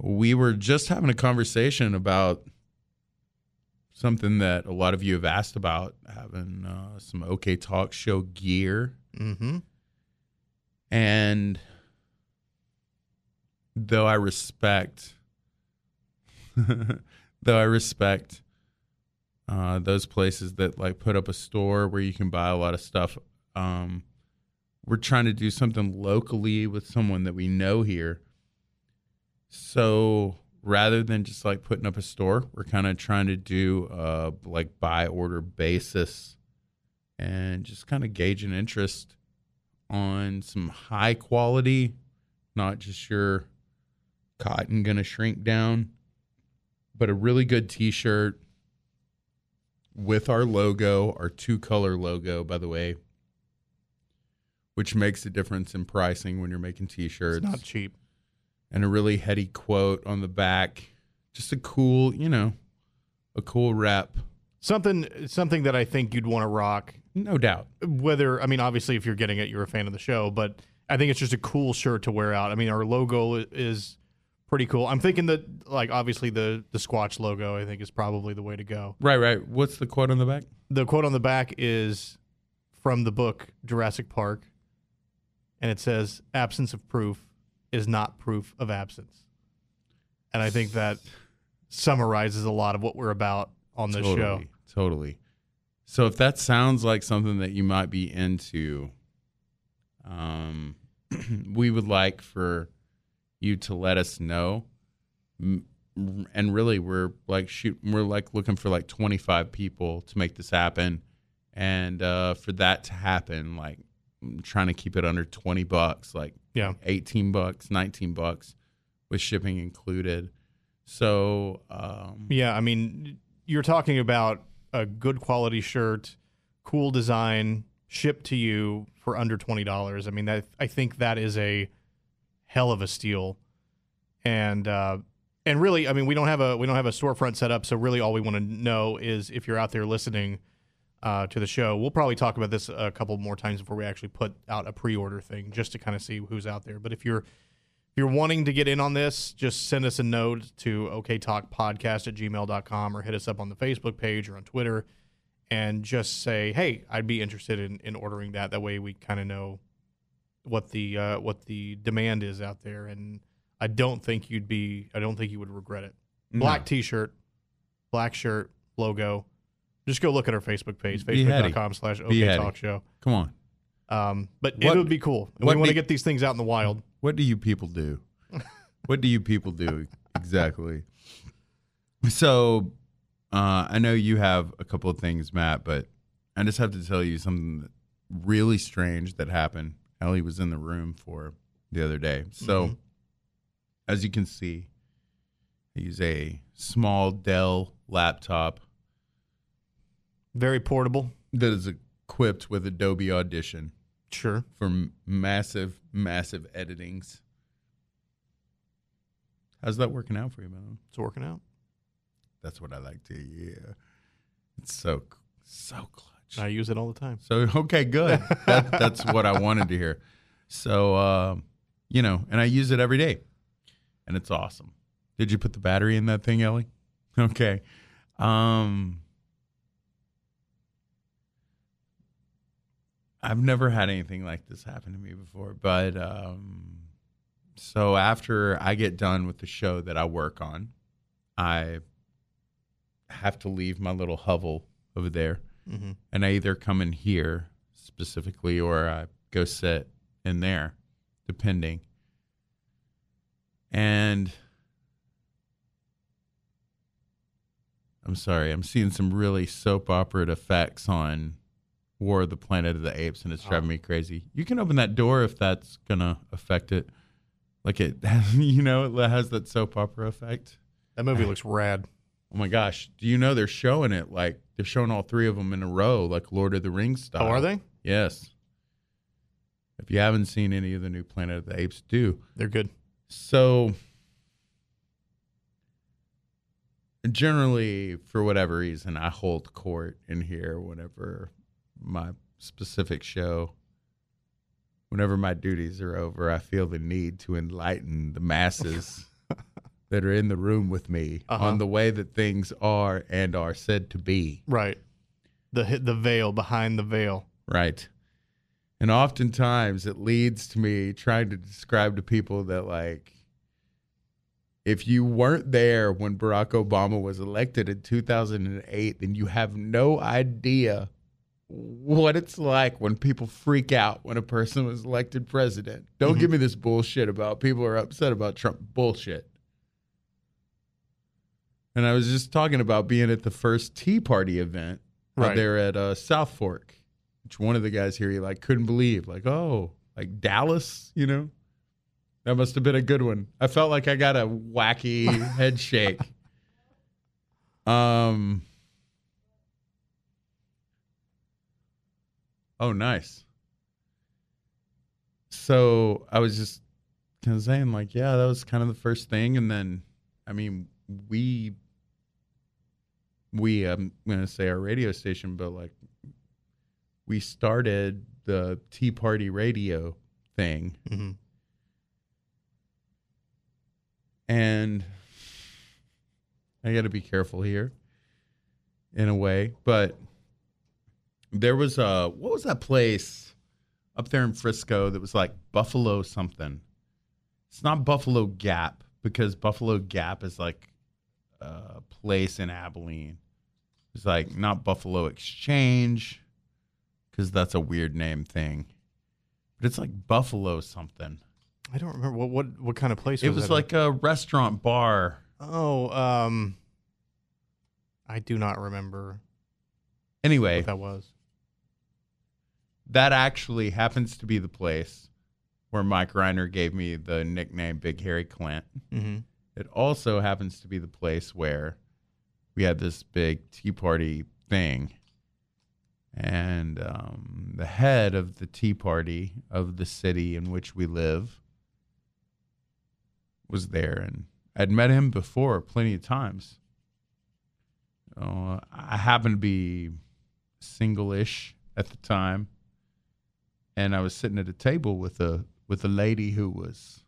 [SPEAKER 5] We were just having a conversation about something that a lot of you have asked about, having uh, some OK Talk show gear.
[SPEAKER 6] Mm-hmm.
[SPEAKER 5] And though I respect, (laughs) though I respect uh, those places that like put up a store where you can buy a lot of stuff, um, we're trying to do something locally with someone that we know here. So rather than just like putting up a store, we're kind of trying to do uh, like buy order basis and just kind of gauge an interest on some high quality, not just your cotton gonna shrink down, but a really good T-shirt with our logo, our two color logo, by the way, which makes a difference in pricing when you're making T-shirts
[SPEAKER 6] It's not cheap.
[SPEAKER 5] and a really heady quote on the back. Just a cool, you know, a cool rep.
[SPEAKER 6] Something something that I think you'd want to rock.
[SPEAKER 5] No doubt.
[SPEAKER 6] Whether I mean, obviously, if you're getting it, you're a fan of the show. But I think it's just a cool shirt to wear out. I mean, our logo is pretty cool. I'm thinking that like obviously the the Squatch logo I think is probably the way to go.
[SPEAKER 5] Right, right. What's the quote on the back?
[SPEAKER 6] The quote on the back is from the book Jurassic Park, and it says, "Absence of proof is not proof of absence." And I think that summarizes a lot of what we're about on this
[SPEAKER 5] totally,
[SPEAKER 6] show.
[SPEAKER 5] Totally. So if that sounds like something that you might be into, um, (clears throat) we would like for you to let us know. And really, we're like shoot, we're like looking for like 25 people to make this happen, and uh, for that to happen, like trying to keep it under 20 bucks, like
[SPEAKER 6] Yeah.
[SPEAKER 5] 18 bucks, 19 bucks, with shipping included. So um,
[SPEAKER 6] Yeah, I mean, you're talking about a good quality shirt, cool design, shipped to you for under twenty dollars. I mean, that I think that is a hell of a steal, and uh, and really, I mean, we don't have a we don't have a storefront set up, so really, all we want to know is if you're out there listening uh, to the show. We'll probably talk about this a couple more times before we actually put out a pre-order thing, just to kind of see who's out there. But if you're if you're wanting to get in on this, just send us a note to oktalkpodcast at gmail.com or hit us up on the Facebook page or on Twitter and just say, hey, I'd be interested in, in ordering that. That way we kind of know what the uh, what the demand is out there. And I don't think you'd be I don't think you would regret it. Black t-shirt, black shirt, logo. Just go look at our Facebook page, facebook.com slash
[SPEAKER 5] heady.
[SPEAKER 6] oktalk show.
[SPEAKER 5] Come on.
[SPEAKER 6] Um, but
[SPEAKER 5] What-
[SPEAKER 6] it would be cool. We want to get these things out in the wild.
[SPEAKER 5] What do you people do? (laughs) what do you people do exactly? So, uh, I know you have a couple of things, Matt, but I just have to tell you something really strange that happened. Ellie was in the room for the other day. So,
[SPEAKER 6] Mhm.
[SPEAKER 5] as you can see, I use a small Dell laptop
[SPEAKER 6] Very portable.
[SPEAKER 5] that is equipped with Adobe Audition.
[SPEAKER 6] Sure.
[SPEAKER 5] for m- massive, massive editings. How's that working out for you, man?
[SPEAKER 6] It's working out.
[SPEAKER 5] That's what I like to hear. It's so, so clutch.
[SPEAKER 6] I use it all the time.
[SPEAKER 5] So okay, good. (laughs) that, that's what I wanted to hear. So, um, you know, and I use it every day, and it's awesome. Did you put the battery in that thing, Ellie? (laughs) Okay. Um, I've never had anything like this happen to me before, but um, so after I get done with the show that I work on, I have to leave my little hovel over there
[SPEAKER 6] Mm-hmm.
[SPEAKER 5] and I either come in here specifically or I go sit in there, depending. And I'm sorry, I'm seeing some really soap opera effects on War of the Planet of the Apes, and it's oh. driving me crazy. You can open that door if that's gonna affect it. Like it, (laughs) you know, it has that soap opera effect.
[SPEAKER 6] That movie looks rad.
[SPEAKER 5] Oh my gosh! Do you know they're showing it like they're showing all three of them in a row, like Lord of the Rings style?
[SPEAKER 6] Oh, are they?
[SPEAKER 5] Yes. If you haven't seen any of the new Planet of the Apes, do.
[SPEAKER 6] They're good.
[SPEAKER 5] So, generally, for whatever reason, I hold court in here whenever my specific show, whenever my duties are over, I feel the need to enlighten the masses (laughs) that are in the room with me
[SPEAKER 6] Uh-huh.
[SPEAKER 5] on the way that things are and are said to be.
[SPEAKER 6] Right. The the veil behind the veil.
[SPEAKER 5] Right. And oftentimes it leads to me trying to describe to people that, like, if you weren't there when Barack Obama was elected in 2008, then you have no idea what it's like when people freak out when a person was elected president. Don't give me this bullshit about people are upset about Trump. Bullshit. And I was just talking about being at the first Tea Party event
[SPEAKER 6] Right.
[SPEAKER 5] there at uh, South Fork, which one of the guys here he like couldn't believe, like, oh, like Dallas, you know. That must have been a good one. I felt like I got a wacky (laughs) head shake. Um. Oh, nice. So I was just kind of saying, like, yeah, that was kind of the first thing, and then, I mean, we, we, I'm gonna say our radio station, but like, we started the Tea Party radio thing
[SPEAKER 6] hmm
[SPEAKER 5] and I got to be careful here in a way, but there was a what was that place up there in Frisco that was like Buffalo something. It's not Buffalo Gap because Buffalo Gap is like a place in Abilene. It's like not Buffalo Exchange because that's a weird name thing. But it's like Buffalo something.
[SPEAKER 6] I don't remember what what what kind of place
[SPEAKER 5] It
[SPEAKER 6] was It was
[SPEAKER 5] like a restaurant bar.
[SPEAKER 6] oh um I do not remember
[SPEAKER 5] Anyway,
[SPEAKER 6] what that was.
[SPEAKER 5] That actually happens to be the place where Mike Reiner gave me the nickname Big Harry Clint.
[SPEAKER 6] hmm
[SPEAKER 5] It also happens to be the place where we had this big tea party thing. And um, the head of the tea party of the city in which we live was there. And I'd met him before plenty of times. Uh, I happened to be single ish at the time. And I was sitting at a table with a with a lady who was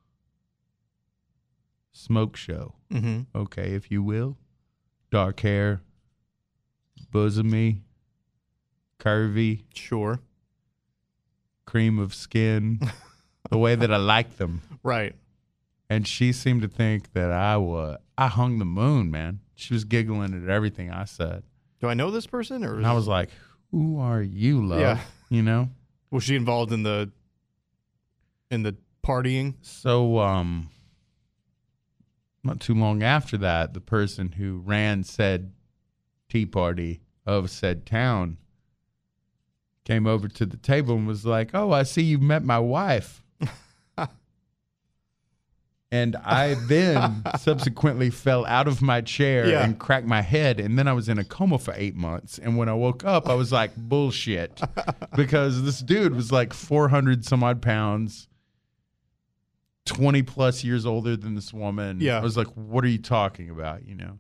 [SPEAKER 5] smoke show
[SPEAKER 6] hmm
[SPEAKER 5] okay, if you will. Dark hair, bosomy, curvy,
[SPEAKER 6] Sure.
[SPEAKER 5] cream of skin, (laughs) the way that I like them.
[SPEAKER 6] Right.
[SPEAKER 5] And she seemed to think that I was, I hung the moon, man. She was giggling at everything I said.
[SPEAKER 6] Do I know this person or
[SPEAKER 5] And I was like, who are you, love?
[SPEAKER 6] Yeah.
[SPEAKER 5] You know?
[SPEAKER 6] Was she involved in the in the partying?
[SPEAKER 5] So, um, not too long after that, the person who ran said tea party of said town came over to the table and was like, "Oh, I see you met my wife." And I then (laughs) subsequently fell out of my chair
[SPEAKER 6] Yeah.
[SPEAKER 5] and cracked my head, and then I was in a coma for eight months. And when I woke up, I was like, (laughs) "Bullshit," because this dude was like four hundred some odd pounds. 20 plus years older than this woman.
[SPEAKER 6] Yeah.
[SPEAKER 5] I was like, what are you talking about? You know?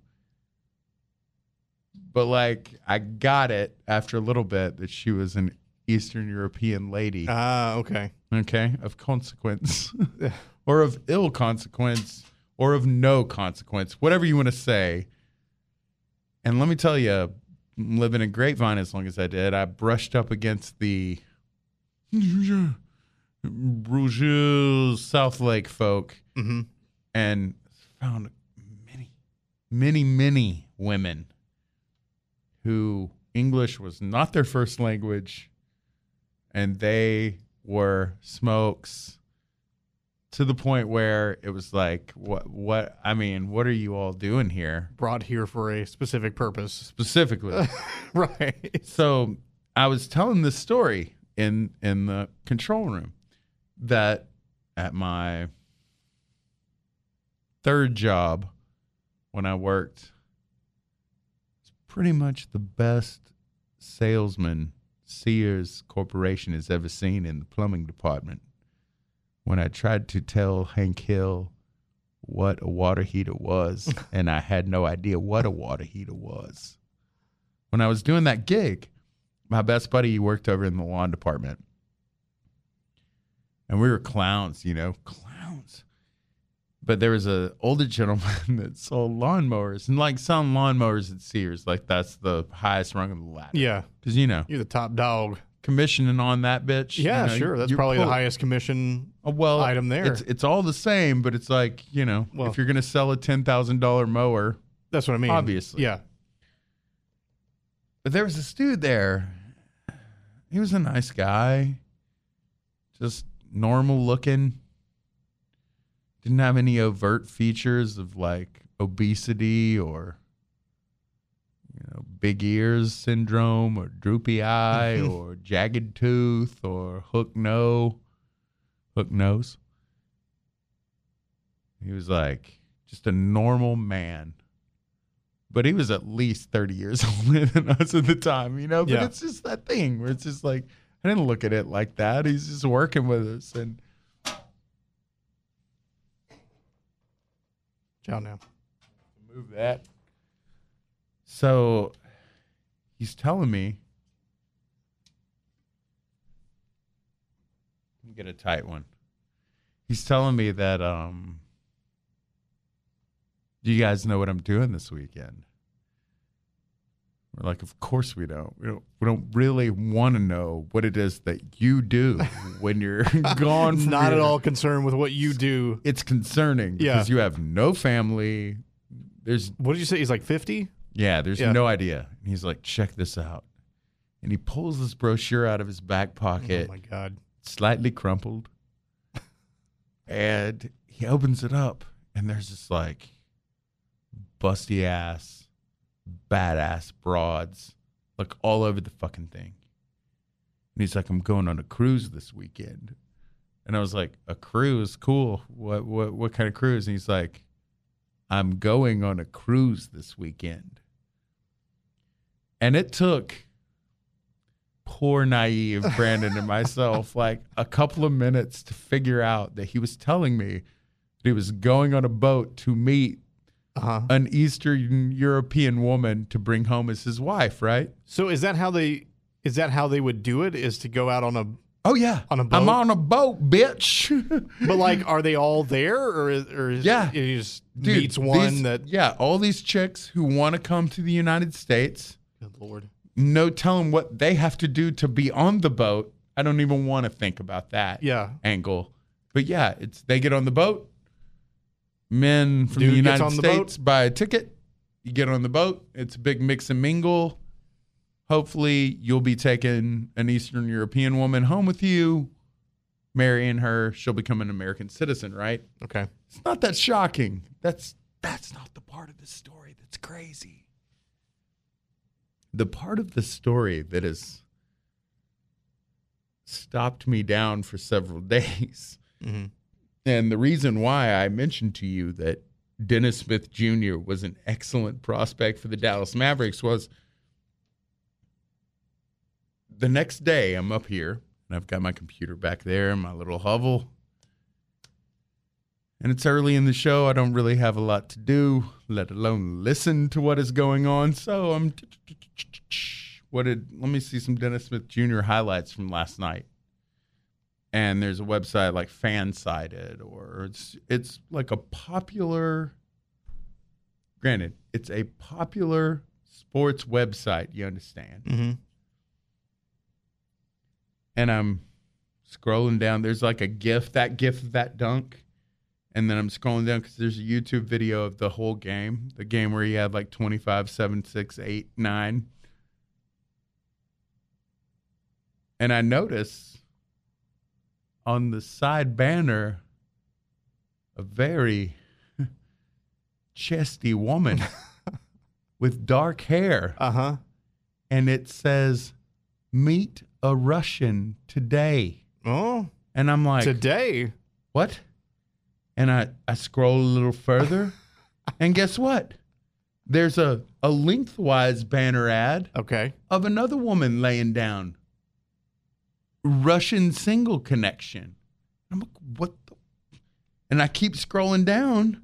[SPEAKER 5] But like, I got it after a little bit that she was an Eastern European lady.
[SPEAKER 6] Ah, okay.
[SPEAKER 5] okay. Of consequence (laughs) or of ill consequence or of no consequence, whatever you want to say. And let me tell you, living in Grapevine as long as I did, I brushed up against the Bruges South Lake folk
[SPEAKER 6] hmm
[SPEAKER 5] and found many, many, many women who English was not their first language and they were smokes to the point where it was like what what I mean what are you all doing here
[SPEAKER 6] Brought here for a specific purpose.
[SPEAKER 5] specifically (laughs)
[SPEAKER 6] right.
[SPEAKER 5] so I was telling this story in in the control room that at my third job when I worked it's pretty much the best salesman Sears Corporation has ever seen in the plumbing department. When I tried to tell Hank Hill what a water heater was, (laughs) and I had no idea what a water heater was. When I was doing that gig, my best buddy worked over in the lawn department. And we were clowns, you know, clowns. But there was a older gentleman (laughs) that sold lawnmowers and like selling lawnmowers at Sears, like that's the highest rung of the ladder.
[SPEAKER 6] Yeah.
[SPEAKER 5] Because you know,
[SPEAKER 6] You're the top dog.
[SPEAKER 5] Commissioning on that bitch.
[SPEAKER 6] Yeah,
[SPEAKER 5] you know,
[SPEAKER 6] sure. That's probably the highest commission.
[SPEAKER 5] uh, well
[SPEAKER 6] item there.
[SPEAKER 5] It's it's all the same, but it's like you know,
[SPEAKER 6] Well-
[SPEAKER 5] if you're gonna sell a ten thousand dollar mower,
[SPEAKER 6] That's what I mean.
[SPEAKER 5] Obviously.
[SPEAKER 6] Yeah.
[SPEAKER 5] But there was this dude there. He was a nice guy, just normal looking. Didn't have any overt features of like obesity or big ears syndrome or droopy eye mm-hmm. or jagged tooth or hook no hook nose. He was like just a normal man. But he was at least 30 years (laughs) older than us at the time, you know? But
[SPEAKER 6] Yeah.
[SPEAKER 5] it's just that thing where it's just like, I didn't look at it like that. He's just working with us. And
[SPEAKER 6] Ciao now.
[SPEAKER 5] move that. So he's telling me, Let me get a tight one. He's telling me that, um, do you guys know what I'm doing this weekend? We're like, of course we don't. We don't. We don't really want to know what it is that you do (laughs) when you're gone. From
[SPEAKER 6] Not at all concerned with what you do.
[SPEAKER 5] It's concerning
[SPEAKER 6] Yeah.
[SPEAKER 5] because you have no family. There's
[SPEAKER 6] What did you say? He's like 50?
[SPEAKER 5] Yeah, there's
[SPEAKER 6] Yeah.
[SPEAKER 5] no idea. And he's like, check this out. And he pulls this brochure out of his back
[SPEAKER 6] oh
[SPEAKER 5] pocket.
[SPEAKER 6] Oh my God.
[SPEAKER 5] slightly crumpled. and he opens it up, and there's this like busty ass, badass broads, like all over the fucking thing. And he's like, I'm going on a cruise this weekend. And I was like, a cruise? Cool. What what what kind of cruise? And he's like, I'm going on a cruise this weekend. And it took poor naive Brandon and myself (laughs) like a couple of minutes to figure out that he was telling me that he was going on a boat to meet
[SPEAKER 6] Uh-huh.
[SPEAKER 5] an Eastern European woman to bring home as his wife, right?
[SPEAKER 6] So is that how they is that how they would do it? Is to go out on a
[SPEAKER 5] Oh yeah,
[SPEAKER 6] On a
[SPEAKER 5] I'm on a boat, bitch. (laughs)
[SPEAKER 6] but like are they all there or is or is
[SPEAKER 5] Yeah.
[SPEAKER 6] he just
[SPEAKER 5] Dude,
[SPEAKER 6] meets one
[SPEAKER 5] these-
[SPEAKER 6] that
[SPEAKER 5] yeah, all these chicks who want to come to the United States,
[SPEAKER 6] Good lord.
[SPEAKER 5] no telling what they have to do to be on the boat. I don't even want to think about that.
[SPEAKER 6] Yeah.
[SPEAKER 5] angle. But yeah, it's they get on the boat. Men from
[SPEAKER 6] Dude
[SPEAKER 5] the United
[SPEAKER 6] the
[SPEAKER 5] States buy a ticket. You get on the boat. It's a big mix and mingle. Hopefully, you'll be taking an Eastern European woman home with you, marrying her. She'll become an American citizen, right?
[SPEAKER 6] Okay.
[SPEAKER 5] It's not that shocking. That's that's not the part of the story that's crazy. The part of the story that has stopped me down for several (laughs) days.
[SPEAKER 6] Mhm.
[SPEAKER 5] And the reason why I mentioned to you that Dennis Smith Jr. was an excellent prospect for the Dallas Mavericks was the next day I'm up here and I've got my computer back there, in my little hovel. And it's early in the show. I don't really have a lot to do, let alone listen to what is going on. So I'm what did let me see some Dennis Smith Jr. highlights from last night. And there's a website like Fansided or it's it's like a popular granted, it's a popular sports website, you understand
[SPEAKER 6] Mm-hmm.
[SPEAKER 5] and I'm scrolling down. There's like a GIF, that GIF of that dunk. And then I'm scrolling down because there's a YouTube video of the whole game, the game where he had like 25, 7, 6, 8, 9. And I notice on the side banner a very (laughs) chesty woman (laughs) with dark hair
[SPEAKER 6] Uh-huh.
[SPEAKER 5] and it says meet a Russian today.
[SPEAKER 6] Oh,
[SPEAKER 5] And I'm like,
[SPEAKER 6] today.
[SPEAKER 5] what? And I, I scroll a little further, (laughs) and guess what? There's a, a lengthwise banner ad
[SPEAKER 6] Okay.
[SPEAKER 5] of another woman laying down. Russian single connection. I'm like, what the? And I keep scrolling down.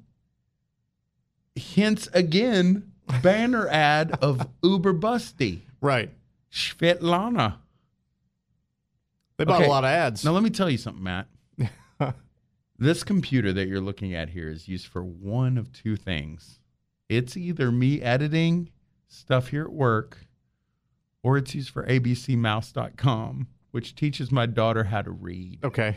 [SPEAKER 5] Hence again, banner ad of (laughs) Uber Busty.
[SPEAKER 6] Right.
[SPEAKER 5] Svetlana.
[SPEAKER 6] They bought
[SPEAKER 5] Okay.
[SPEAKER 6] a lot of ads.
[SPEAKER 5] Now let me tell you something, Matt. This computer that you're looking at here is used for one of two things. It's either me editing stuff here at work, or it's used for abcmouse.com, which teaches my daughter how to read.
[SPEAKER 6] okay.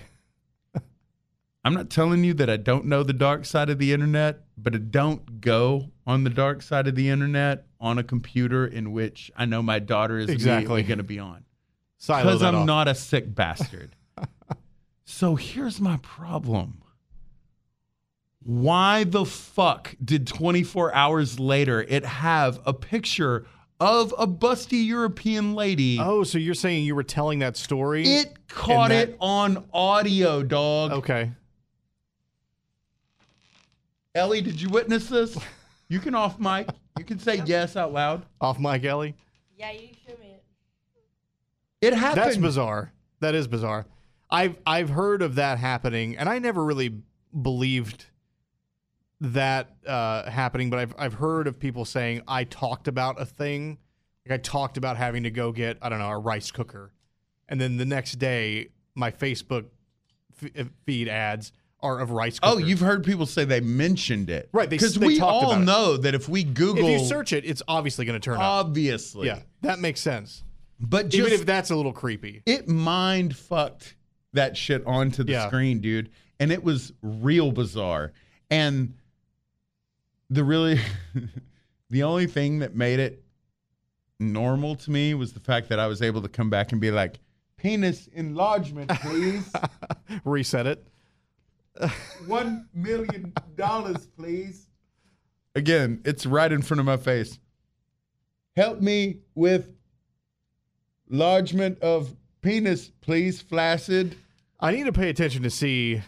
[SPEAKER 5] I'm not telling you that I don't know the dark side of the internet, but I don't go on the dark side of the internet on a computer in which I know my daughter is
[SPEAKER 6] Exactly.
[SPEAKER 5] going to be on. Because I'm
[SPEAKER 6] off.
[SPEAKER 5] not a sick bastard. So here's my problem. Why the fuck did 24 hours later it have a picture of a busty European lady?
[SPEAKER 6] Oh, so you're saying you were telling that story?
[SPEAKER 5] it caught
[SPEAKER 6] that-
[SPEAKER 5] it on audio, dog.
[SPEAKER 6] Okay.
[SPEAKER 5] Ellie, did you witness this? You can off mic. You can say yes out loud.
[SPEAKER 6] Off mic Ellie.
[SPEAKER 7] Yeah, you showed me it.
[SPEAKER 5] It happened.
[SPEAKER 6] That's bizarre. That is bizarre. I've I've heard of that happening, and I never really believed that uh, happening. But I've I've heard of people saying I talked about a thing, like I talked about having to go get I don't know a rice cooker, and then the next day my Facebook f- feed ads are of rice. Cooker.
[SPEAKER 5] Oh, you've heard people say they mentioned it,
[SPEAKER 6] Right,
[SPEAKER 5] Because we
[SPEAKER 6] talked
[SPEAKER 5] all
[SPEAKER 6] about it.
[SPEAKER 5] know that if we Google,
[SPEAKER 6] if you search it, it's obviously going to turn up.
[SPEAKER 5] obviously,
[SPEAKER 6] Yeah, that makes sense.
[SPEAKER 5] But just
[SPEAKER 6] Even if that's a little creepy.
[SPEAKER 5] it mind fucked that shit onto the
[SPEAKER 6] Yeah.
[SPEAKER 5] screen, dude. And it was real bizarre. And the really, (laughs) the only thing that made it normal to me was the fact that I was able to come back and be like, penis enlargement, please. (laughs)
[SPEAKER 6] Reset it. (laughs)
[SPEAKER 5] One million dollars, please. Again, it's right in front of my face. Help me with enlargement of penis, please, flaccid.
[SPEAKER 6] I need to pay attention to see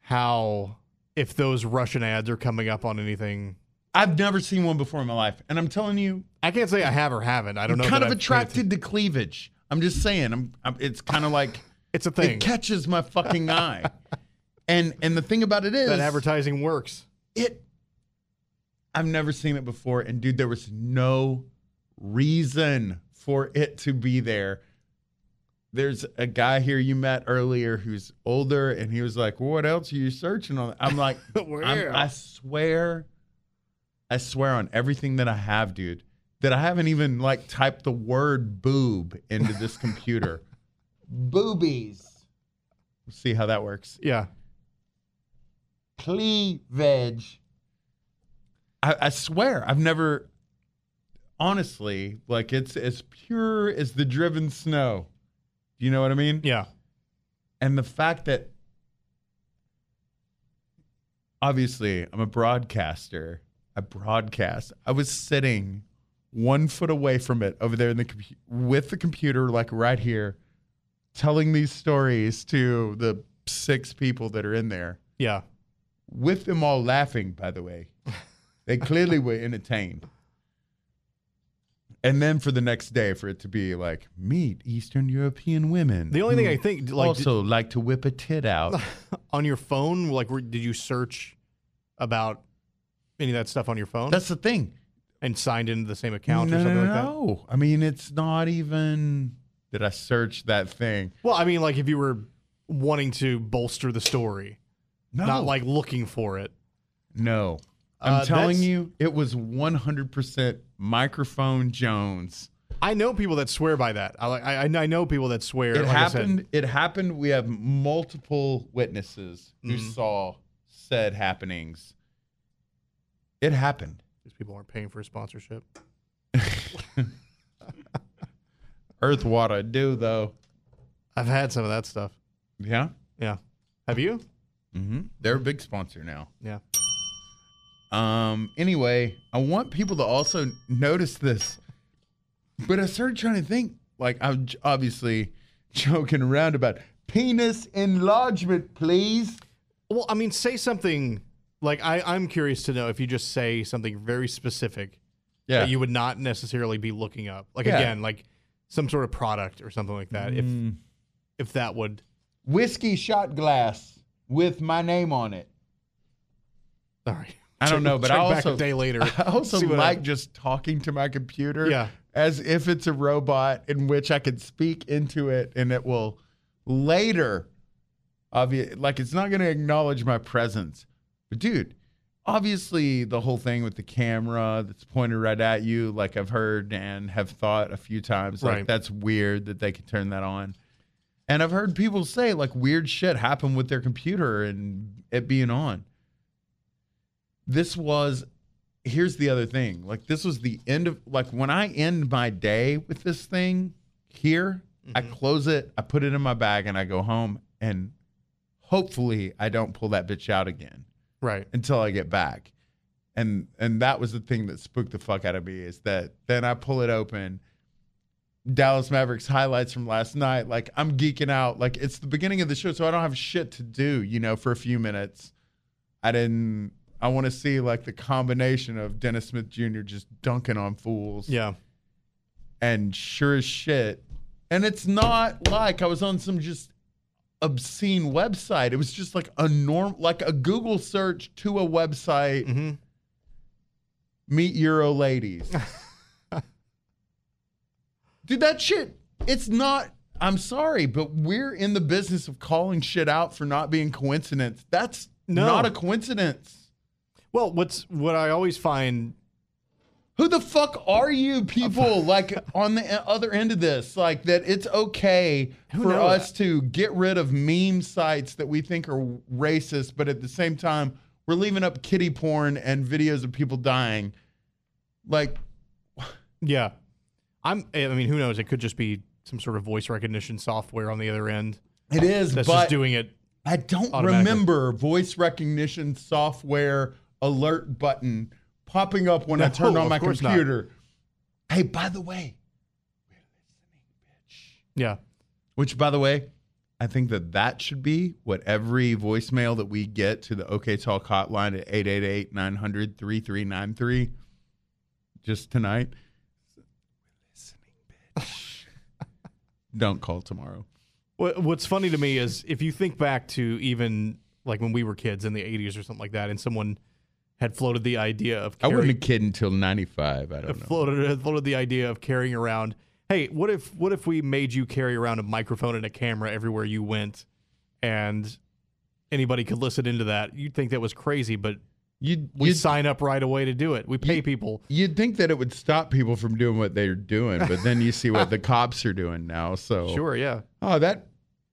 [SPEAKER 6] how if those Russian ads are coming up on anything.
[SPEAKER 5] I've never seen one before in my life, and I'm telling you,
[SPEAKER 6] I can't say I have or haven't. I don't know.
[SPEAKER 5] I'm kind of
[SPEAKER 6] I've
[SPEAKER 5] attracted to cleavage. I'm just saying. I'm. I'm it's kind of like (laughs)
[SPEAKER 6] It's a thing.
[SPEAKER 5] it catches my fucking eye. (laughs) And and the thing about it is
[SPEAKER 6] that advertising works.
[SPEAKER 5] it. I've never seen it before, and dude, there was no reason for it to be there. There's a guy here you met earlier who's older, and he was like, well, "What else are you searching on?" I'm like, (laughs)
[SPEAKER 6] Where?
[SPEAKER 5] I'm, I swear, I swear on everything that I have, dude, that I haven't even like typed the word boob into this computer. (laughs) Boobies. We'll see how that works.
[SPEAKER 6] Yeah.
[SPEAKER 5] Cleavage. I, I swear, I've never, honestly, like it's as pure as the driven snow. Do you know what I mean?
[SPEAKER 6] Yeah.
[SPEAKER 5] and the fact that obviously I'm a broadcaster, I broadcast. I was sitting one foot away from it over there in the compu- with the computer, like right here, telling these stories to the six people that are in there,
[SPEAKER 6] Yeah.
[SPEAKER 5] with them all laughing. By the way, (laughs) they clearly were entertained. And then for the next day, for it to be like meet Eastern European women.
[SPEAKER 6] The only thing I hmm. think, like,
[SPEAKER 5] also like to whip a tit out. (laughs)
[SPEAKER 6] on your phone, like, where, did you search about any of that stuff on your phone
[SPEAKER 5] That's the thing.
[SPEAKER 6] and signed into the same account
[SPEAKER 5] no,
[SPEAKER 6] or something
[SPEAKER 5] no,
[SPEAKER 6] like that?
[SPEAKER 5] no. I mean, it's not even. Did I search that thing?
[SPEAKER 6] Well, I mean, like, if you were wanting to bolster the story,
[SPEAKER 5] No,
[SPEAKER 6] not like looking for it.
[SPEAKER 5] no. I'm
[SPEAKER 6] Uh,
[SPEAKER 5] telling you, it was 100% microphone Jones.
[SPEAKER 6] I know people that swear by that. I like. I, I know people that swear.
[SPEAKER 5] It
[SPEAKER 6] like
[SPEAKER 5] happened. It happened. We have multiple witnesses who
[SPEAKER 6] Mm-hmm.
[SPEAKER 5] saw said happenings. It happened.
[SPEAKER 6] These people aren't paying for a sponsorship. (laughs)
[SPEAKER 5] Earth, water, do though.
[SPEAKER 6] I've had some of that stuff.
[SPEAKER 5] Yeah.
[SPEAKER 6] Yeah. Have you?
[SPEAKER 5] Mm-hmm. They're a big sponsor now.
[SPEAKER 6] Yeah.
[SPEAKER 5] Um. Anyway, I want people to also notice this, but I started trying to think. Like I'm obviously (laughs) joking around about penis enlargement, please.
[SPEAKER 6] Well, I mean, say something like I, I'm curious to know if you just say something very specific
[SPEAKER 5] Yeah.
[SPEAKER 6] that you would not necessarily be looking up. Like
[SPEAKER 5] Yeah.
[SPEAKER 6] again, like some sort of product or something like that. If
[SPEAKER 5] Mm.
[SPEAKER 6] if that would
[SPEAKER 5] Whiskey shot glass with my name on it.
[SPEAKER 6] all right.
[SPEAKER 5] I don't know, but I
[SPEAKER 6] back
[SPEAKER 5] also
[SPEAKER 6] a day later. (laughs)
[SPEAKER 5] I also like
[SPEAKER 6] happens.
[SPEAKER 5] just talking to my computer.
[SPEAKER 6] Yeah.
[SPEAKER 5] As if it's a robot in which I can speak into it and it will later obvious like it's not gonna acknowledge my presence. But dude, obviously the whole thing with the camera that's pointed right at you, like I've heard and have thought a few times, like
[SPEAKER 6] Right.
[SPEAKER 5] that's weird that they could turn that on. And I've heard people say like weird shit happen with their computer and it being on. This was here's the other thing. Like this was the end of like when I end my day with this thing here, I mm-hmm. close it, I put it in my bag and I go home and hopefully I don't pull that bitch out again
[SPEAKER 6] Right.
[SPEAKER 5] until I get back. And and that was the thing that spooked the fuck out of me is that then I pull it open. Dallas Mavericks highlights from last night. Like I'm geeking out. Like it's the beginning of the show, so I don't have shit to do, you know, for a few minutes. I didn't I want to see like the combination of Dennis Smith Jr. just dunking on fools.
[SPEAKER 6] Yeah.
[SPEAKER 5] And sure as shit. And it's not like I was on some just obscene website. It was just like a norm like a Google search to a website.
[SPEAKER 6] Mm-hmm.
[SPEAKER 5] Meet Euro ladies. (laughs) Dude, that shit, it's not I'm sorry, but we're in the business of calling shit out for not being coincidence. That's
[SPEAKER 6] No.
[SPEAKER 5] not a coincidence.
[SPEAKER 6] Well, what's what I always find
[SPEAKER 5] Who the fuck are you people (laughs) like on the other end of this? Like that it's okay
[SPEAKER 6] Who
[SPEAKER 5] for us to get rid of meme sites that we think are racist, but at the same time, we're leaving up kitty porn and videos of people dying. Like
[SPEAKER 6] Yeah. I'm I mean, who knows? It could just be some sort of voice recognition software on the other end
[SPEAKER 5] it is,
[SPEAKER 6] that's
[SPEAKER 5] but
[SPEAKER 6] just doing it.
[SPEAKER 5] I don't remember voice recognition software alert button popping up when I turn on my
[SPEAKER 6] course not.
[SPEAKER 5] computer. Hey, by the way, bitch
[SPEAKER 6] Yeah.
[SPEAKER 5] which by the way, I think that that should be what every voicemail that we get to the OK Talk hotline at 888 900 3393 just tonight. Listening, bitch. (laughs) don't call tomorrow.
[SPEAKER 6] What's funny to me is if you think back to even like when we were kids in the 80s or something like that, and someone had floated the idea of
[SPEAKER 5] I wasn't a
[SPEAKER 6] carrying,
[SPEAKER 5] kid until 95. I don't know.
[SPEAKER 6] floated floated the idea of carrying around. Hey, what if what if we made you carry around a microphone and a camera everywhere you went, and anybody could listen into that? You'd think that was crazy, but
[SPEAKER 5] You'd,
[SPEAKER 6] we
[SPEAKER 5] you'd,
[SPEAKER 6] sign up right away to do it. We pay
[SPEAKER 5] You-
[SPEAKER 6] people.
[SPEAKER 5] you'd think that it would stop people from doing what they're doing, but then you see what the (laughs) cops are doing now. So
[SPEAKER 6] Sure, yeah.
[SPEAKER 5] Oh, that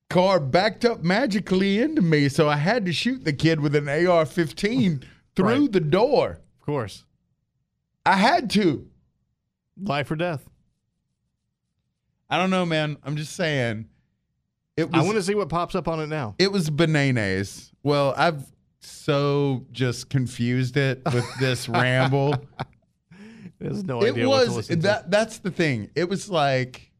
[SPEAKER 5] car backed up magically into me, so I had to shoot the kid with an AR-15 through
[SPEAKER 6] Right.
[SPEAKER 5] the door.
[SPEAKER 6] Of course.
[SPEAKER 5] I had to.
[SPEAKER 6] Life or death.
[SPEAKER 5] I don't know, man. I'm just saying. It
[SPEAKER 6] I want to see what pops up on it now.
[SPEAKER 5] It was bananas. Well, I've so just confused it with this (laughs) ramble.
[SPEAKER 6] There's no
[SPEAKER 5] it
[SPEAKER 6] idea what to
[SPEAKER 5] was
[SPEAKER 6] listen to.
[SPEAKER 5] that. That's the thing. It was like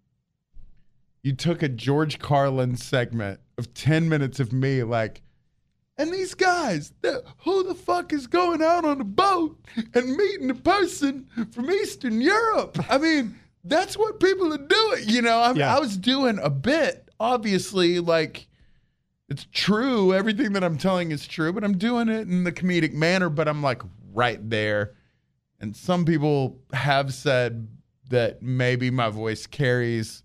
[SPEAKER 5] you took a George Carlin segment of ten minutes of me, like, and these guys, who the fuck is going out on a boat and meeting a person from Eastern Europe? I mean, that's what people are doing. You know, I,
[SPEAKER 6] Yeah.
[SPEAKER 5] I was doing a bit, obviously, like. It's true. Everything that I'm telling is true, but I'm doing it in the comedic manner. But I'm like right there. And some people have said that maybe my voice carries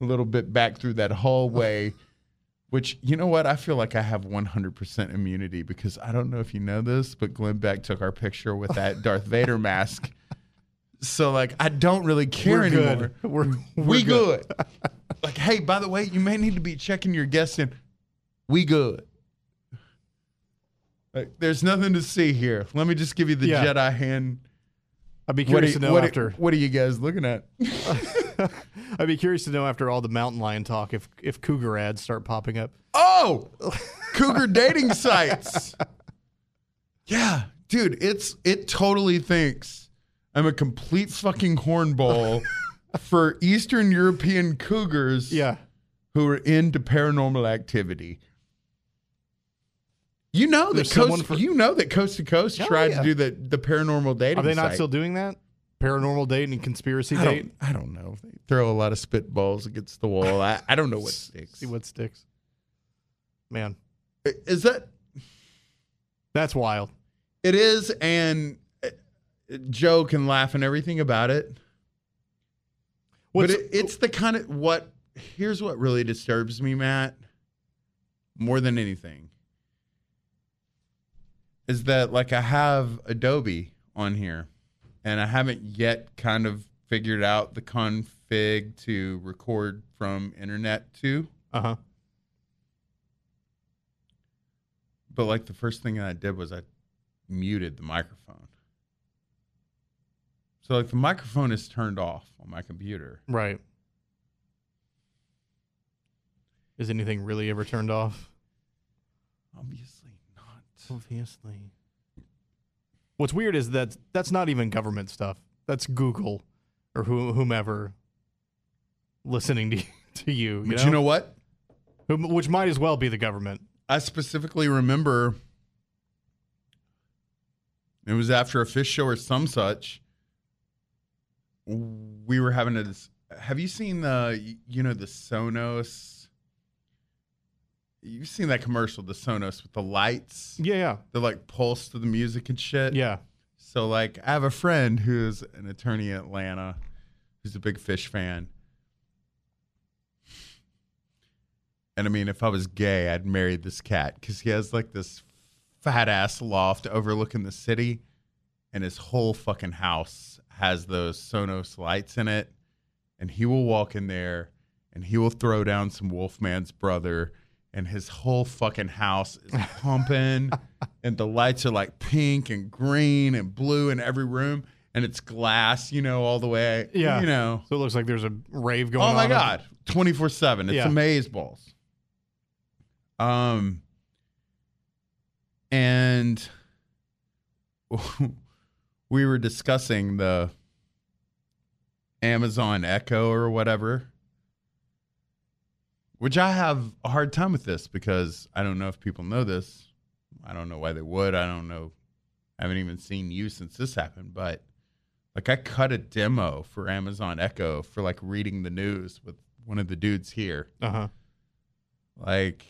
[SPEAKER 5] a little bit back through that hallway, (laughs) which, you know what? I feel like I have 100% immunity because I don't know if you know this, but Glenn Beck took our picture with that (laughs) Darth Vader mask. So, like, I don't really care
[SPEAKER 6] We're
[SPEAKER 5] anymore.
[SPEAKER 6] good. (laughs) We're, we're
[SPEAKER 5] we good. like, hey, by the way, you may need to be checking your guests in. We good. Like, there's nothing to see here. Let me just give you the
[SPEAKER 6] Yeah.
[SPEAKER 5] Jedi hand.
[SPEAKER 6] I'd be
[SPEAKER 5] What
[SPEAKER 6] curious
[SPEAKER 5] you-
[SPEAKER 6] to know
[SPEAKER 5] what, are-
[SPEAKER 6] after.
[SPEAKER 5] what are you guys looking at? (laughs) (laughs)
[SPEAKER 6] I'd be curious to know after all the mountain lion talk if if cougar ads start popping up.
[SPEAKER 5] Oh, (laughs) cougar dating sites. Yeah, dude, it's it totally thinks I'm a complete fucking hornball (laughs) for Eastern European cougars.
[SPEAKER 6] Yeah.
[SPEAKER 5] who are into paranormal activity. You know that
[SPEAKER 6] There's
[SPEAKER 5] coast,
[SPEAKER 6] for-
[SPEAKER 5] you know that Coast to Coast
[SPEAKER 6] Oh,
[SPEAKER 5] tried
[SPEAKER 6] yeah.
[SPEAKER 5] to do the the paranormal dating.
[SPEAKER 6] Are they not
[SPEAKER 5] site.
[SPEAKER 6] still doing that? Paranormal date and conspiracy
[SPEAKER 5] I
[SPEAKER 6] date.
[SPEAKER 5] I don't know. They throw a lot of spitballs against the wall. I, I don't know what (laughs) sticks.
[SPEAKER 6] See what sticks. Man,
[SPEAKER 5] Is that
[SPEAKER 6] that's wild.
[SPEAKER 5] it is and uh, Joe can laugh and everything about it.
[SPEAKER 6] What's,
[SPEAKER 5] but it, it's the kind of what here's what really disturbs me, Matt, more than anything. Is that like I have Adobe on here and I haven't yet kind of figured out the config to record from internet to.
[SPEAKER 6] uh huh.
[SPEAKER 5] But like the first thing I did was I muted the microphone. So like the microphone is turned off on my computer.
[SPEAKER 6] Right. Is anything really ever turned off?
[SPEAKER 5] Obviously not.
[SPEAKER 6] Obviously. What's weird is that that's not even government stuff. That's Google or who, whomever listening to (laughs) to you. You
[SPEAKER 5] But
[SPEAKER 6] know?
[SPEAKER 5] you know what?
[SPEAKER 6] Which might as well be the government.
[SPEAKER 5] I specifically remember It was after a Phish show or some such. We were having a. Have you seen the you know the Sonos? You've seen that commercial, the Sonos with the lights.
[SPEAKER 6] Yeah, yeah,
[SPEAKER 5] They like pulse to the music and shit.
[SPEAKER 6] yeah.
[SPEAKER 5] So like I have a friend who's an attorney in Atlanta who's a big Phish fan. And I mean, if I was gay, I'd marry this cat because he has like this fat ass loft overlooking the city, and his whole fucking house has those Sonos lights in it. And he will walk in there and he will throw down some Wolfman's brother, and his whole fucking house is pumping, (laughs) and the lights are like pink and green and blue in every room, and it's glass, you know, all the way.
[SPEAKER 6] Yeah.
[SPEAKER 5] You know.
[SPEAKER 6] So it looks like there's a rave going on.
[SPEAKER 5] Oh
[SPEAKER 6] on.
[SPEAKER 5] my god, twenty four seven. It's
[SPEAKER 6] Yeah.
[SPEAKER 5] amaze balls. Um, and (laughs) we were discussing the Amazon Echo or whatever, which I have a hard time with this because I don't know if people know this. I don't know why they would. I don't know. I haven't even seen you since this happened, but like I cut a demo for Amazon Echo for like reading the news with one of the dudes here.
[SPEAKER 6] Uh huh.
[SPEAKER 5] Like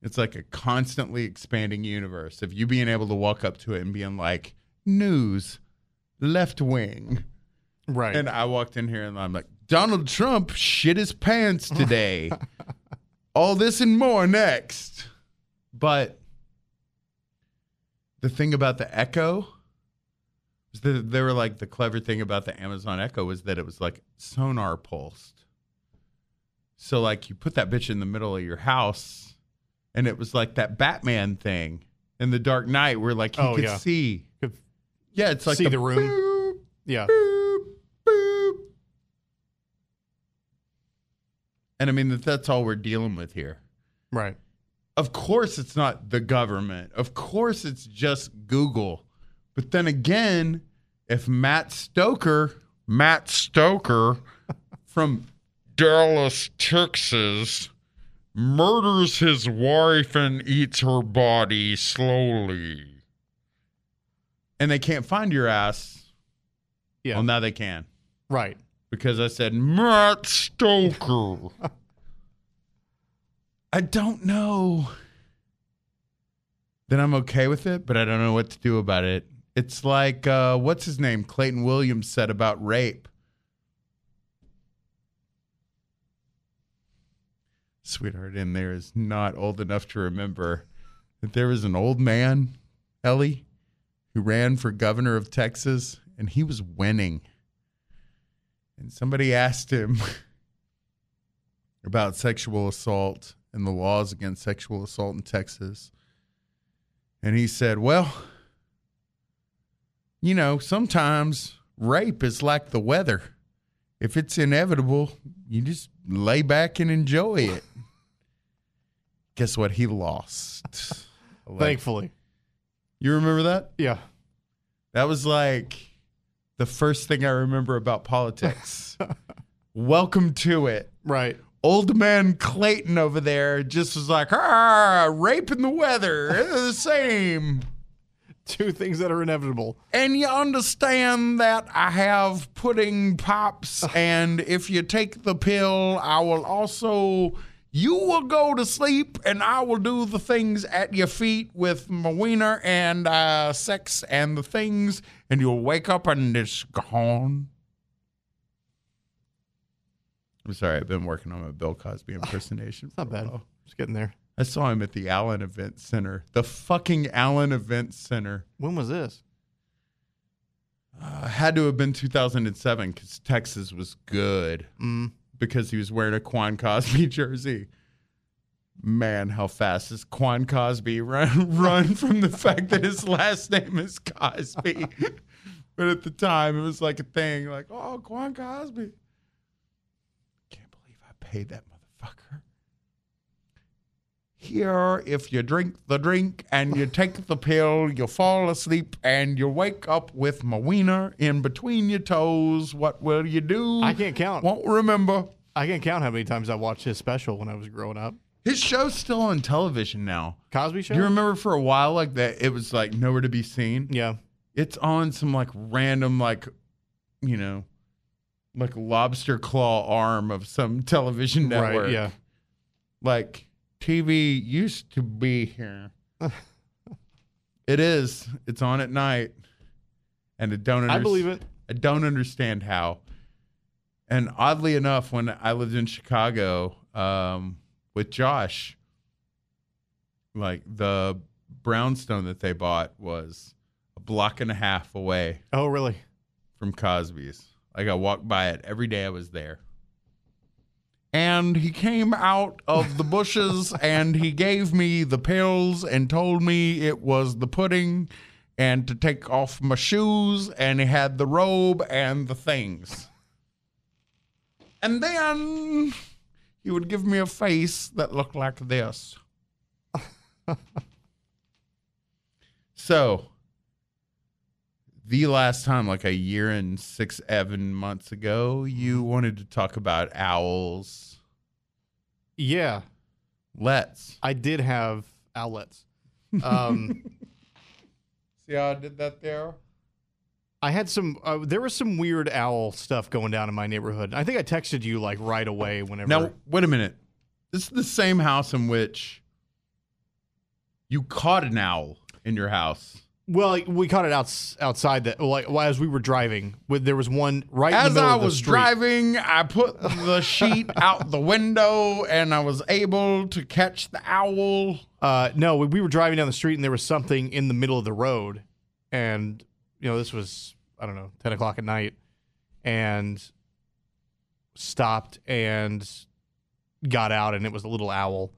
[SPEAKER 5] it's like a constantly expanding universe of you being able to walk up to it and being like, news, left wing.
[SPEAKER 6] Right.
[SPEAKER 5] And I walked in here and I'm like, Donald Trump shit his pants today. (laughs) All this and more next. But the thing about the Echo was that they were like the clever thing about the Amazon Echo was that it was like sonar pulsed. So like you put that bitch in the middle of your house and it was like that Batman thing in the Dark Knight where like he
[SPEAKER 6] Oh,
[SPEAKER 5] could
[SPEAKER 6] yeah.
[SPEAKER 5] see.
[SPEAKER 6] Could
[SPEAKER 5] Yeah, it's like
[SPEAKER 6] see the room.
[SPEAKER 5] boop,
[SPEAKER 6] yeah.
[SPEAKER 5] boop. And I mean that that's all we're dealing with here.
[SPEAKER 6] Right.
[SPEAKER 5] Of course it's not the government. Of course it's just Google. But then again, if Matt Stoker, Matt Stoker (laughs) from Dallas, Texas, murders his wife and eats her body slowly. And they can't find your ass.
[SPEAKER 6] Yeah.
[SPEAKER 5] Well, now they can
[SPEAKER 6] right.
[SPEAKER 5] Because I said Matt Stoker. (laughs) I don't know that I'm okay with it, but I don't know what to do about it. It's like uh, what's his name? Clayton Williams said about rape. Sweetheart in there is not old enough to remember that there was an old man, Ellie, who ran for governor of Texas, and he was winning and somebody asked him (laughs) about sexual assault and the laws against sexual assault in Texas. And he said, Well, you know, sometimes rape is like the weather. If it's inevitable, you just lay back and enjoy it. (laughs) Guess what? He lost. (laughs)
[SPEAKER 6] Thankfully.
[SPEAKER 5] you remember that?
[SPEAKER 6] Yeah.
[SPEAKER 5] That was like the first thing I remember about politics. (laughs) Welcome to it.
[SPEAKER 6] Right.
[SPEAKER 5] Old man Clayton over there just was like, ah, rape and the weather, they're the same.
[SPEAKER 6] Two things that are inevitable.
[SPEAKER 5] And you understand that I have pudding pops, (laughs) and if you take the pill, I will also. You will go to sleep, and I will do the things at your feet with my wiener and uh, sex and the things, and you'll wake up and it's gone. I'm sorry, I've been working on my Bill Cosby (laughs) impersonation.
[SPEAKER 6] Not
[SPEAKER 5] for a
[SPEAKER 6] bad.
[SPEAKER 5] while.
[SPEAKER 6] Just getting there.
[SPEAKER 5] I saw him at the Allen Event Center, the fucking Allen Event Center.
[SPEAKER 6] When was this?
[SPEAKER 5] Uh, had to have been 2007 because Texas was good
[SPEAKER 6] Mm.
[SPEAKER 5] Because he was wearing a Quan Cosby (laughs) jersey. Man, how fast does Quan Cosby run (laughs) run from the fact that his last name is Cosby? (laughs) but at the time, it was like a thing, like oh, Quan Cosby. Can't believe I paid that motherfucker. Here, if you drink the drink and you take the pill, you fall asleep and you wake up with my wiener in between your toes. What will you do?
[SPEAKER 6] I can't count.
[SPEAKER 5] Won't remember.
[SPEAKER 6] I can't count how many times I watched his special when I was growing up.
[SPEAKER 5] His show's still on television now.
[SPEAKER 6] Cosby Show.
[SPEAKER 5] Do you remember for a while like that? It was like nowhere to be seen.
[SPEAKER 6] Yeah.
[SPEAKER 5] It's on some like random like, you know, like lobster claw arm of some television network.
[SPEAKER 6] Right. Yeah.
[SPEAKER 5] Like TV used to be here. (laughs) it is. It's on at night, and I don't.
[SPEAKER 6] I believe it.
[SPEAKER 5] I don't understand how. And oddly enough, when I lived in Chicago um, with Josh, like the brownstone that they bought was a block and a half away
[SPEAKER 6] Oh, really?
[SPEAKER 5] from Cosby's. Like I walked by it every day I was there. And he came out of the bushes (laughs) and he gave me the pills and told me it was the pudding and to take off my shoes and he had the robe and the things. And then he would give me a face that looked like this. (laughs) so, the last time, like a year and six, seven months ago, you wanted to talk about owls.
[SPEAKER 6] Yeah.
[SPEAKER 5] Let's.
[SPEAKER 6] I did have outlets. (laughs) Um,
[SPEAKER 5] See how I did that there?
[SPEAKER 6] I had some. Uh, there was some weird owl stuff going down in my neighborhood. I think I texted you like right away whenever.
[SPEAKER 5] Now, wait a minute. This is the same house in which you caught an owl in your house.
[SPEAKER 6] Well, we caught it outs outside that. Like well, as we were driving, with there was one right in the
[SPEAKER 5] As
[SPEAKER 6] middle
[SPEAKER 5] I
[SPEAKER 6] of the
[SPEAKER 5] was
[SPEAKER 6] street.
[SPEAKER 5] driving, I put the sheet out the window and I was able to catch the owl.
[SPEAKER 6] Uh, no, we, we were driving down the street and there was something in the middle of the road, and you know this was I don't know ten o'clock at night, and stopped and got out, and it was a little owl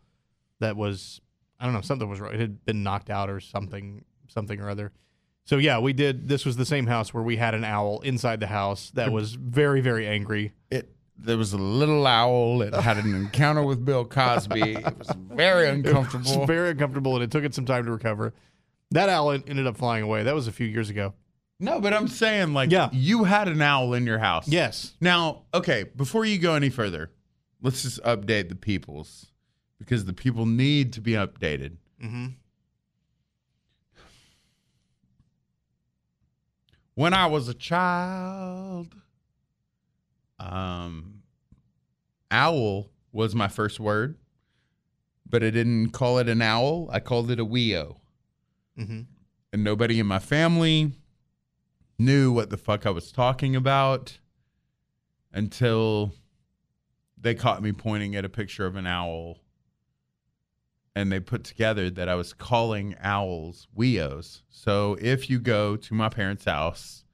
[SPEAKER 6] that was I don't know something was wrong. It had been knocked out or something something or other. So yeah, we did. This was the same house where we had an owl inside the house that was very very angry.
[SPEAKER 5] It there was a little owl. It had an encounter with Bill Cosby. It was very (laughs)
[SPEAKER 6] It was
[SPEAKER 5] uncomfortable.
[SPEAKER 6] very uncomfortable, and it took it some time to recover. That owl ended up flying away. That was a few years ago.
[SPEAKER 5] No, but I'm saying like
[SPEAKER 6] Yeah.
[SPEAKER 5] you had an owl in your house.
[SPEAKER 6] Yes.
[SPEAKER 5] Now, okay, before you go any further, let's just update the peoples because the people need to be updated.
[SPEAKER 6] Mm-hmm.
[SPEAKER 5] When I was a child, um, owl was my first word, but I didn't call it an owl. I called it a weo.
[SPEAKER 6] Mm-hmm.
[SPEAKER 5] and nobody in my family knew what the fuck I was talking about until they caught me pointing at a picture of an owl and they put together that I was calling owls weos. So if you go to my parents' house,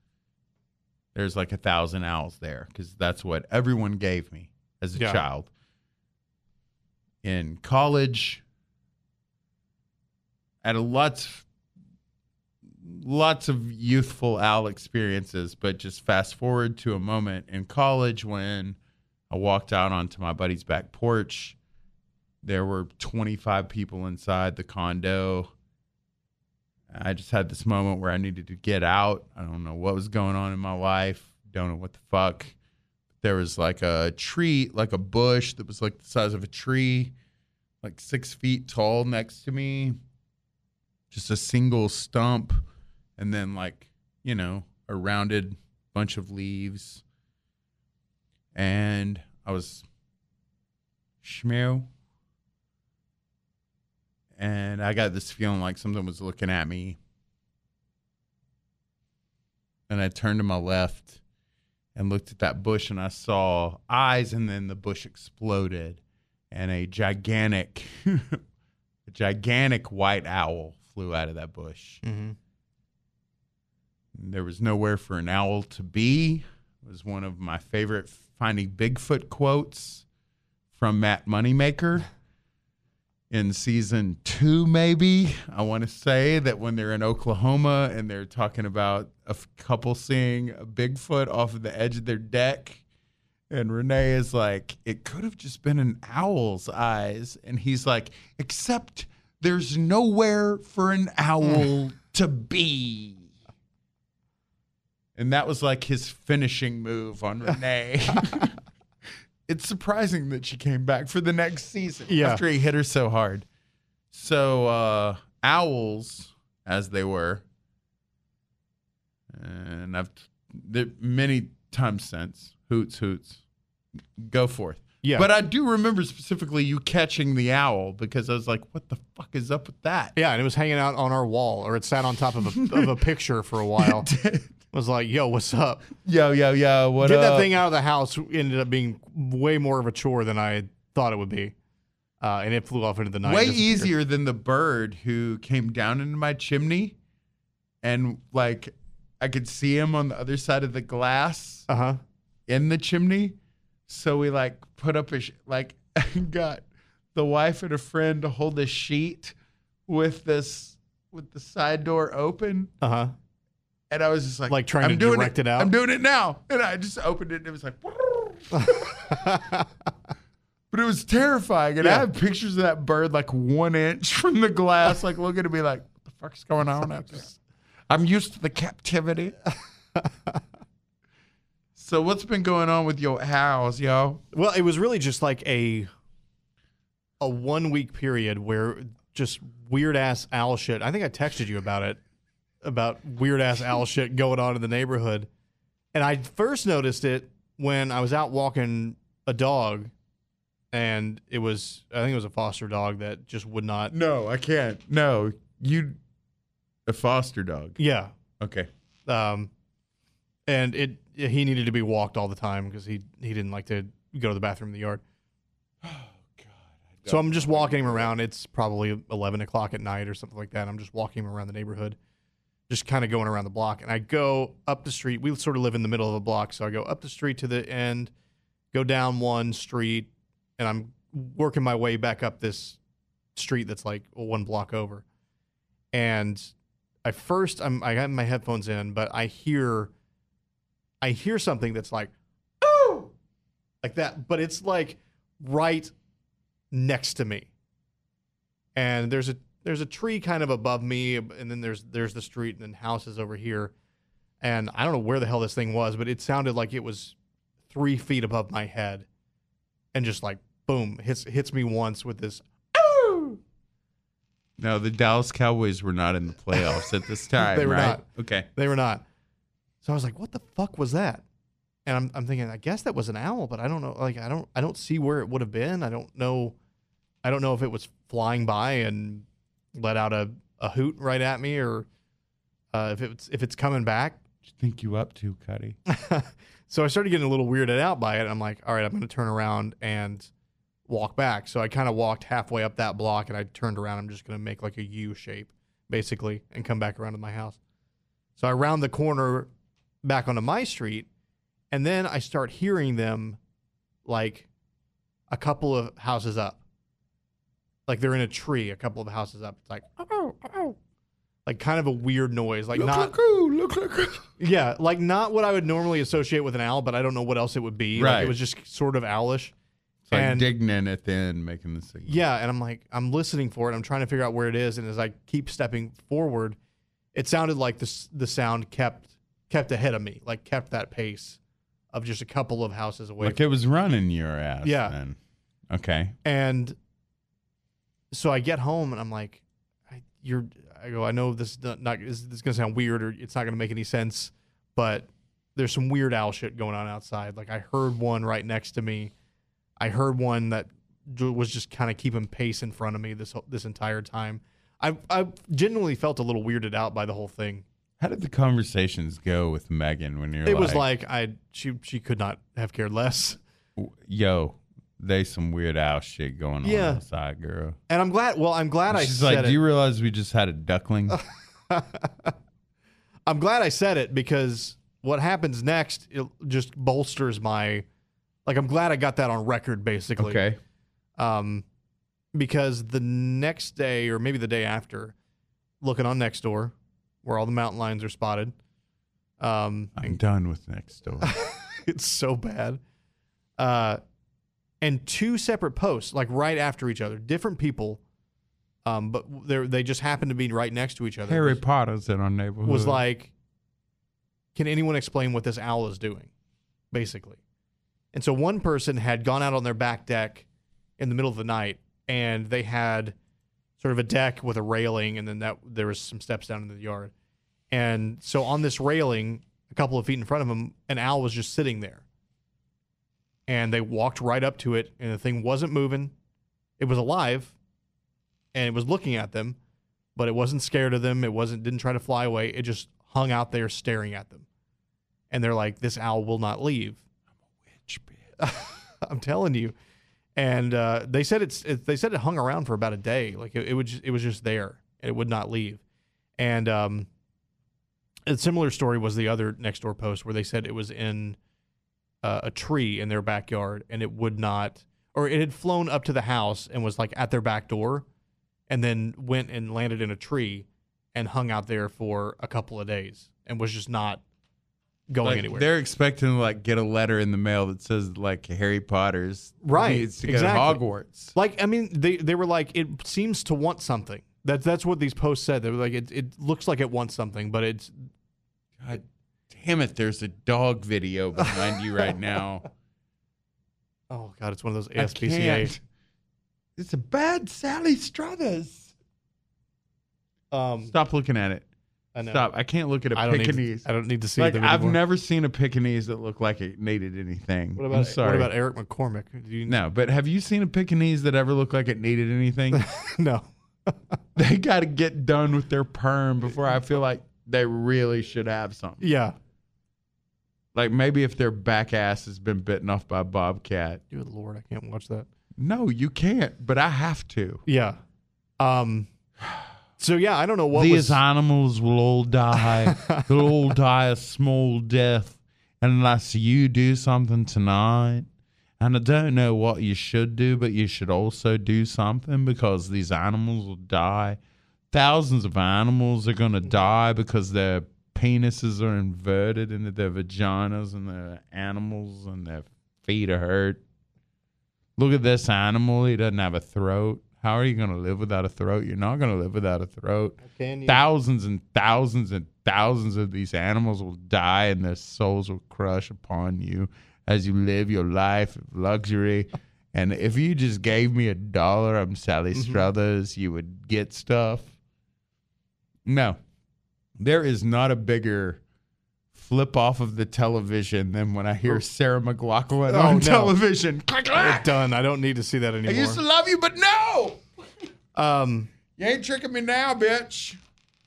[SPEAKER 5] there's like a thousand owls there because that's what everyone gave me as a
[SPEAKER 6] Yeah.
[SPEAKER 5] child. In college, I had a lots lots of youthful owl experiences, but just fast forward to a moment in college when I walked out onto my buddy's back porch. There were 25 people inside the condo. I just had this moment where I needed to get out. I don't know what was going on in my life. Don't know what the fuck. There was like a tree, like a bush that was like the size of a tree, like six feet tall next to me. Just a single stump and then like you know a rounded bunch of leaves and i was schmew and i got this feeling like something was looking at me and i turned to my left and looked at that bush and i saw eyes and then the bush exploded and a gigantic (laughs) a gigantic white owl flew out of that bush
[SPEAKER 6] Mm-hmm.
[SPEAKER 5] there was nowhere for an owl to be. It was one of my favorite finding Bigfoot quotes from Matt Moneymaker (laughs) in season two, maybe. I want to say that when they're in Oklahoma and they're talking about a couple seeing a Bigfoot off of the edge of their deck. And Ranae is like, it could have just been an owl's eyes. And he's like, except there's nowhere for an owl hmm. to be. And that was like his finishing move on (laughs) Ranae. (laughs) it's surprising that she came back for the next season
[SPEAKER 6] Yeah.
[SPEAKER 5] after he hit her so hard. So uh owls, as they were, and I've there many times since hoots hoots, go forth.
[SPEAKER 6] Yeah.
[SPEAKER 5] But I do remember specifically you catching the owl because I was like, "What the fuck is up with that?"
[SPEAKER 6] Yeah, and it was hanging out on our wall, or it sat on top of a, of a (laughs) picture for a while. Was like, "Yo, what's up?"
[SPEAKER 5] Yo, yo, yo, what
[SPEAKER 6] Get
[SPEAKER 5] up?
[SPEAKER 6] that thing out of the house ended up being way more of a chore than I thought it would be, uh, and it flew off into the night.
[SPEAKER 5] Way easier than the bird who came down into my chimney, and like I could see him on the other side of the glass
[SPEAKER 6] Uh huh.
[SPEAKER 5] in the chimney. So we like put up a sh- like (laughs) got the wife and a friend to hold a sheet with this with the side door open,
[SPEAKER 6] Uh huh.
[SPEAKER 5] And I was just like,
[SPEAKER 6] Like trying
[SPEAKER 5] I'm
[SPEAKER 6] to
[SPEAKER 5] doing
[SPEAKER 6] direct it out?
[SPEAKER 5] I'm doing it now, and I just opened it, and it was like. (laughs) But it was terrifying, and I have pictures of that bird like one inch (laughs) from the glass, like looking at me like, "What the fuck's going on?" I just, I'm used to the captivity. (laughs) so what's been going on with your house, yo?
[SPEAKER 6] Well, it was really just like a a one week period where just weird ass owl shit. I think I texted you about it about weird ass owl shit going on in the neighborhood. And I first noticed it when I was out walking a dog and it was I think it was a foster dog that just would not
[SPEAKER 5] No, I can't. No, you, a foster dog.
[SPEAKER 6] Yeah.
[SPEAKER 5] Okay.
[SPEAKER 6] Um and it he needed to be walked all the time because he he didn't like to go to the bathroom in the yard. Oh god. So I'm just walking him around. It's probably 11 o'clock at night or something like that. I'm just walking him around the neighborhood, just kind of going around the block. And I go up the street. We sort of live in the middle of a block. So I go up the street to the end, go down one street, and I'm working my way back up this street that's like one block over. And I first, I'm, I have my headphones in, but I hear, I hear something that's like, oh, like that. But it's like right next to me. And there's a there's a tree kind of above me, and then there's there's the street and then houses over here. And I don't know where the hell this thing was, but it sounded like it was three feet above my head, and just like boom hits hits me once with this.
[SPEAKER 5] No, the Dallas Cowboys were not in the playoffs at this (laughs) time.
[SPEAKER 6] They were
[SPEAKER 5] right?
[SPEAKER 6] not.
[SPEAKER 5] Okay.
[SPEAKER 6] They were not. So I was like, "What the fuck was that?" And I'm I'm thinking, I guess that was an owl, but I don't know. Like I don't I don't see where it would have been. I don't know. I don't know if it was flying by and let out a, a hoot right at me, or uh, if it's if it's coming back.
[SPEAKER 5] What you think you up to, Cuddy? (laughs)
[SPEAKER 6] so I started getting a little weirded out by it. I'm like, all right, I'm going to turn around and walk back. So I kind of walked halfway up that block and I turned around. I'm just going to make like a U shape, basically, and come back around to my house. So I round the corner back onto my street, and then I start hearing them like a couple of houses up. Like they're in a tree, a couple of houses up. It's like, oh, oh, oh. Like kind of a weird noise, like
[SPEAKER 5] look
[SPEAKER 6] not
[SPEAKER 5] like? Look like who? (laughs)
[SPEAKER 6] yeah, like not what I would normally associate with an owl, but I don't know what else it would be. Like,
[SPEAKER 5] Right.
[SPEAKER 6] it was just sort of owlish.
[SPEAKER 5] It's like
[SPEAKER 6] And-
[SPEAKER 5] digging in at the end, making the signal.
[SPEAKER 6] Yeah, and I'm like, I'm listening for it. I'm trying to figure out where it is, and as I keep stepping forward, it sounded like the the sound kept kept ahead of me, like kept that pace of just a couple of houses away.
[SPEAKER 5] Like it was running your ass.
[SPEAKER 6] Yeah.
[SPEAKER 5] Then. Okay.
[SPEAKER 6] And so I get home and I'm like, I, you're, I go, I know this is not, not this, this is gonna sound weird or it's not gonna make any sense, but there's some weird owl shit going on outside. Like I heard one right next to me. I heard one that was just kind of keeping pace in front of me this this entire time. I I genuinely felt a little weirded out by the whole thing.
[SPEAKER 5] How did the conversations go with Megan when you're
[SPEAKER 6] It was like I she she could not have cared less.
[SPEAKER 5] yo, they some weird owl shit going on
[SPEAKER 6] Yeah.
[SPEAKER 5] outside, girl.
[SPEAKER 6] And I'm glad. Well, I'm glad I
[SPEAKER 5] She's like,
[SPEAKER 6] it.
[SPEAKER 5] do you realize we just had a duckling? (laughs)
[SPEAKER 6] I'm glad I said it because what happens next it just bolsters my like I'm glad I got that on record basically.
[SPEAKER 5] okay.
[SPEAKER 6] Um because the next day or maybe the day after looking on Nextdoor where all the mountain lions are spotted um
[SPEAKER 5] I'm done with Nextdoor. (laughs)
[SPEAKER 6] it's so bad. Uh, and two separate posts, like right after each other, different people, um, but they they just happened to be right next to each other.
[SPEAKER 5] Harry
[SPEAKER 6] was,
[SPEAKER 5] Potter's in our neighborhood.
[SPEAKER 6] was like, can anyone explain what this owl is doing? Basically, And so one person had gone out on their back deck in the middle of the night and they had sort of a deck with a railing and then that there was some steps down into the yard. And so on this railing, a couple of feet in front of them, an owl was just sitting there. And they walked right up to it and the thing wasn't moving. It was alive and it was looking at them, but it wasn't scared of them. It wasn't didn't try to fly away. It just hung out there staring at them. And they're like, this owl will not leave. I'm a witch, bitch. (laughs) I'm telling you. And uh, they said it's it, they said it hung around for about a day. Like it, it would just, it was just there and it would not leave. And um, a similar story was the other Nextdoor post where they said it was in uh, a tree in their backyard and it would not or it had flown up to the house and was like at their back door and then went and landed in a tree and hung out there for a couple of days and was just not going
[SPEAKER 5] Like,
[SPEAKER 6] anywhere.
[SPEAKER 5] They're expecting to like get a letter in the mail that says like Harry Potter's
[SPEAKER 6] Right,
[SPEAKER 5] needs to
[SPEAKER 6] exactly.
[SPEAKER 5] go to Hogwarts.
[SPEAKER 6] Like I mean, they they were like, it seems to want something. That's that's what these posts said. They were like, it it looks like it wants something, but it's
[SPEAKER 5] God damn it! There's a dog video behind you right (laughs) now.
[SPEAKER 6] oh god, it's one of those ASPCA.
[SPEAKER 5] It's a bad Sally Struthers.
[SPEAKER 6] Um,
[SPEAKER 5] Stop looking at it.
[SPEAKER 6] I know.
[SPEAKER 5] Stop. I can't look at a
[SPEAKER 6] I
[SPEAKER 5] Pekingese.
[SPEAKER 6] need. I don't need to see
[SPEAKER 5] like
[SPEAKER 6] it.
[SPEAKER 5] I've
[SPEAKER 6] anymore.
[SPEAKER 5] never seen a Pekingese that looked like it needed anything.
[SPEAKER 6] What
[SPEAKER 5] I'm
[SPEAKER 6] about
[SPEAKER 5] sorry.
[SPEAKER 6] what about Eric McCormick? Do you,
[SPEAKER 5] no, but have you seen a Pekingese that ever looked like it needed anything? (laughs)
[SPEAKER 6] no. (laughs)
[SPEAKER 5] they got to get done with their perm before I feel like they really should have something.
[SPEAKER 6] Yeah.
[SPEAKER 5] Like maybe if their back ass has been bitten off by a bobcat.
[SPEAKER 6] Good lord, I can't watch that.
[SPEAKER 5] No, you can't, but I have to.
[SPEAKER 6] Yeah. Um. So yeah, I don't know what
[SPEAKER 5] These
[SPEAKER 6] was.
[SPEAKER 5] animals will all die. (laughs) They'll all die a small death unless you do something tonight. And I don't know what you should do, but you should also do something because these animals will die. Thousands of animals are going to die because their penises are inverted into their vaginas and their animals and their feet are hurt. Look at this animal. He doesn't have a throat. How are you going to live without a throat? You're not going to live without a throat. Thousands and thousands and thousands of these animals will die and their souls will crush upon you as you live your life of luxury. (laughs) And if you just gave me a dollar, I'm Sally Struthers, you would get stuff. No, there is not a bigger flip off of the television than when I hear Sarah McLachlan
[SPEAKER 6] Oh,
[SPEAKER 5] on
[SPEAKER 6] no.
[SPEAKER 5] television. (laughs) Click, click.
[SPEAKER 6] done. I don't need to see that anymore.
[SPEAKER 5] I used to love you, but no,
[SPEAKER 6] um.
[SPEAKER 5] you ain't tricking me now, bitch.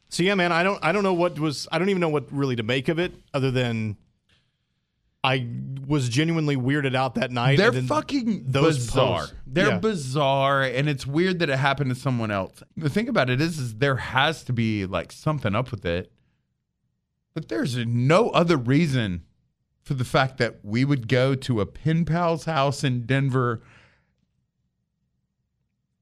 [SPEAKER 6] So yeah, man, I don't I don't know what was I don't even know what really to make of it other than I was genuinely weirded out that night.
[SPEAKER 5] They're fucking
[SPEAKER 6] those
[SPEAKER 5] bizarre.
[SPEAKER 6] posts.
[SPEAKER 5] They're
[SPEAKER 6] Yeah.
[SPEAKER 5] bizarre, and it's weird that it happened to someone else. The thing about it is, is there has to be like something up with it, but there's no other reason for the fact that we would go to a pen pal's house in Denver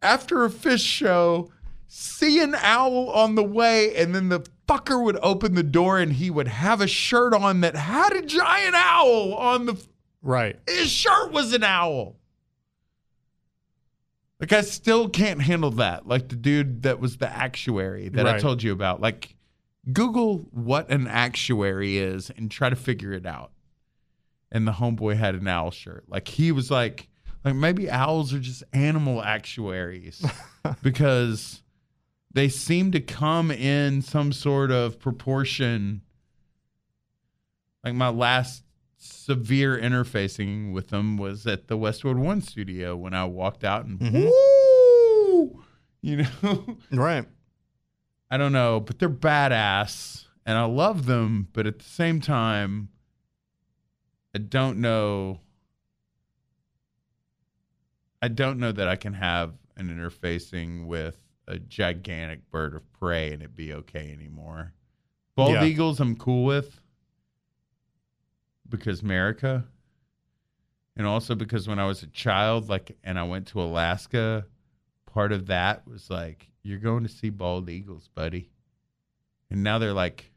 [SPEAKER 5] after a Phish show, see an owl on the way, and then the fucker would open the door and he would have a shirt on that had a giant owl on the
[SPEAKER 6] right.
[SPEAKER 5] his shirt was an owl. Like I still can't handle that. Like the dude that was the actuary that I told you about. Like Google what an actuary is and try to figure it out. And the homeboy had an owl shirt. Like he was like like maybe owls are just animal actuaries (laughs) because they seem to come in some sort of proportion like my last severe interfacing with them was at the Westwood One studio when I walked out and
[SPEAKER 6] Mhm.
[SPEAKER 5] woo, you know, (laughs)
[SPEAKER 6] Right.
[SPEAKER 5] I don't know, but they're badass and I love them, but at the same time, I don't know. I don't know that I can have an interfacing with a gigantic bird of prey and it'd be okay anymore. Bald
[SPEAKER 6] Yeah.
[SPEAKER 5] eagles, I'm cool with because America, and also because when I was a child, like, and I went to Alaska, part of that was like, you're going to see bald eagles, buddy. And now they're like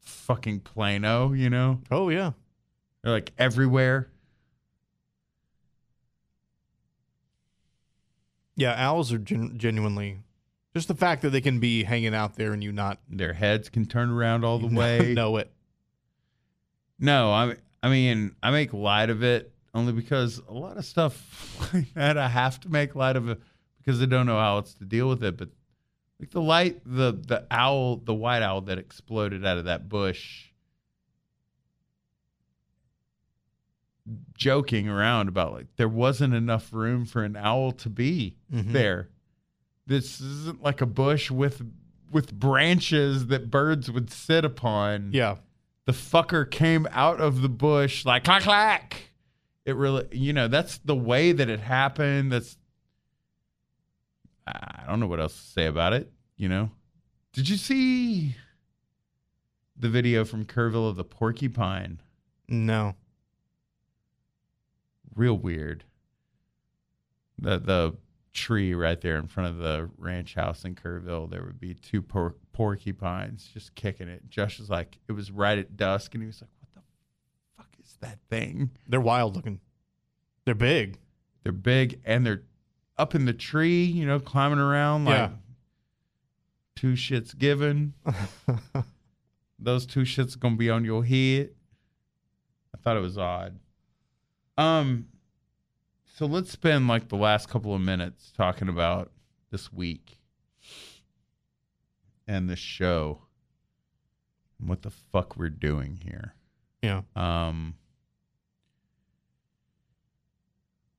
[SPEAKER 5] fucking Plano, you know?
[SPEAKER 6] Oh yeah.
[SPEAKER 5] They're like everywhere.
[SPEAKER 6] Yeah, owls are gen- genuinely just the fact that they can be hanging out there and you not
[SPEAKER 5] Their heads can turn around all the (laughs) way.
[SPEAKER 6] know it.
[SPEAKER 5] No, I I mean, I make light of it only because a lot of stuff like that I have to make light of it because I don't know how else to deal with it. But like the light, the the owl, the white owl that exploded out of that bush, joking around about like there wasn't enough room for an owl to be
[SPEAKER 6] Mhm.
[SPEAKER 5] there. This isn't like a bush with with branches that birds would sit upon
[SPEAKER 6] Yeah.
[SPEAKER 5] the fucker came out of the bush like clack clack. It really, you know, that's the way that it happened. That's, I don't know what else to say about it. You know, did you see the video from Kerrville of the porcupine?
[SPEAKER 6] No.
[SPEAKER 5] Real weird. The the tree right there in front of the ranch house in Kerrville, there would be two por- porcupines just kicking it. Josh was like, it was right at dusk, and he was like, "What the fuck is that thing?"
[SPEAKER 6] They're wild looking. They're big.
[SPEAKER 5] They're big and they're up in the tree, you know, climbing around like
[SPEAKER 6] Yeah.
[SPEAKER 5] two shits given. (laughs) Those two shits gonna be on your head. I thought it was odd. Um, so let's spend like the last couple of minutes talking about this week and the show and what the fuck we're doing here.
[SPEAKER 6] Yeah.
[SPEAKER 5] Um,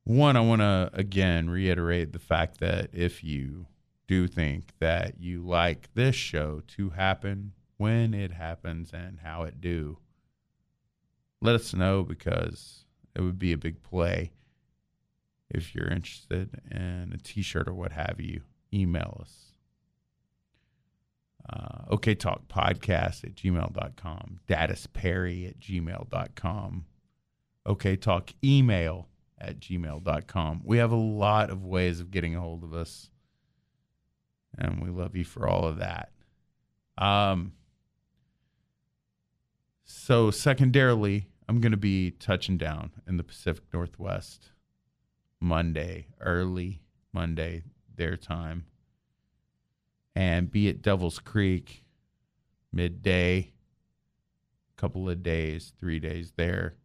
[SPEAKER 5] one, I want to again reiterate the fact that if you do think that you like this show to happen when it happens and how it do, let us know because it would be a big play. If you're interested in a t-shirt or what have you, email us. Uh, okay Talk Podcast at gmail.com. Datus Perry at gmail.com. Okay Talk email at gmail.com. We have a lot of ways of getting a hold of us. And we love you for all of that. Um, so, secondarily, I'm going to be touching down in the Pacific Northwest Monday, early Monday, their time, and be at Devil's Creek midday, A couple of days, three days there.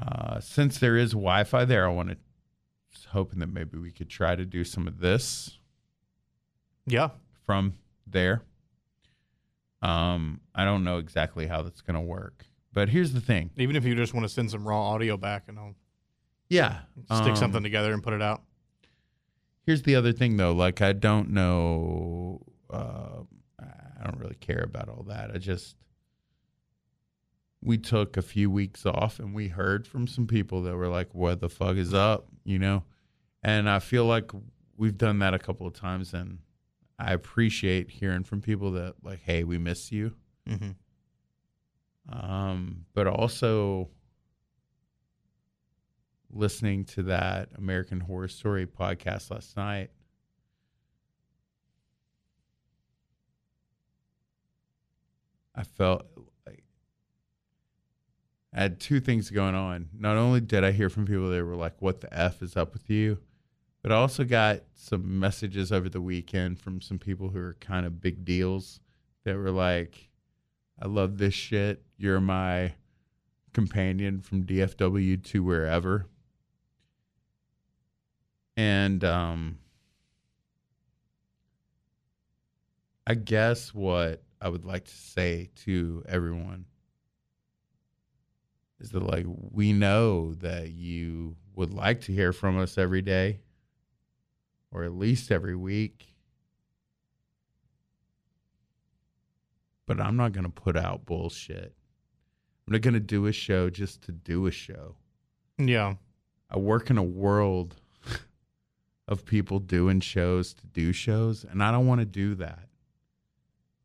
[SPEAKER 5] Uh, since there is Wi-Fi there, I want to hoping that maybe we could try to do some of this
[SPEAKER 6] Yeah.
[SPEAKER 5] from there. Um, I don't know exactly how that's going to work, but here's the thing.
[SPEAKER 6] Even if you just want to send some raw audio back and I'll
[SPEAKER 5] Yeah,
[SPEAKER 6] stick
[SPEAKER 5] um,
[SPEAKER 6] something together and put it out.
[SPEAKER 5] Here's the other thing, though. Like, I don't know. Uh, I don't really care about all that. I just we took a few weeks off and we heard from some people that were like, "What the fuck is up?" You know, and I feel like we've done that a couple of times, and I appreciate hearing from people that like, "Hey, we miss you."
[SPEAKER 6] Mm-hmm.
[SPEAKER 5] um, but also listening to that American Horror Story podcast last night. I felt like I had two things going on. Not only did I hear from people that were like, "What the f is up with you," but I also got some messages over the weekend from some people who are kind of big deals that were like, I love this shit. You're my companion from DFW to wherever. And um I guess what I would like to say to everyone is that like we know that you would like to hear from us every day or at least every week. but I'm not going to put out bullshit. I'm not going to do a show just to do a show.
[SPEAKER 6] Yeah.
[SPEAKER 5] I work in a world (laughs) of people doing shows to do shows, and I don't want to do that.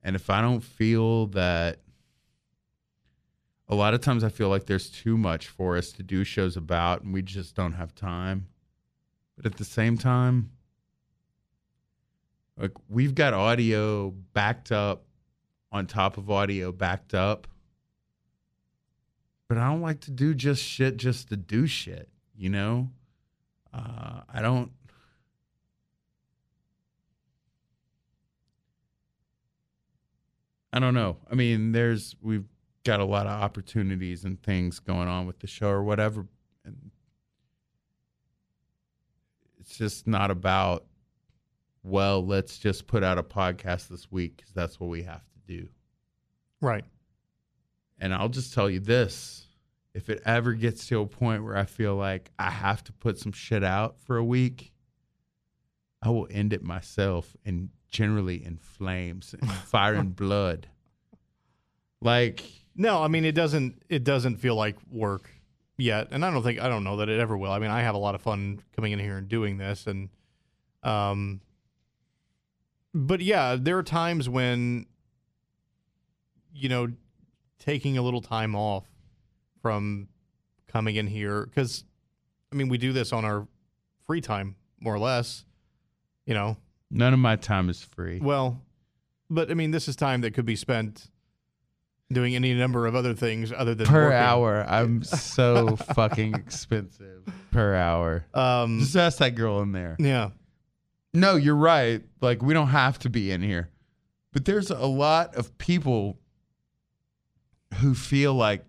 [SPEAKER 5] And if I don't feel that, a lot of times I feel like there's too much for us to do shows about, and we just don't have time. But at the same time, like we've got audio backed up on top of audio backed up. But I don't like to do just shit just to do shit, you know? Uh, I don't. I don't know. I mean, there's we've got a lot of opportunities and things going on with the show or whatever. And it's just not about, well, let's just put out a podcast this week because that's what we have to do.
[SPEAKER 6] Right.
[SPEAKER 5] And I'll just tell you this if it ever gets to a point where I feel like I have to put some shit out for a week, I will end it myself and generally in flames and (laughs) fire and blood. Like,
[SPEAKER 6] No, I mean it doesn't it doesn't feel like work yet. And I don't think I don't know that it ever will. I mean, I have a lot of fun coming in here and doing this and um but yeah, there are times when you know taking a little time off from coming in here cuz I mean, we do this on our free time more or less, you know.
[SPEAKER 5] none of my time is free.
[SPEAKER 6] Well, but I mean, this is time that could be spent doing any number of other things other than
[SPEAKER 5] per
[SPEAKER 6] working.
[SPEAKER 5] hour. I'm (laughs) so fucking expensive per hour.
[SPEAKER 6] Um,
[SPEAKER 5] Just ask that girl in there.
[SPEAKER 6] yeah,
[SPEAKER 5] No, you're right. Like we don't have to be in here. But there's a lot of people who feel like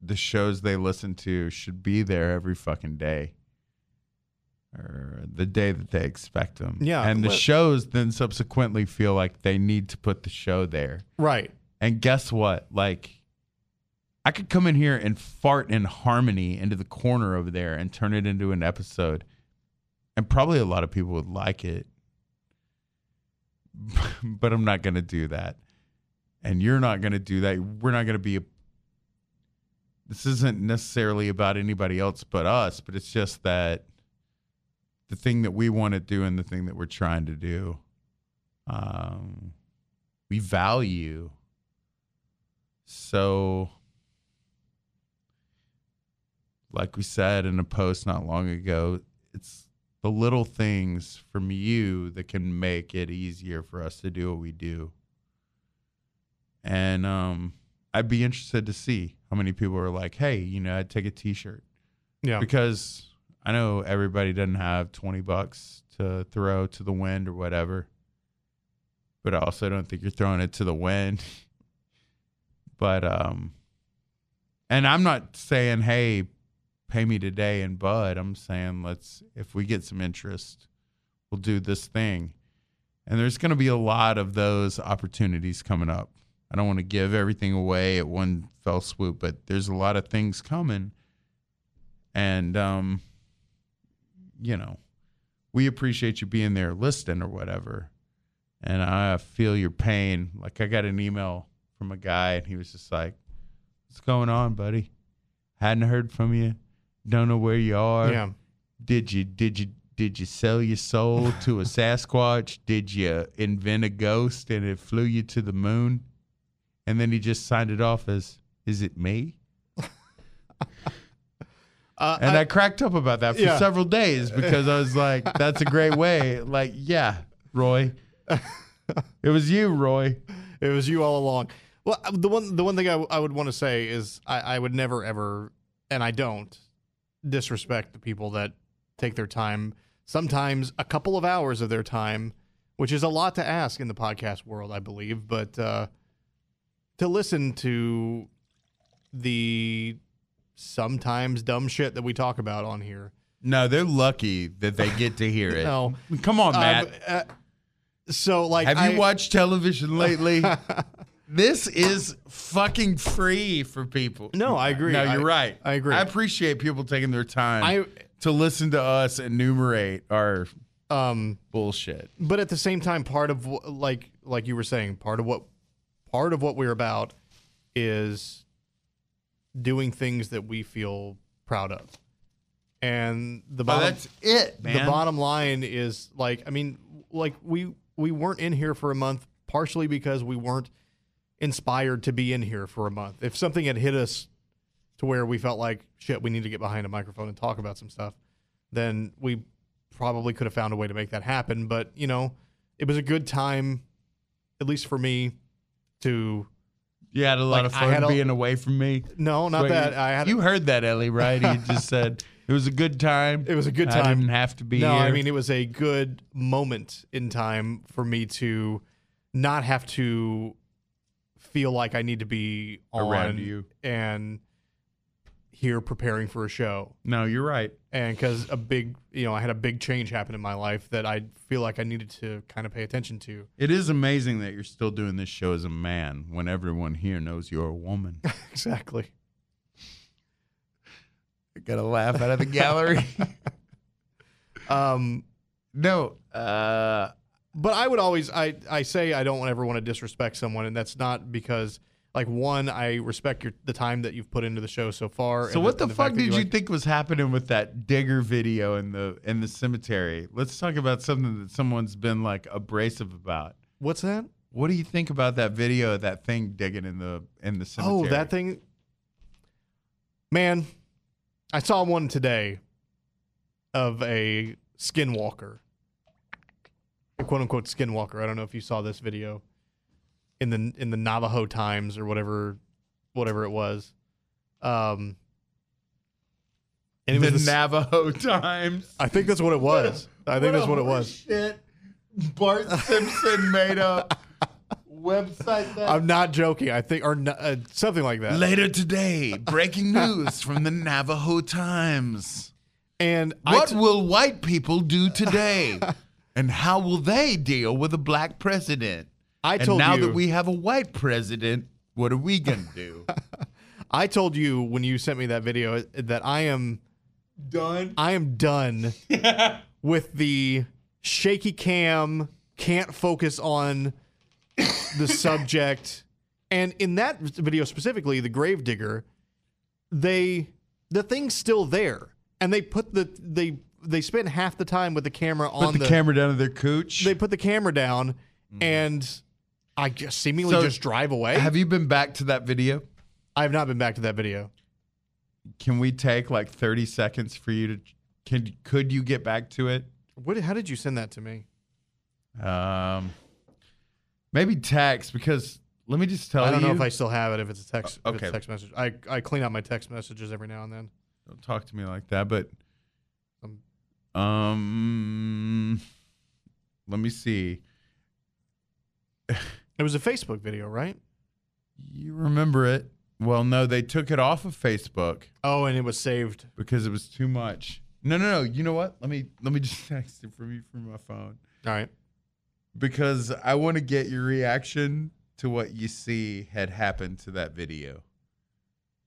[SPEAKER 5] the shows they listen to should be there every fucking day. Or the day that they expect them.
[SPEAKER 6] Yeah,
[SPEAKER 5] And the shows then subsequently feel like they need to put the show there.
[SPEAKER 6] right.
[SPEAKER 5] And guess what? Like, I could come in here and fart in harmony into the corner over there and turn it into an episode. And probably a lot of people would like it. (laughs) but I'm not going to do that. And you're not going to do that. We're not going to be a. This isn't necessarily about anybody else but us, but it's just that the thing that we want to do and the thing that we're trying to do, um, we value. So, like we said in a post not long ago, it's the little things from you that can make it easier for us to do what we do. And um, I'd be interested to see how many people are like, hey, you know, I'd take a t shirt
[SPEAKER 6] Yeah,
[SPEAKER 5] because I know everybody doesn't have 20 bucks to throw to the wind or whatever. But I also don't think you're throwing it to the wind. (laughs) but um and I'm not saying hey pay me today in bud. I'm saying let's if we get some interest, we'll do this thing. And there's going to be a lot of those opportunities coming up. I don't want to give everything away at one fell swoop, but there's a lot of things coming and um you know we appreciate you being there listening or whatever and i feel your pain like i got an email from a guy and he was just like what's going on buddy hadn't heard from you don't know where you are
[SPEAKER 6] yeah,
[SPEAKER 5] did you did you did you sell your soul (laughs) to a sasquatch did you invent a ghost and it flew you to the moon and then he just signed it off as is it me (laughs)
[SPEAKER 6] uh,
[SPEAKER 5] and I,
[SPEAKER 6] I-
[SPEAKER 5] cracked up about that for
[SPEAKER 6] Yeah.
[SPEAKER 5] several days because I was like, that's a great way. Like, yeah, Roy. it was you, Roy.
[SPEAKER 6] it was you all along. Well, the one the one thing I, w- I would want to say is I, I would never ever, and I don't disrespect the people that take their time, sometimes a couple of hours of their time, which is a lot to ask in the podcast world, I believe, but uh, to listen to the sometimes dumb shit that we talk about on here.
[SPEAKER 5] No, they're lucky that they get to hear (laughs) it.
[SPEAKER 6] No.
[SPEAKER 5] Come on, Matt.
[SPEAKER 6] Um, uh, so like,
[SPEAKER 5] Have you
[SPEAKER 6] I-
[SPEAKER 5] watched television lately? (laughs) this is fucking free for people.
[SPEAKER 6] No, I agree.
[SPEAKER 5] No,
[SPEAKER 6] I-
[SPEAKER 5] you're right.
[SPEAKER 6] I agree.
[SPEAKER 5] I appreciate people taking their time
[SPEAKER 6] I
[SPEAKER 5] to listen to us enumerate our
[SPEAKER 6] um
[SPEAKER 5] bullshit.
[SPEAKER 6] but at the same time part of like like you were saying part of what part of what we're about is doing things that we feel proud of and the
[SPEAKER 5] Oh,
[SPEAKER 6] bottom
[SPEAKER 5] that's it, man.
[SPEAKER 6] the bottom line is like i mean like we we weren't in here for a month partially because we weren't inspired to be in here for a month if something had hit us to where we felt like shit we need to get behind a microphone and talk about some stuff then we probably could have found a way to make that happen but you know it was a good time at least for me to
[SPEAKER 5] you had a lot
[SPEAKER 6] like,
[SPEAKER 5] of fun
[SPEAKER 6] had a-
[SPEAKER 5] being away from me.
[SPEAKER 6] no not
[SPEAKER 5] Wait,
[SPEAKER 6] that i had
[SPEAKER 5] you heard that, Ellie, right? He just said (laughs) it was a good time.
[SPEAKER 6] It was a good time.
[SPEAKER 5] I didn't have to be
[SPEAKER 6] no,
[SPEAKER 5] here.
[SPEAKER 6] I mean it was a good moment in time for me to not have to feel like I need to be on
[SPEAKER 5] Around you.
[SPEAKER 6] and here preparing for a show.
[SPEAKER 5] No, you're right.
[SPEAKER 6] And because a big, you know, I had a big change happen in my life that I feel like I needed to kind of pay attention to.
[SPEAKER 5] It is amazing that you're still doing this show as a man when everyone here knows you're a woman. (laughs)
[SPEAKER 6] Exactly.
[SPEAKER 5] Got to laugh out of the gallery. (laughs) (laughs)
[SPEAKER 6] Um,
[SPEAKER 5] no, uh,
[SPEAKER 6] but I would always I I say I don't ever want to disrespect someone, and that's not because like one I respect your the time that you've put into the show so far.
[SPEAKER 5] So what the,
[SPEAKER 6] and
[SPEAKER 5] fuck did you
[SPEAKER 6] like-
[SPEAKER 5] think was happening with that digger video in the in the cemetery? Let's talk about something that someone's been like abrasive about.
[SPEAKER 6] What's that?
[SPEAKER 5] What do you think about that video of that thing digging in the in the oh, cemetery?
[SPEAKER 6] Oh, that thing. Man, I saw one today of a skinwalker. Quote unquote skinwalker. I don't know if you saw this video in the in the Navajo Times or whatever whatever it was. Um and it
[SPEAKER 5] the
[SPEAKER 6] was this-
[SPEAKER 5] Navajo (laughs) Times.
[SPEAKER 6] I think that's what it was. I think that's what it was.
[SPEAKER 5] Shit. Bart Simpson made a (laughs) website that
[SPEAKER 6] I'm not joking. I think or uh, something like that.
[SPEAKER 5] Later today, breaking (laughs) news from the Navajo Times.
[SPEAKER 6] And
[SPEAKER 5] What
[SPEAKER 6] t-
[SPEAKER 5] will white people do today? And how will they deal with a black president?
[SPEAKER 6] I told and
[SPEAKER 5] now
[SPEAKER 6] you
[SPEAKER 5] that we have a white president, what are we going to do? (laughs)
[SPEAKER 6] I told you when you sent me that video uh, that I am
[SPEAKER 5] Done.
[SPEAKER 6] I am done (laughs) with the shaky cam, can't focus on the (laughs) subject. And in that video specifically, the gravedigger, they the thing's still there. And they put the they they spent half the time with the camera
[SPEAKER 5] Put
[SPEAKER 6] on
[SPEAKER 5] the, camera down to their cooch.
[SPEAKER 6] They put the camera down and I just seemingly
[SPEAKER 5] So,
[SPEAKER 6] just drive away.
[SPEAKER 5] have you been back to that video?
[SPEAKER 6] I have not been back to that video.
[SPEAKER 5] Can we take like 30 seconds for you to can could you get back to it?
[SPEAKER 6] What how did you send that to me?
[SPEAKER 5] Um maybe text because let me just tell
[SPEAKER 6] I don't
[SPEAKER 5] you
[SPEAKER 6] know if I still have it. If it's a text,
[SPEAKER 5] Uh,
[SPEAKER 6] if it's
[SPEAKER 5] okay.
[SPEAKER 6] a text message. I, I clean out my text messages every now and then.
[SPEAKER 5] Don't talk to me like that, but
[SPEAKER 6] um
[SPEAKER 5] let me see.
[SPEAKER 6] It was a Facebook video, right?
[SPEAKER 5] You remember it? Well, no, they took it off of Facebook
[SPEAKER 6] Oh, and it was saved.
[SPEAKER 5] because it was too much. No, no, no. You know what? Let me let me (laughs) just text it from you from my phone
[SPEAKER 6] All right.
[SPEAKER 5] because I want to get your reaction to what you see had happened to that video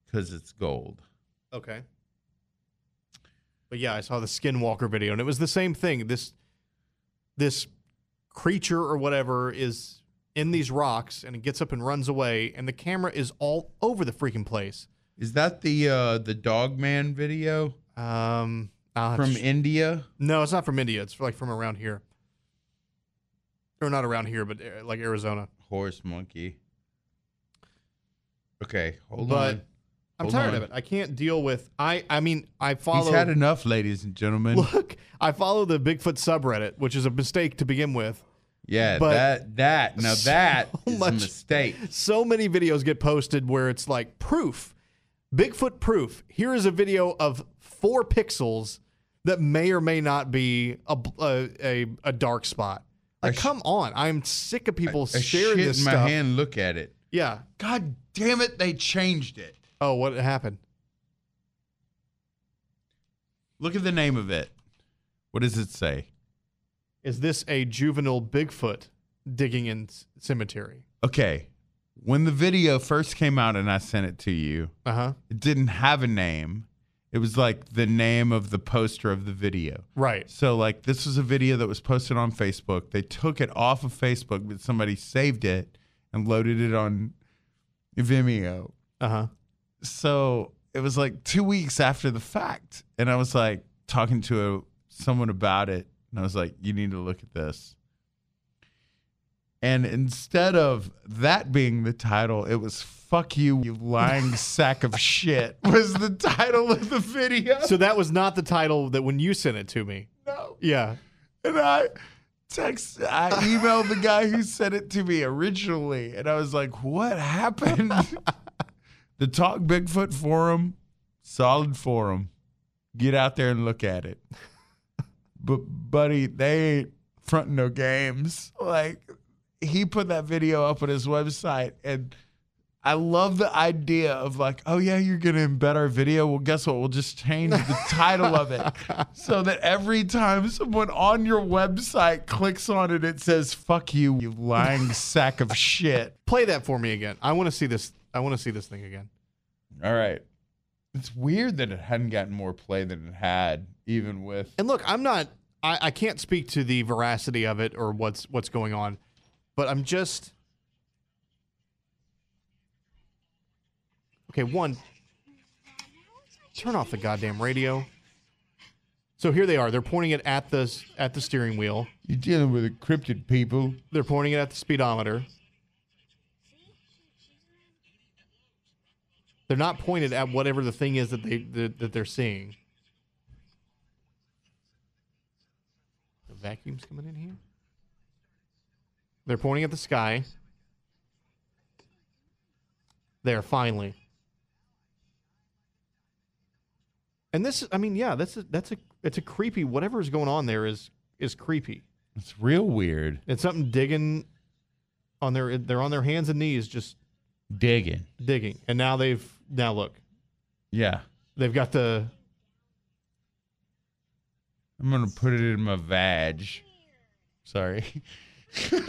[SPEAKER 5] because it's gold.
[SPEAKER 6] Okay. But yeah, I saw the Skinwalker video, and it was the same thing. This this creature or whatever is in these rocks, and it gets up and runs away, and the camera is all over the freaking place.
[SPEAKER 5] Is that the uh the dog man video
[SPEAKER 6] Um, I'll have to
[SPEAKER 5] from
[SPEAKER 6] sh-
[SPEAKER 5] India?
[SPEAKER 6] no, it's not from India. It's like from around here, or not around here, but uh, like Arizona.
[SPEAKER 5] Horse monkey. Okay, hold
[SPEAKER 6] But
[SPEAKER 5] on.
[SPEAKER 6] I'm
[SPEAKER 5] Hold
[SPEAKER 6] tired
[SPEAKER 5] on.
[SPEAKER 6] of it. I can't deal with. I I mean, I follow.
[SPEAKER 5] He's had enough, ladies and gentlemen. (laughs)
[SPEAKER 6] Look, I follow the Bigfoot subreddit, which is a mistake to begin with.
[SPEAKER 5] yeah,
[SPEAKER 6] but
[SPEAKER 5] that that now that
[SPEAKER 6] so
[SPEAKER 5] is a (laughs) mistake.
[SPEAKER 6] So many videos get posted where it's like proof, Bigfoot proof. Here is a video of four pixels that may or may not be a a, a, a dark spot. Like,
[SPEAKER 5] sh-
[SPEAKER 6] come on! I'm sick of people
[SPEAKER 5] A
[SPEAKER 6] sharing this
[SPEAKER 5] in my
[SPEAKER 6] stuff.
[SPEAKER 5] hand. Look at it.
[SPEAKER 6] Yeah.
[SPEAKER 5] God damn it! They changed it.
[SPEAKER 6] Oh, what happened?
[SPEAKER 5] Look at the name of it. What does it say?
[SPEAKER 6] Is this a juvenile Bigfoot digging in c- cemetery?
[SPEAKER 5] Okay, when the video first came out and I sent it to you,
[SPEAKER 6] Uh huh.
[SPEAKER 5] it didn't have a name. It was like the name of the poster of the video.
[SPEAKER 6] Right.
[SPEAKER 5] So like this was a video that was posted on Facebook. They took it off of Facebook, but somebody saved it and loaded it on Vimeo.
[SPEAKER 6] Uh huh.
[SPEAKER 5] So it was like two weeks after the fact, and I was like talking to a, someone about it, and I was like, "You need to look at this." And instead of that being the title, it was "Fuck you, you lying (laughs) sack of shit." Was the title of the video?
[SPEAKER 6] So that was not the title that when you sent it to me.
[SPEAKER 5] no.
[SPEAKER 6] Yeah.
[SPEAKER 5] And I text, I emailed the guy who sent it to me originally, and I was like, "What happened?" (laughs) the Talk Bigfoot forum, solid forum. Get out there and look at it. (laughs) But buddy, they ain't fronting no games. Like he put that video up on his website, and I love the idea of like, oh yeah, you're gonna embed our video. Well, guess what? We'll just change the title of it (laughs) so that every time someone on your website clicks on it, it says "fuck you, you lying sack of shit."
[SPEAKER 6] Play that for me again. I want to see this. I want to see this thing again.
[SPEAKER 5] All right. It's weird that it hadn't gotten more play than it had, even with.
[SPEAKER 6] And look, I'm not. I, I can't speak to the veracity of it or what's what's going on, but I'm just. Okay, one. Turn off the goddamn radio. So here they are. They're pointing it at the at the steering wheel.
[SPEAKER 5] You're dealing with encrypted people.
[SPEAKER 6] They're pointing it at the speedometer. They're not pointed at whatever the thing is that they that, that they're seeing. The vacuum's coming in here. They're pointing at the sky. There, finally. And this, I mean, yeah, that's a, that's a it's a creepy. Whatever is going on there is is creepy.
[SPEAKER 5] It's real weird.
[SPEAKER 6] It's something digging on their they're on their hands and knees just
[SPEAKER 5] Digging.
[SPEAKER 6] digging. And now they've now look.
[SPEAKER 5] Yeah.
[SPEAKER 6] They've got the
[SPEAKER 5] I'm gonna put it in my vag. Sorry. (laughs)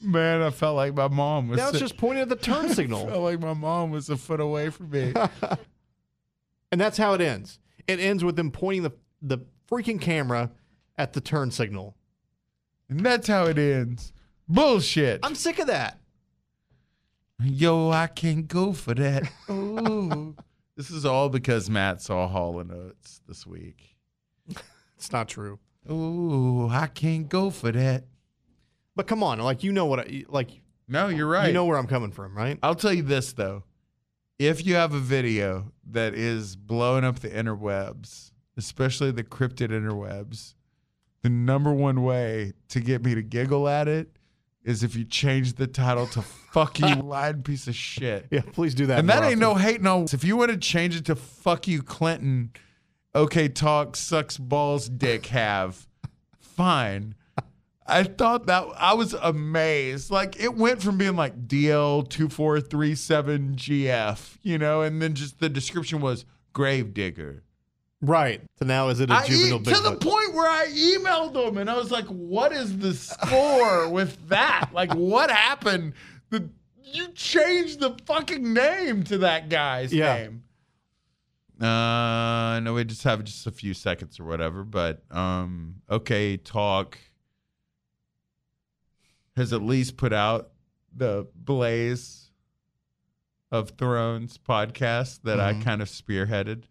[SPEAKER 5] Man, I felt like my mom was.
[SPEAKER 6] now it's just pointing at the turn (laughs) signal.
[SPEAKER 5] I felt like my mom was a foot away from me. (laughs)
[SPEAKER 6] And that's how it ends. It ends with them pointing the the freaking camera at the turn signal.
[SPEAKER 5] and that's how it ends. Bullshit.
[SPEAKER 6] I'm sick of that.
[SPEAKER 5] Yo, I can't go for that. Oh. (laughs) this is all because Matt saw Hall and Oates this week.
[SPEAKER 6] It's not true.
[SPEAKER 5] Oh, I can't go for that.
[SPEAKER 6] But come on, like you know what I like
[SPEAKER 5] No, you're right.
[SPEAKER 6] you know where I'm coming from, right?
[SPEAKER 5] I'll tell you this though. If you have a video that is blowing up the interwebs, especially the cryptid interwebs, the number one way to get me to giggle at it is if you change the title to fuck you (laughs) lying piece of shit.
[SPEAKER 6] Yeah, please do that.
[SPEAKER 5] And that ain't no
[SPEAKER 6] often.
[SPEAKER 5] hating on. If you want to change it to fuck you, Clinton, okay, talk, sucks balls, dick, have, fine. I thought that I was amazed. Like it went from being like DL2437GF, you know, and then just the description was grave digger.
[SPEAKER 6] Right. So now is it a juvenile
[SPEAKER 5] to the point where I emailed them and I was like, "What is the score (laughs) with that? Like, what happened? The you changed the fucking name to that guy's
[SPEAKER 6] Yeah.
[SPEAKER 5] name." Uh, no, we just have just a few seconds or whatever, but um, okay, talk has at least put out the Blaze of Thrones podcast that I
[SPEAKER 6] Mhm.
[SPEAKER 5] kind of spearheaded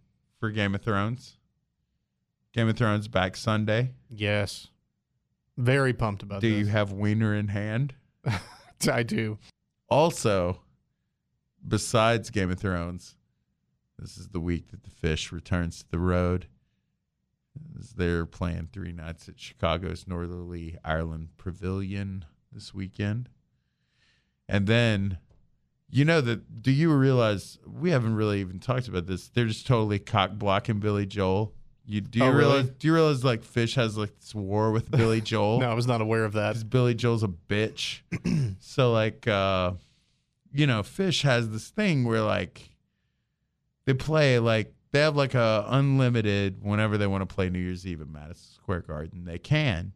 [SPEAKER 5] for Game of Thrones. Game of Thrones back Sunday.
[SPEAKER 6] Yes. Very pumped about that.
[SPEAKER 5] Do
[SPEAKER 6] this.
[SPEAKER 5] you have Wiener in hand? (laughs)
[SPEAKER 6] I do.
[SPEAKER 5] Also, besides Game of Thrones, this is the week that the Phish returns to the road. They're playing three nights at Chicago's Northerly Island Pavilion this weekend. And then, you know that, do you realize, we haven't really even talked about this. They're just totally cock blocking Billy Joel. You, do you
[SPEAKER 6] Oh, really?
[SPEAKER 5] realize, do you realize like Phish has like this war with Billy (laughs) Joel?
[SPEAKER 6] No, I was not aware of that.
[SPEAKER 5] because Billy Joel's a bitch. (clears throat) so like uh you know, Phish has this thing where like they play like they have like a unlimited whenever they want to play New Year's Eve at Madison Square Garden, they can.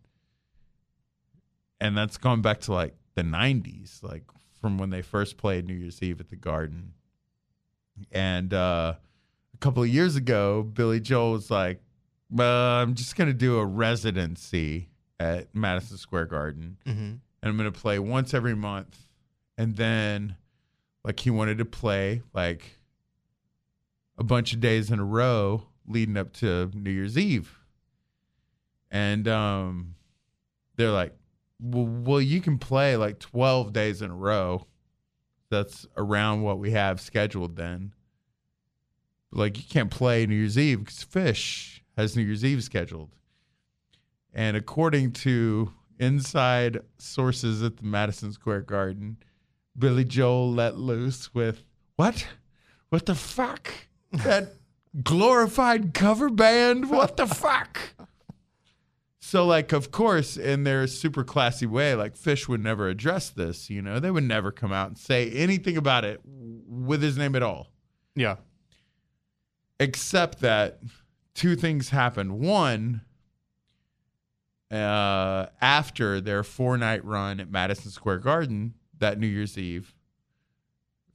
[SPEAKER 5] And that's going back to like the 90s, like from when they first played New Year's Eve at the Garden. And uh a couple of years ago, Billy Joel was like, uh, I'm just going to do a residency at Madison Square Garden
[SPEAKER 6] hmm
[SPEAKER 5] and I'm gonna play once every month. And then, like, he wanted to play like a bunch of days in a row leading up to New Year's Eve. And um, they're like, well, well, you can play like 12 days in a row. That's around what we have scheduled then. Like, you can't play New Year's Eve because Phish has New Year's Eve scheduled. And according to inside sources at the Madison Square Garden, Billy Joel let loose with what? What the fuck? (laughs) That glorified cover band? What the fuck? So, like, of course, in their super classy way, like Phish would never address this. You know, they would never come out and say anything about it with his name at all,
[SPEAKER 6] Yeah.
[SPEAKER 5] except that two things happened. One, uh, after their four night run at Madison Square Garden that New Year's Eve,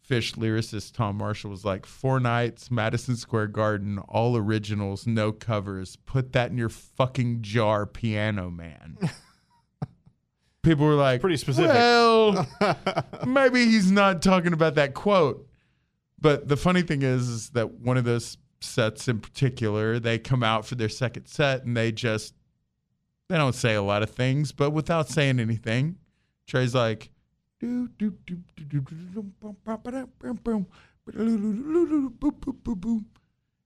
[SPEAKER 5] Phish lyricist Tom Marshall was like, Four nights, Madison Square Garden, all originals, no covers. Put that in your fucking jar, Piano Man. (laughs) People were like,
[SPEAKER 6] Pretty specific.
[SPEAKER 5] Well, (laughs) maybe he's not talking about that quote. But the funny thing is, is that one of those sets in particular, they come out for their second set and they just they don't say a lot of things, but without saying anything, Trey's like,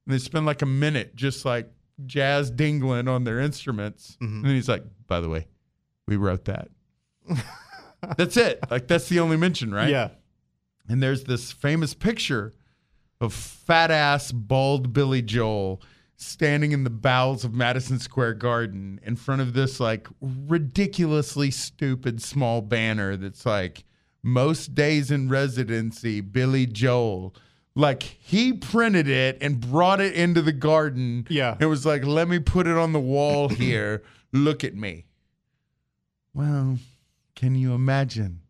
[SPEAKER 5] and they spend like a minute just like jazz dingling on their instruments, mm-hmm. and then he's like, "By the way, we wrote that." (laughs) that's it. Like that's the only mention, right?
[SPEAKER 6] Yeah.
[SPEAKER 5] And there's this famous picture of fat ass bald Billy Joel standing in the bowels of Madison Square Garden in front of this like ridiculously stupid small banner that's like most days in residency Billy Joel. Like he printed it and brought it into the garden.
[SPEAKER 6] Yeah.
[SPEAKER 5] It was like, let me put it on the wall (coughs) here. Look at me. Well, can you imagine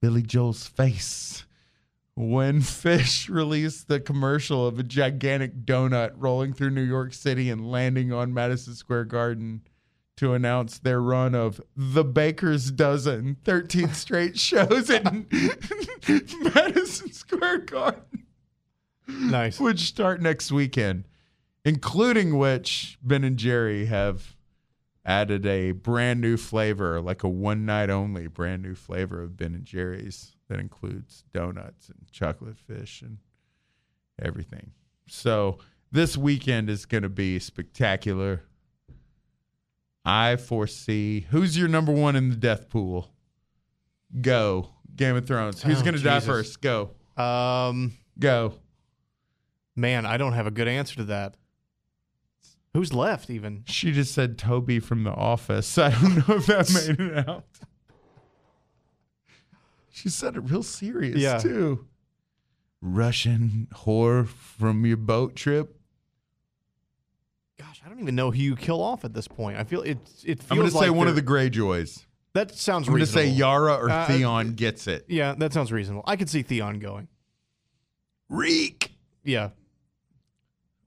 [SPEAKER 5] Billy Joel's face when (laughs) Phish released the commercial of a gigantic donut rolling through New York City and landing on Madison Square Garden to announce their run of The Baker's Dozen, 13 straight shows in (laughs) Madison Square Garden,
[SPEAKER 6] Nice.
[SPEAKER 5] which start next weekend, including which Ben and Jerry have added a brand new flavor, like a one night only brand new flavor of Ben and Jerry's that includes donuts and chocolate fish and everything. So this weekend is going to be spectacular. I foresee who's your number one in the death pool? Go. Game of Thrones. Who's
[SPEAKER 6] Oh,
[SPEAKER 5] going to die first? Go.
[SPEAKER 6] Um,
[SPEAKER 5] Go.
[SPEAKER 6] man, I don't have a good answer to that. Who's left even?
[SPEAKER 5] She just said Toby from The Office. (laughs) I don't know if that made it out. She said it real serious
[SPEAKER 6] Yeah.
[SPEAKER 5] too. Russian whore from your boat trip.
[SPEAKER 6] I don't even know who you kill off at this point. I feel it. It feels
[SPEAKER 5] I'm going to say
[SPEAKER 6] like
[SPEAKER 5] one of the Greyjoys.
[SPEAKER 6] That sounds reasonable.
[SPEAKER 5] I'm going to say Yara or
[SPEAKER 6] Uh,
[SPEAKER 5] Theon gets it.
[SPEAKER 6] Yeah, that sounds reasonable. I could see Theon going.
[SPEAKER 5] Reek.
[SPEAKER 6] Yeah,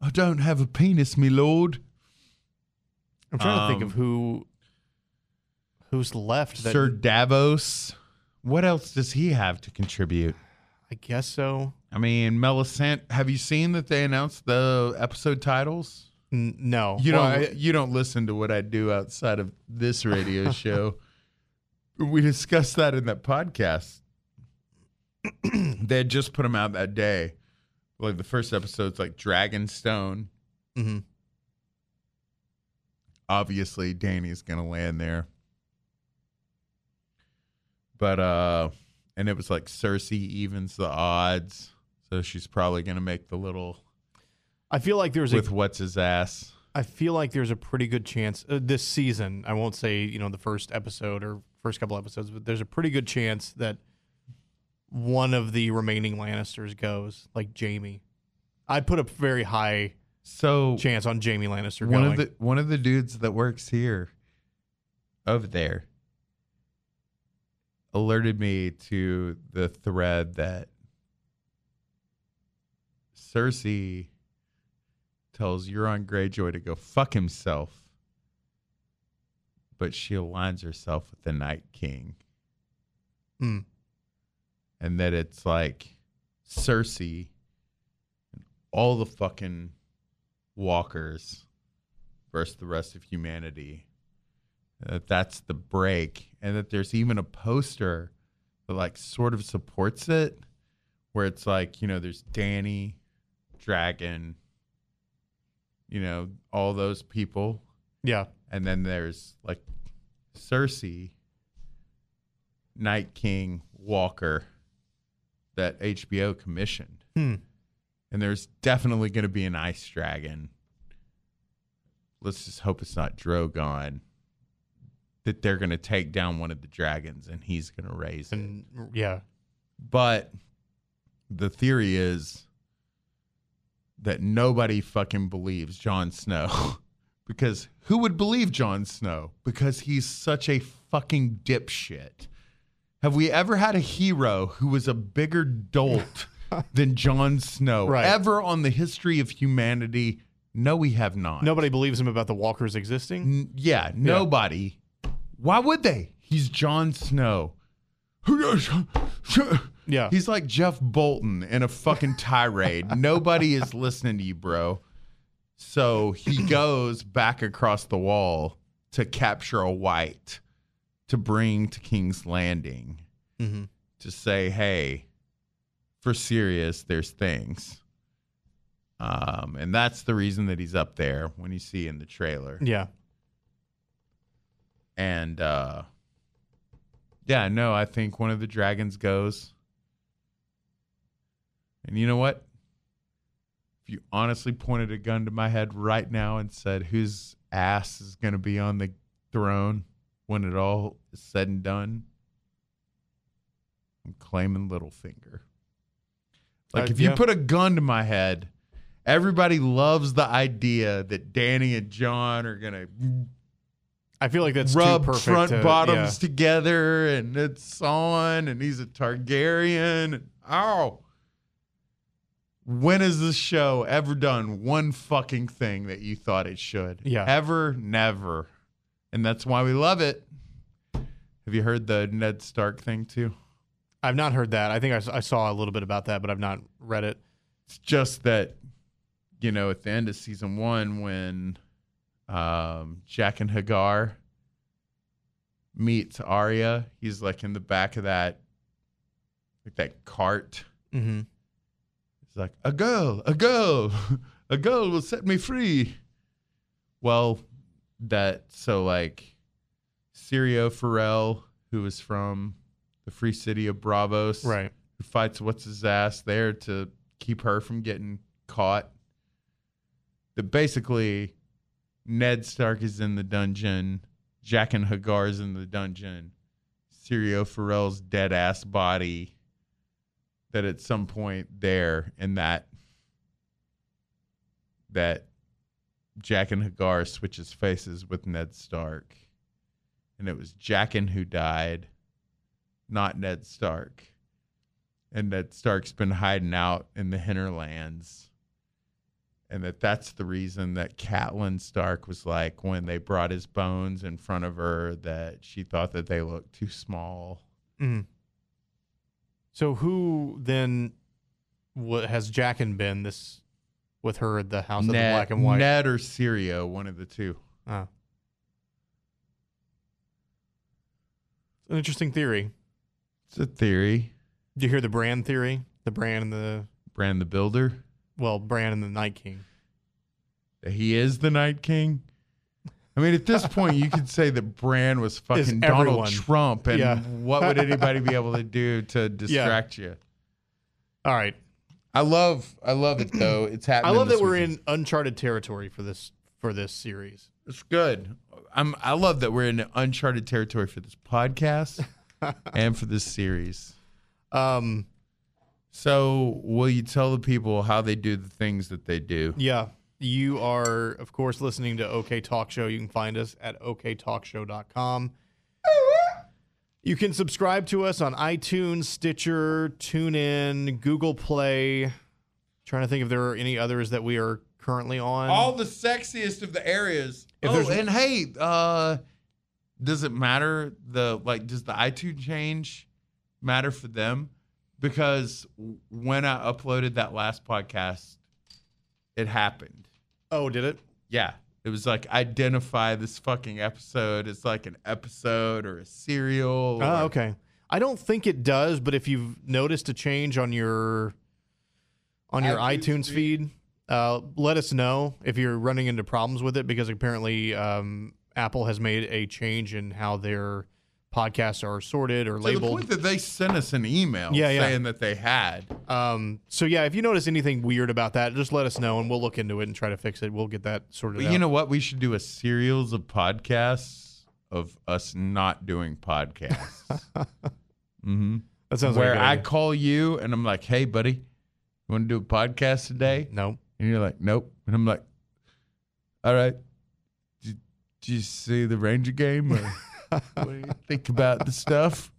[SPEAKER 5] I don't have a penis, me lord.
[SPEAKER 6] I'm trying to think
[SPEAKER 5] Um,
[SPEAKER 6] of who who's left. That
[SPEAKER 5] Sir Davos. What else does he have to contribute?
[SPEAKER 6] I guess so.
[SPEAKER 5] I mean, Melisandre. Have you seen that they announced the episode titles?
[SPEAKER 6] N- no,
[SPEAKER 5] You
[SPEAKER 6] Well,
[SPEAKER 5] don't.
[SPEAKER 6] I-
[SPEAKER 5] you don't listen to what I do outside of this radio (laughs) show. We discussed that in that podcast. they had just put them out that day. Like the first episode's like Dragonstone.
[SPEAKER 6] Mhm.
[SPEAKER 5] Obviously, Danny's gonna land there. But uh, and it was like Cersei evens the odds, so she's probably gonna make the little
[SPEAKER 6] I feel like there's a
[SPEAKER 5] with what's his ass.
[SPEAKER 6] I feel like there's a pretty good chance uh, this season. I won't say you know the first episode or first couple episodes, but there's a pretty good chance that one of the remaining Lannisters goes, like Jaime. I'd put a very high
[SPEAKER 5] So
[SPEAKER 6] chance on Jaime Lannister
[SPEAKER 5] one
[SPEAKER 6] going.
[SPEAKER 5] of the one of the dudes that works here over there alerted me to the thread that Cersei tells Euron Greyjoy to go fuck himself, but she aligns herself with the Night King,
[SPEAKER 6] Hmm.
[SPEAKER 5] and that it's like Cersei and all the fucking walkers versus the rest of humanity. That that's the break, and that there's even a poster that like sort of supports it, where it's like you know there's Danny, Dragon, you know all those people,
[SPEAKER 6] yeah,
[SPEAKER 5] and then there's like Cersei, Night King, Walker, that HBO commissioned.
[SPEAKER 6] Hmm.
[SPEAKER 5] And there's definitely going to be an ice dragon. Let's just hope it's not Drogon. that they're going to take down one of the dragons and he's going to raise it.
[SPEAKER 6] Yeah,
[SPEAKER 5] But the theory is that nobody fucking believes Jon Snow. (laughs) because who would believe Jon Snow? Because he's such a fucking dipshit. Have we ever had a hero who was a bigger dolt (laughs) than Jon Snow?
[SPEAKER 6] Right.
[SPEAKER 5] Ever on the history of humanity? No, we have not.
[SPEAKER 6] nobody believes him about the walkers existing.
[SPEAKER 5] N- yeah, nobody. Why would they? He's Jon Snow. (laughs)
[SPEAKER 6] Yeah.
[SPEAKER 5] He's like Jeff Bolton in a fucking tirade. (laughs) Nobody is listening to you, bro. So he (clears throat) goes back across the wall to capture a wight to bring to King's Landing
[SPEAKER 6] Mm-hmm.
[SPEAKER 5] to say, hey, for serious, there's things. Um, and that's the reason that he's up there when you see in the trailer.
[SPEAKER 6] Yeah.
[SPEAKER 5] And uh yeah, no, I think one of the dragons goes. And you know what? If you honestly pointed a gun to my head right now and said whose ass is going to be on the throne when it all is said and done, I'm claiming Littlefinger. Like
[SPEAKER 6] Uh,
[SPEAKER 5] if you put a gun to my head, everybody loves the idea that Danny and Jon are going to
[SPEAKER 6] I feel like that's
[SPEAKER 5] rub
[SPEAKER 6] too perfect.
[SPEAKER 5] front
[SPEAKER 6] to-
[SPEAKER 5] bottoms together and it's on and he's a Targaryen. Oh. When has this show ever done one fucking thing that you thought it should?
[SPEAKER 6] Yeah.
[SPEAKER 5] Ever, never. And that's why we love it. Have you heard the Ned Stark thing too?
[SPEAKER 6] I've not heard that. I think I saw a little bit about that, but I've not read it.
[SPEAKER 5] It's just that, you know, at the end of season one, when um, Jaqen H'ghar meets Arya, he's like in the back of that, like that cart.
[SPEAKER 6] Mm-hmm.
[SPEAKER 5] He's like, a girl, a girl, (laughs) a girl will set me free. Well, that so like Syrio Forel, who is from the free city of Braavos,
[SPEAKER 6] Right.
[SPEAKER 5] who fights what's his ass there to keep her from getting caught. That basically Ned Stark is in the dungeon, Jaqen H'ghar's in the dungeon, Syrio Forel's dead ass body. That at some point there in that that Jaqen H'ghar switches faces with Ned Stark. And it was Jaqen who died, not Ned Stark and Ned Stark's been hiding out in the hinterlands. And that that's the reason that Catelyn Stark was like when they brought his bones in front of her that she thought that they looked too small.
[SPEAKER 6] Mm-hmm. So who then what has Jaqen been this with her at the house of the
[SPEAKER 5] Ned,
[SPEAKER 6] black and white?
[SPEAKER 5] Ned or Syrio, one of the two.
[SPEAKER 6] Oh. An interesting theory.
[SPEAKER 5] It's a theory.
[SPEAKER 6] Did you hear the Bran theory? The Bran and the
[SPEAKER 5] Bran the Builder.
[SPEAKER 6] Well, Bran and the Night King.
[SPEAKER 5] He is the Night King. I mean, at this (laughs) point, you could say that Bran was fucking Donald. Trump, and
[SPEAKER 6] Yeah.
[SPEAKER 5] what would anybody be able to (laughs) do to distract you?
[SPEAKER 6] All right.
[SPEAKER 5] I love, I love it though. It's (clears throat) happening.
[SPEAKER 6] I love that we're
[SPEAKER 5] weekend.
[SPEAKER 6] in uncharted territory for this for this series.
[SPEAKER 5] It's good. I'm. I love that we're in uncharted territory for this podcast (laughs) and for this series.
[SPEAKER 6] Um
[SPEAKER 5] So, will you tell the people how they do the things that they do?
[SPEAKER 6] Yeah. You are, of course, listening to OK Talk Show. You can find us at oktalkshow.com. You can subscribe to us on iTunes, Stitcher, TuneIn, Google Play. trying to think if there are any others that we are currently on.
[SPEAKER 5] All the sexiest of the areas.
[SPEAKER 6] If
[SPEAKER 5] oh, and hey, uh, does it matter the like? Does the iTunes change matter for them? Because when I uploaded that last podcast, it happened.
[SPEAKER 6] oh, did it?
[SPEAKER 5] Yeah. It was like identify this fucking episode as like an episode or a serial.
[SPEAKER 6] Oh,
[SPEAKER 5] or-
[SPEAKER 6] okay. I don't think it does, but if you've noticed a change on your on your
[SPEAKER 5] iTunes
[SPEAKER 6] iTunes feed, uh, let us know if you're running into problems with it because apparently um, Apple has made a change in how their podcasts are sorted or
[SPEAKER 5] To the point that they sent us an email
[SPEAKER 6] Yeah, yeah.
[SPEAKER 5] saying that they had.
[SPEAKER 6] Um, so yeah, if you notice anything weird about that, just let us know and we'll look into it and try to fix it. We'll get that sorted
[SPEAKER 5] But
[SPEAKER 6] out.
[SPEAKER 5] you know what? We should do a serials of podcasts
[SPEAKER 8] of us not doing podcasts. (laughs) hmm
[SPEAKER 6] That sounds
[SPEAKER 8] Where
[SPEAKER 6] like
[SPEAKER 8] I call you and I'm like, "Hey, buddy, you want to do a podcast today?"
[SPEAKER 6] no.
[SPEAKER 8] And you're like, "Nope," and I'm like, "All right." Did, did you see the Ranger game? (laughs) What do you think about the stuff?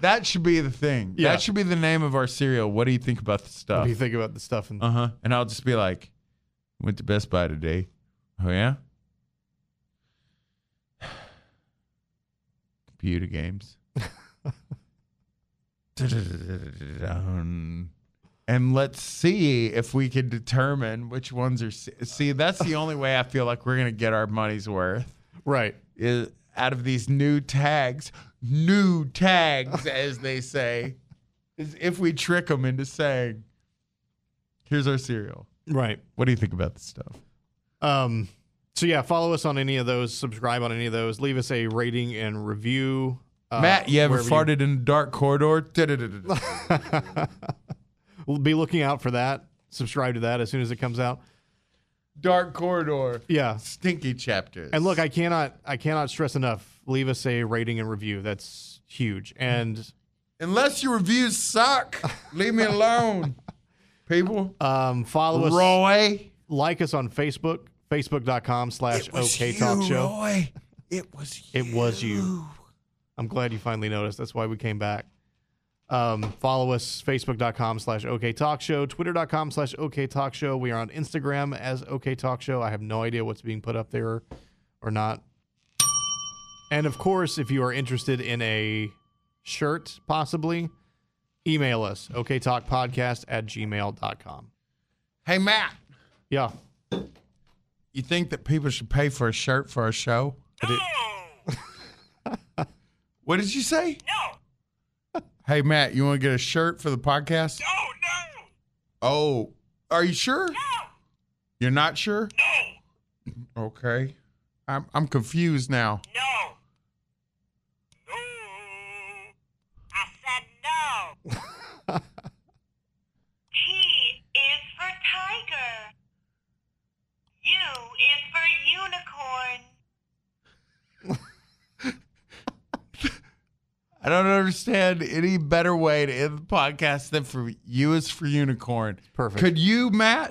[SPEAKER 8] that should be the thing.
[SPEAKER 6] Yeah.
[SPEAKER 8] That should be the name of our cereal. What do you think about the stuff?
[SPEAKER 6] What do you think about the stuff? And
[SPEAKER 8] Uh huh. And I'll just be like, went to Best Buy today. Oh yeah. Computer games. (laughs) And let's see if we can determine which ones are. See, that's the only way I feel like we're gonna get our money's worth
[SPEAKER 6] right.
[SPEAKER 8] is out of these new tags, new tags, (laughs) as they say, is if we trick them into saying, "Here's our cereal."
[SPEAKER 6] Right.
[SPEAKER 8] What do you think about this stuff?
[SPEAKER 6] Um, so yeah, follow us on any of those, subscribe on any of those, leave us a rating and review. Uh,
[SPEAKER 8] Matt, you ever farted in a dark corridor? (laughs)
[SPEAKER 6] We'll be looking out for that. Subscribe to that as soon as it comes out.
[SPEAKER 8] Dark corridor.
[SPEAKER 6] Yeah.
[SPEAKER 8] Stinky chapters.
[SPEAKER 6] And look, I cannot I cannot stress enough. Leave us a rating and review. That's huge. And
[SPEAKER 8] unless your reviews suck, leave me alone, (laughs) people.
[SPEAKER 6] um, follow us,
[SPEAKER 8] Roy,
[SPEAKER 6] like us on Facebook, facebook.com slash OK Talk Show.
[SPEAKER 8] Roy. It was you.
[SPEAKER 6] It was you. I'm glad you finally noticed. That's why we came back. Um, follow us, facebook.com slash OK Talk Show, twitter.com slash OK Talk Show. We are on Instagram as OK Talk Show. I have no idea what's being put up there or not. And of course, if you are interested in a shirt, possibly, email us, oktalkpodcast at gmail.com.
[SPEAKER 8] Hey, Matt.
[SPEAKER 6] Yeah.
[SPEAKER 8] You think that people should pay for a shirt for a show? No. What did you say? No. Hey Matt, you want to get a shirt for the podcast?
[SPEAKER 7] Oh no!
[SPEAKER 8] Oh, are you sure? No. You're not sure?
[SPEAKER 7] No!
[SPEAKER 8] Okay. I'm I'm confused now.
[SPEAKER 7] No! No! I said no! (laughs) T is for tiger. U is for unicorn.
[SPEAKER 8] I don't understand any better way to end the podcast than for you is for unicorn.
[SPEAKER 6] Perfect.
[SPEAKER 8] Could you, Matt?